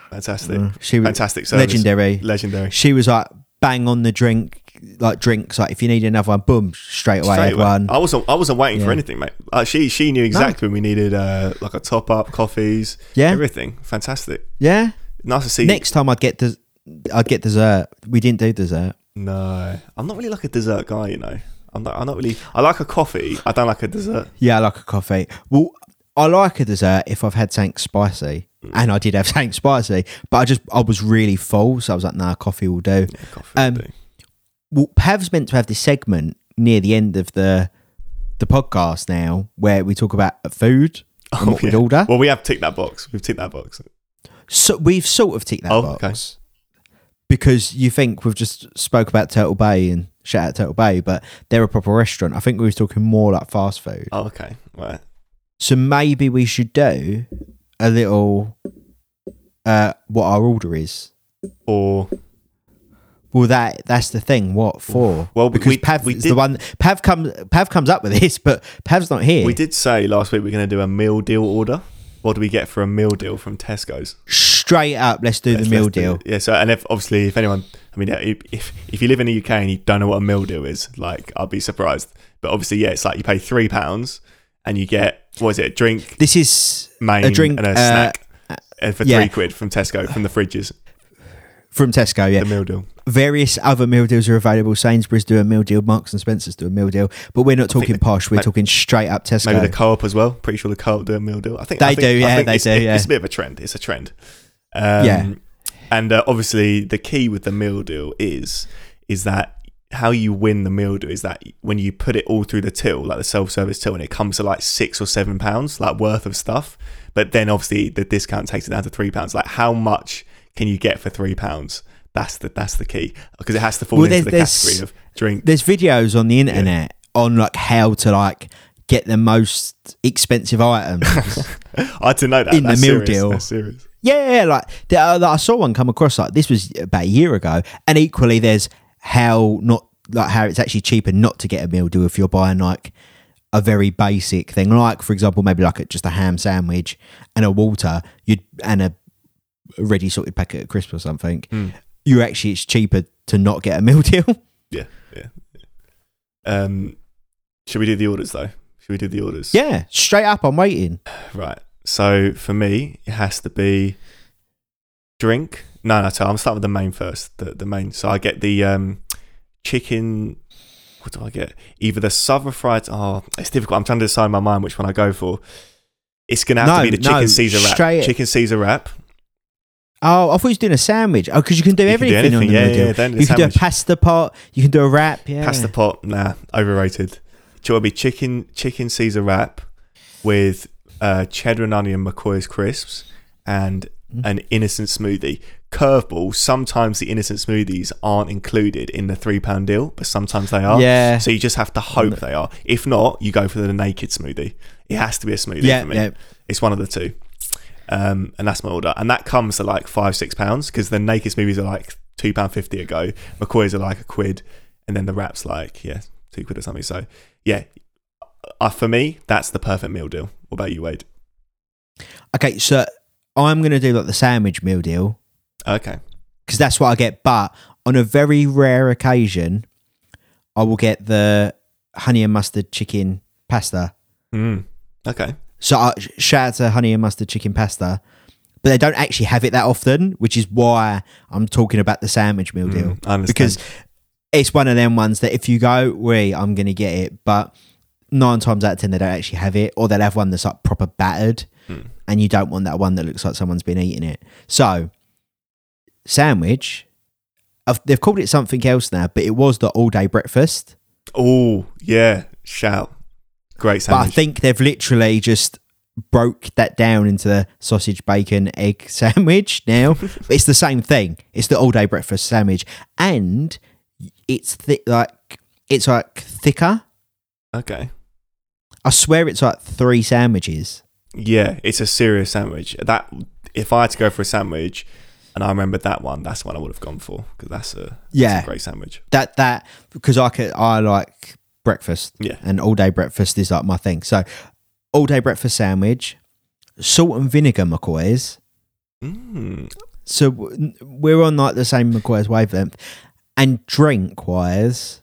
[SPEAKER 2] fantastic,
[SPEAKER 1] Uh, she was
[SPEAKER 2] fantastic service.
[SPEAKER 1] legendary.
[SPEAKER 2] legendary.
[SPEAKER 1] She was like bang on the drink, like drinks. Like if you need another one, boom, straight away
[SPEAKER 2] Straight away.
[SPEAKER 1] one.
[SPEAKER 2] I wasn't. I wasn't waiting for anything, mate. Uh, she she knew exactly when we needed uh, like a top up, coffees,
[SPEAKER 1] Yeah,
[SPEAKER 2] everything. Fantastic.
[SPEAKER 1] yeah.
[SPEAKER 2] Nice to see.
[SPEAKER 1] Next time I'd get des- I'd get dessert. We didn't do dessert.
[SPEAKER 2] No, I'm not really like a dessert guy. You know, I'm not. I'm not really. I like a coffee. I don't like a dessert.
[SPEAKER 1] Yeah, I like a coffee. Well, I like a dessert if I've had something spicy, and I did have something spicy, but I just I was really full, so I was like, nah, coffee will do.
[SPEAKER 2] Yeah, coffee.
[SPEAKER 1] Um,
[SPEAKER 2] would do.
[SPEAKER 1] Well, Pav's meant to have this segment near the end of the the podcast now, where we talk about food and
[SPEAKER 2] Oh,
[SPEAKER 1] what we'd order.
[SPEAKER 2] Well, we have ticked that box. We've ticked that box.
[SPEAKER 1] So we've sort of ticked that
[SPEAKER 2] Oh,
[SPEAKER 1] box
[SPEAKER 2] okay.
[SPEAKER 1] because you think we've just spoke about Turtle Bay and shout out Turtle Bay, but they're a proper restaurant. I think we was talking more like fast food.
[SPEAKER 2] Oh, okay. Right.
[SPEAKER 1] So maybe we should do a little uh what our order is.
[SPEAKER 2] Or
[SPEAKER 1] Well that that's the thing. What for?
[SPEAKER 2] Well,
[SPEAKER 1] because
[SPEAKER 2] we-
[SPEAKER 1] Pav
[SPEAKER 2] we
[SPEAKER 1] is
[SPEAKER 2] did-
[SPEAKER 1] the one Pav comes Pav comes up with this, but Pav's not here.
[SPEAKER 2] we did say last week we're going to do a meal deal order. What do we get for a meal deal from Tesco's?
[SPEAKER 1] Straight up, let's do
[SPEAKER 2] Let's-
[SPEAKER 1] the meal
[SPEAKER 2] do
[SPEAKER 1] deal.
[SPEAKER 2] Yeah. So, and if obviously, if anyone, I mean, if if you live in the UK and you don't know what a meal deal is, like, I'd be surprised. But obviously, yeah, it's like you pay three pounds and you get what is it? A drink,
[SPEAKER 1] This is
[SPEAKER 2] main,
[SPEAKER 1] A drink,
[SPEAKER 2] and a
[SPEAKER 1] uh,
[SPEAKER 2] snack. And for
[SPEAKER 1] yeah.
[SPEAKER 2] three quid from Tesco from the fridges,
[SPEAKER 1] from Tesco, yeah.
[SPEAKER 2] the meal deal.
[SPEAKER 1] Various other meal deals are available. Sainsbury's do a meal deal, Marks and Spencer's do a meal deal, but we're not talking posh. We're
[SPEAKER 2] maybe-
[SPEAKER 1] talking straight up Tesco.
[SPEAKER 2] Maybe the co-op as well. Pretty sure the co-op do a meal deal. I think
[SPEAKER 1] They
[SPEAKER 2] I think-
[SPEAKER 1] do, yeah, they do,
[SPEAKER 2] it-
[SPEAKER 1] yeah.
[SPEAKER 2] It's a bit of a trend. It's a trend. Um,
[SPEAKER 1] Yeah.
[SPEAKER 2] And uh, obviously, the key with the meal deal is is that how you win the meal deal is that when you put it all through the till, like the self-service till, and it comes to like six or seven pounds, like worth of stuff. But then obviously the discount takes it down to three pounds. Like how much can you get for three pounds? That's the that's the key because it has to fall
[SPEAKER 1] Well,
[SPEAKER 2] into the category of drink.
[SPEAKER 1] There's videos on the internet on like how to like get the most expensive items.
[SPEAKER 2] I didn't know that
[SPEAKER 1] in the
[SPEAKER 2] That's
[SPEAKER 1] meal
[SPEAKER 2] serious.
[SPEAKER 1] deal.
[SPEAKER 2] That's serious.
[SPEAKER 1] Yeah, yeah, like the, uh, I saw one come across like this was about a year ago, and equally there's how not like how it's actually cheaper not to get a meal deal if you're buying like a very basic thing, like for example maybe like a, just a ham sandwich and a water, you'd and a ready sorted packet of crisps or something.
[SPEAKER 2] Mm.
[SPEAKER 1] You actually it's cheaper to not get a meal deal.
[SPEAKER 2] Yeah, yeah. Um, should we do the orders though? Should we do the orders?
[SPEAKER 1] yeah, straight up, I'm waiting.
[SPEAKER 2] Right. So for me, it has to be drink. No, no. So I'm starting with the main first. The the main. So I get the um, chicken. What do I get? Either the southern fried. Oh, it's difficult. I'm trying to decide in my mind which one I go for. It's gonna have
[SPEAKER 1] No,
[SPEAKER 2] to be the chicken
[SPEAKER 1] no,
[SPEAKER 2] Caesar wrap.
[SPEAKER 1] straight-
[SPEAKER 2] Chicken Caesar wrap.
[SPEAKER 1] Oh, I thought you was doing a sandwich. Oh, because you can do
[SPEAKER 2] You can do
[SPEAKER 1] everything on the
[SPEAKER 2] anything, yeah, yeah,
[SPEAKER 1] you can do a pasta pot. You can do a wrap. Yeah.
[SPEAKER 2] Pasta pot, nah, overrated. Do you want to be chicken chicken Caesar wrap with uh, cheddar and onion McCoy's crisps and
[SPEAKER 1] Mm.
[SPEAKER 2] an innocent smoothie? Curveball. Sometimes the innocent smoothies aren't included in the three pound deal, but sometimes they are.
[SPEAKER 1] Yeah.
[SPEAKER 2] So you just have to hope they are. If not, you go for the naked smoothie. It has to be a smoothie
[SPEAKER 1] Yeah,
[SPEAKER 2] for me.
[SPEAKER 1] yeah.
[SPEAKER 2] It's one of the two. Um, and that's my order. And that comes to like five, six pounds because the naked movies are like two pound fifty a go. McCoy's are like a quid, and then the wraps like yeah, two quid or something. So yeah, uh, for me, that's the perfect meal deal. What about you, Wade?
[SPEAKER 1] Okay, so I'm going to do like the sandwich meal deal
[SPEAKER 2] Okay.
[SPEAKER 1] because that's what I get. But on a very rare occasion, I will get the honey and mustard chicken pasta.
[SPEAKER 2] Mm. Okay.
[SPEAKER 1] So I, shout out to honey and mustard chicken pasta. But they don't actually have it that often, which is why I'm talking about the sandwich meal deal.
[SPEAKER 2] Mm, I understand.
[SPEAKER 1] because it's one of them ones that if you go, we, I'm going to get it. But nine times out of ten, they don't actually have it, or they'll have one that's like proper battered,
[SPEAKER 2] Hmm.
[SPEAKER 1] and you don't want that one that looks like someone's been eating it. So, sandwich, I've, they've called it something else now, but it was the all day breakfast.
[SPEAKER 2] Oh yeah, shout. Great sandwich.
[SPEAKER 1] But I think they've literally just broke that down into the sausage, bacon, egg sandwich now. it's the same thing. It's the all day breakfast sandwich, and it's like it's like thicker.
[SPEAKER 2] okay.
[SPEAKER 1] I swear it's like three sandwiches.
[SPEAKER 2] Yeah, it's a serious sandwich. That if I had to go for a sandwich, and I remembered that one, that's what I would have gone for because that's a that's
[SPEAKER 1] Yeah.
[SPEAKER 2] a great sandwich.
[SPEAKER 1] That that because I could I like breakfast.
[SPEAKER 2] Yeah.
[SPEAKER 1] and all day breakfast is like my thing. So all day breakfast sandwich, salt and vinegar McCoys.
[SPEAKER 2] Mm.
[SPEAKER 1] So we're on like the same McCoy's wavelength. And drink wise,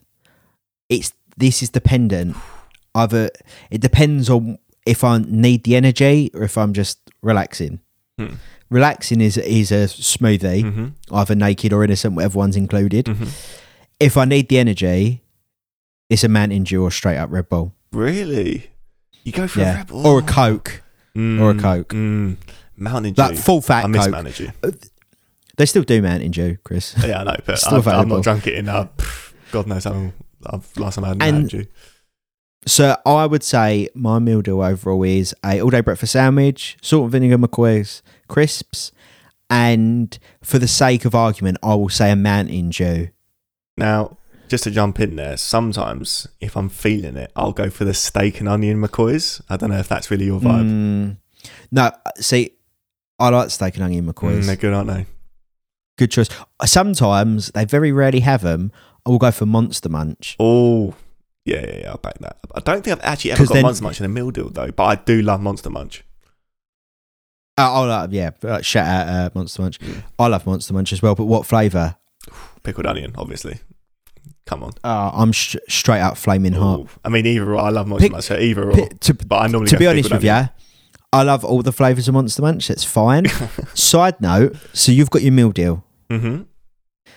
[SPEAKER 1] it's this is dependent. Either it depends on if I need the energy or if I'm just relaxing.
[SPEAKER 2] Hmm.
[SPEAKER 1] Relaxing is is a smoothie,
[SPEAKER 2] hmm
[SPEAKER 1] either naked or innocent, whatever one's included.
[SPEAKER 2] hmm
[SPEAKER 1] If I need the energy, it's a Mountain Dew or straight up Red Bull.
[SPEAKER 2] Really? You go for a
[SPEAKER 1] Red
[SPEAKER 2] Bull
[SPEAKER 1] or a Coke, or a Coke.
[SPEAKER 2] Mm. Mountain Dew.
[SPEAKER 1] like full fat
[SPEAKER 2] I miss
[SPEAKER 1] Coke.
[SPEAKER 2] Mountain Dew.
[SPEAKER 1] They still do Mountain Dew, Chris.
[SPEAKER 2] Yeah, I know, but
[SPEAKER 1] Still
[SPEAKER 2] I've, I've not drunk it in uh, God knows how long. I've last time I had
[SPEAKER 1] And-
[SPEAKER 2] Mountain Dew.
[SPEAKER 1] So I would say my meal deal overall is a all day breakfast sandwich, salt and vinegar McCoy's crisps, and for the sake of argument, I will say a Mountain Dew.
[SPEAKER 2] Now, just to jump in there, sometimes if I'm feeling it, I'll go for the steak and onion McCoys. I don't know if that's really your vibe.
[SPEAKER 1] Mm, no, see, I like steak and onion
[SPEAKER 2] Mm, they're good, aren't they?
[SPEAKER 1] Good choice. Sometimes they very rarely have them. I will go for Monster Munch.
[SPEAKER 2] Oh, yeah, yeah, yeah. I'll back that. I don't think I've actually ever got
[SPEAKER 1] then-
[SPEAKER 2] Monster Munch in a meal deal though, but I do love Monster Munch.
[SPEAKER 1] Uh, I like, yeah, uh, shout out uh, Monster Munch.
[SPEAKER 2] Mm.
[SPEAKER 1] I love Monster Munch as well, but what flavour?
[SPEAKER 2] Pickled onion, obviously. Come on.
[SPEAKER 1] Uh, I'm sh- straight out flaming hot.
[SPEAKER 2] Ooh. I mean, either or. I love Monster
[SPEAKER 1] Pick-
[SPEAKER 2] Munch, so either or.
[SPEAKER 1] To,
[SPEAKER 2] but I normally
[SPEAKER 1] to be honest with you, I love all the flavours of Monster Munch. That's fine. Side note: so you've got your meal deal.
[SPEAKER 2] Mm-hmm.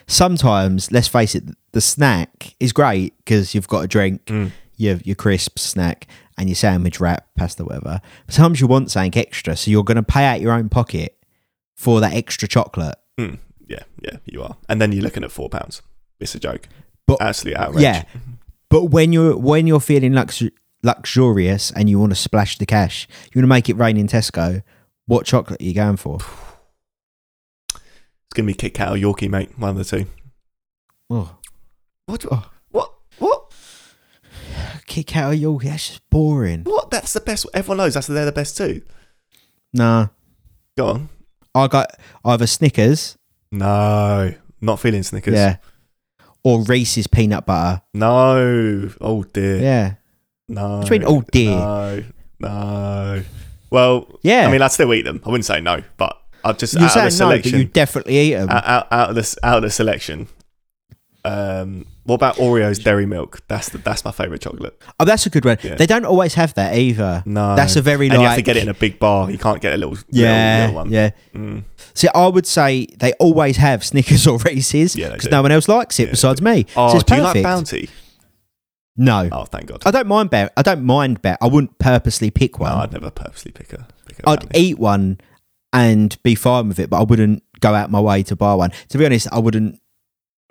[SPEAKER 1] Sometimes, let's face it, the snack is great because you've got a drink,
[SPEAKER 2] Mm.
[SPEAKER 1] your your crisp snack, and your sandwich wrap, pasta, whatever. But sometimes you want something extra, so you're going to pay out your own pocket for that extra chocolate.
[SPEAKER 2] Mm. Yeah, yeah, you are. And then you're looking at four pounds. It's a joke.
[SPEAKER 1] But
[SPEAKER 2] Absolutely outrage.
[SPEAKER 1] yeah, but when you're when you're feeling lux- luxurious and you want to splash the cash, you want to make it rain in Tesco. What chocolate are you going for?
[SPEAKER 2] It's gonna be Kit Kat or Yorkie, mate. One of the two.
[SPEAKER 1] Oh.
[SPEAKER 2] What?
[SPEAKER 1] Oh.
[SPEAKER 2] What? What?
[SPEAKER 1] Kit Kat or Yorkie, that's just boring.
[SPEAKER 2] What? That's the best. Everyone knows that's they're the best too.
[SPEAKER 1] Nah.
[SPEAKER 2] Go on.
[SPEAKER 1] I got either Snickers,
[SPEAKER 2] No, not feeling Snickers.
[SPEAKER 1] yeah, or Reese's peanut butter.
[SPEAKER 2] No. Oh dear.
[SPEAKER 1] Yeah.
[SPEAKER 2] No.
[SPEAKER 1] What do you mean, oh dear?
[SPEAKER 2] No. No. Well,
[SPEAKER 1] Yeah.
[SPEAKER 2] I mean, I'd still eat them. I wouldn't say no, but I'd just
[SPEAKER 1] You're
[SPEAKER 2] out of the
[SPEAKER 1] saying no, but
[SPEAKER 2] selection.
[SPEAKER 1] you definitely eat them.
[SPEAKER 2] out, out, out of this out of the selection. Um, what about Oreos Dairy Milk? That's the, that's my favorite chocolate.
[SPEAKER 1] oh, that's a good one.
[SPEAKER 2] yeah.
[SPEAKER 1] They don't always have that either.
[SPEAKER 2] No,
[SPEAKER 1] That's a very
[SPEAKER 2] and
[SPEAKER 1] like
[SPEAKER 2] you have to get it in a big bar. You can't get a little
[SPEAKER 1] yeah,
[SPEAKER 2] little, little one.
[SPEAKER 1] yeah.
[SPEAKER 2] Mm.
[SPEAKER 1] See, I would say they always have Snickers or Reese's because
[SPEAKER 2] do.
[SPEAKER 1] no one else likes it
[SPEAKER 2] Yeah,
[SPEAKER 1] besides me.
[SPEAKER 2] Oh,
[SPEAKER 1] so
[SPEAKER 2] do you like. Bounty?
[SPEAKER 1] No,
[SPEAKER 2] Oh, thank God.
[SPEAKER 1] I don't mind bet. I don't mind bet. I wouldn't purposely pick
[SPEAKER 2] No,
[SPEAKER 1] one.
[SPEAKER 2] I'd never purposely pick a pick a
[SPEAKER 1] I'd
[SPEAKER 2] Bounty.
[SPEAKER 1] eat one and be fine with it, but I wouldn't go out my way to buy one. To be honest, I wouldn't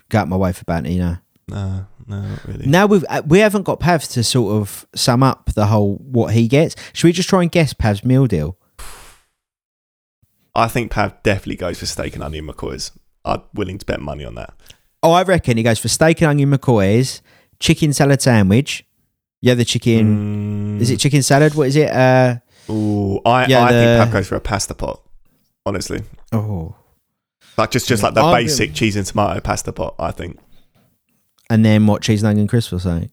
[SPEAKER 1] go out my way for Bounty. No.
[SPEAKER 2] No, no, not really.
[SPEAKER 1] Now we've uh, we haven't got Pav to sort of sum up the whole what he gets. Should we just try and guess Pav's meal deal?
[SPEAKER 2] I think Pav definitely goes for steak and onion McCoys. I'm willing to bet money on that.
[SPEAKER 1] Oh, I reckon he goes for steak and onion McCoys, chicken salad sandwich. Yeah, the chicken.
[SPEAKER 2] Mm,
[SPEAKER 1] Is it chicken salad? What is it? Uh
[SPEAKER 2] Ooh, I,
[SPEAKER 1] Yeah,
[SPEAKER 2] I
[SPEAKER 1] the-
[SPEAKER 2] think Pav goes for a pasta pot. Honestly,
[SPEAKER 1] oh,
[SPEAKER 2] like just just like the
[SPEAKER 1] I'm gonna-
[SPEAKER 2] basic cheese and tomato pasta pot. I think
[SPEAKER 1] and then what? Cheese and onion crisp or something?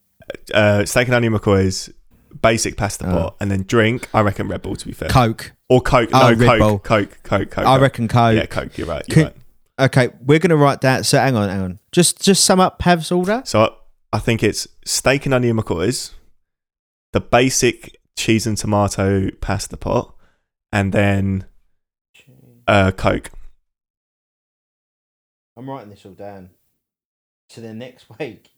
[SPEAKER 2] uh, steak and onion McCoys, basic pasta
[SPEAKER 1] Oh.
[SPEAKER 2] pot, and then drink. I reckon Red Bull to be fair,
[SPEAKER 1] Coke.
[SPEAKER 2] or Coke.
[SPEAKER 1] Oh,
[SPEAKER 2] no,
[SPEAKER 1] Red
[SPEAKER 2] Coke,
[SPEAKER 1] Bull.
[SPEAKER 2] Coke, Coke, Coke.
[SPEAKER 1] I reckon Coke.
[SPEAKER 2] Yeah, Coke. You're right. You're
[SPEAKER 1] Could-
[SPEAKER 2] right.
[SPEAKER 1] Okay, we're gonna write that. So hang on, hang on. Just just sum up Pav's order.
[SPEAKER 2] So I, I think it's steak and onion McCoys, the basic cheese and tomato pasta pot, and then uh, Coke.
[SPEAKER 1] I'm writing this all down. So then next week,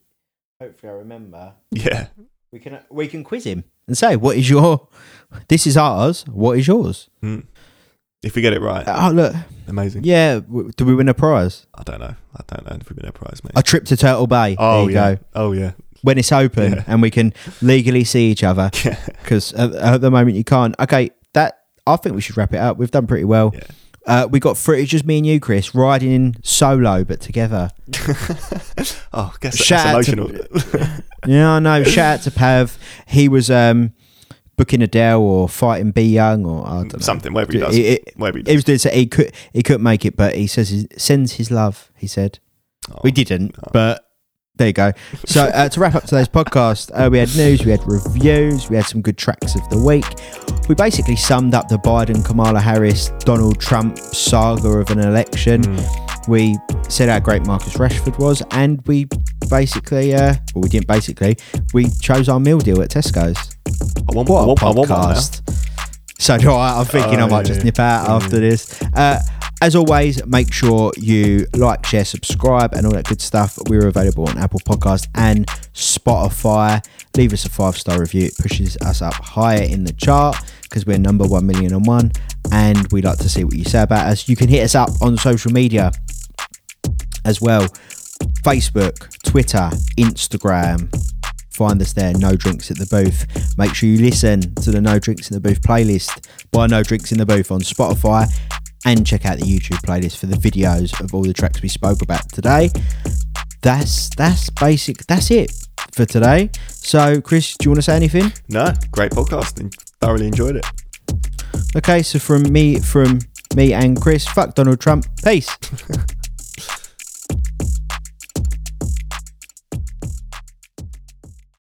[SPEAKER 1] hopefully I remember.
[SPEAKER 2] Yeah.
[SPEAKER 1] We can we can quiz him and say what is your. This is ours. What is yours?
[SPEAKER 2] Mm. If we get it right,
[SPEAKER 1] Oh look,
[SPEAKER 2] amazing.
[SPEAKER 1] yeah. w- Do we win a prize?
[SPEAKER 2] I don't know. I don't know if we win a prize, mate.
[SPEAKER 1] A trip to Turtle Bay.
[SPEAKER 2] oh
[SPEAKER 1] there you
[SPEAKER 2] yeah.
[SPEAKER 1] go.
[SPEAKER 2] Oh yeah.
[SPEAKER 1] When it's open
[SPEAKER 2] Yeah.
[SPEAKER 1] and we can legally see each other
[SPEAKER 2] Yeah.
[SPEAKER 1] because at, at the moment you can't. Okay, that I think we should wrap it up. We've done pretty well.
[SPEAKER 2] Yeah.
[SPEAKER 1] Uh, we got footage just me and you, Chris, riding in solo but together.
[SPEAKER 2] oh, I guess
[SPEAKER 1] Shout out
[SPEAKER 2] that's
[SPEAKER 1] to-
[SPEAKER 2] emotional.
[SPEAKER 1] Yeah, I know. Shout out to Pav. He was um, booking Adele or fighting B Young or I don't know.
[SPEAKER 2] Something, whatever he does.
[SPEAKER 1] He-
[SPEAKER 2] whatever he does.
[SPEAKER 1] was doing so he could he couldn't make it, but he says he sends his love. He said
[SPEAKER 2] Oh.
[SPEAKER 1] we didn't,
[SPEAKER 2] Oh.
[SPEAKER 1] but there you go. So uh, to wrap up today's podcast, uh, we had news, we had reviews, we had some good tracks of the week. We basically summed up the Biden, Kamala Harris, Donald Trump saga of an election.
[SPEAKER 2] Mm.
[SPEAKER 1] We said how great Marcus Rashford was, and we basically, uh, well, we didn't basically, we chose our meal deal at Tesco's.
[SPEAKER 2] I want,
[SPEAKER 1] What
[SPEAKER 2] I
[SPEAKER 1] a
[SPEAKER 2] want, I want one now.
[SPEAKER 1] podcast. So do I. I'm thinking I
[SPEAKER 2] Oh,
[SPEAKER 1] might
[SPEAKER 2] yeah,
[SPEAKER 1] just nip out
[SPEAKER 2] Mm.
[SPEAKER 1] after this. Uh, as always, make sure you like, share, subscribe, and all that good stuff. We're available on Apple Podcast and Spotify. Leave us a five star review. It pushes us up higher in the chart because we're number one million and one, and we like to see what you say about us. You can hit us up on social media as well Facebook, Twitter, Instagram. Find us there, No Drinks at the Booth. Make sure you listen to the No Drinks in the Booth playlist by No Drinks in the Booth on Spotify and check out the YouTube playlist for the videos of all the tracks we spoke about today. That's that's basic. That's it for today. So, Chris, do you want to say anything?
[SPEAKER 2] No, great podcast. and Thoroughly enjoyed it.
[SPEAKER 1] Okay, so from me, from me and Chris, fuck Donald Trump. Peace.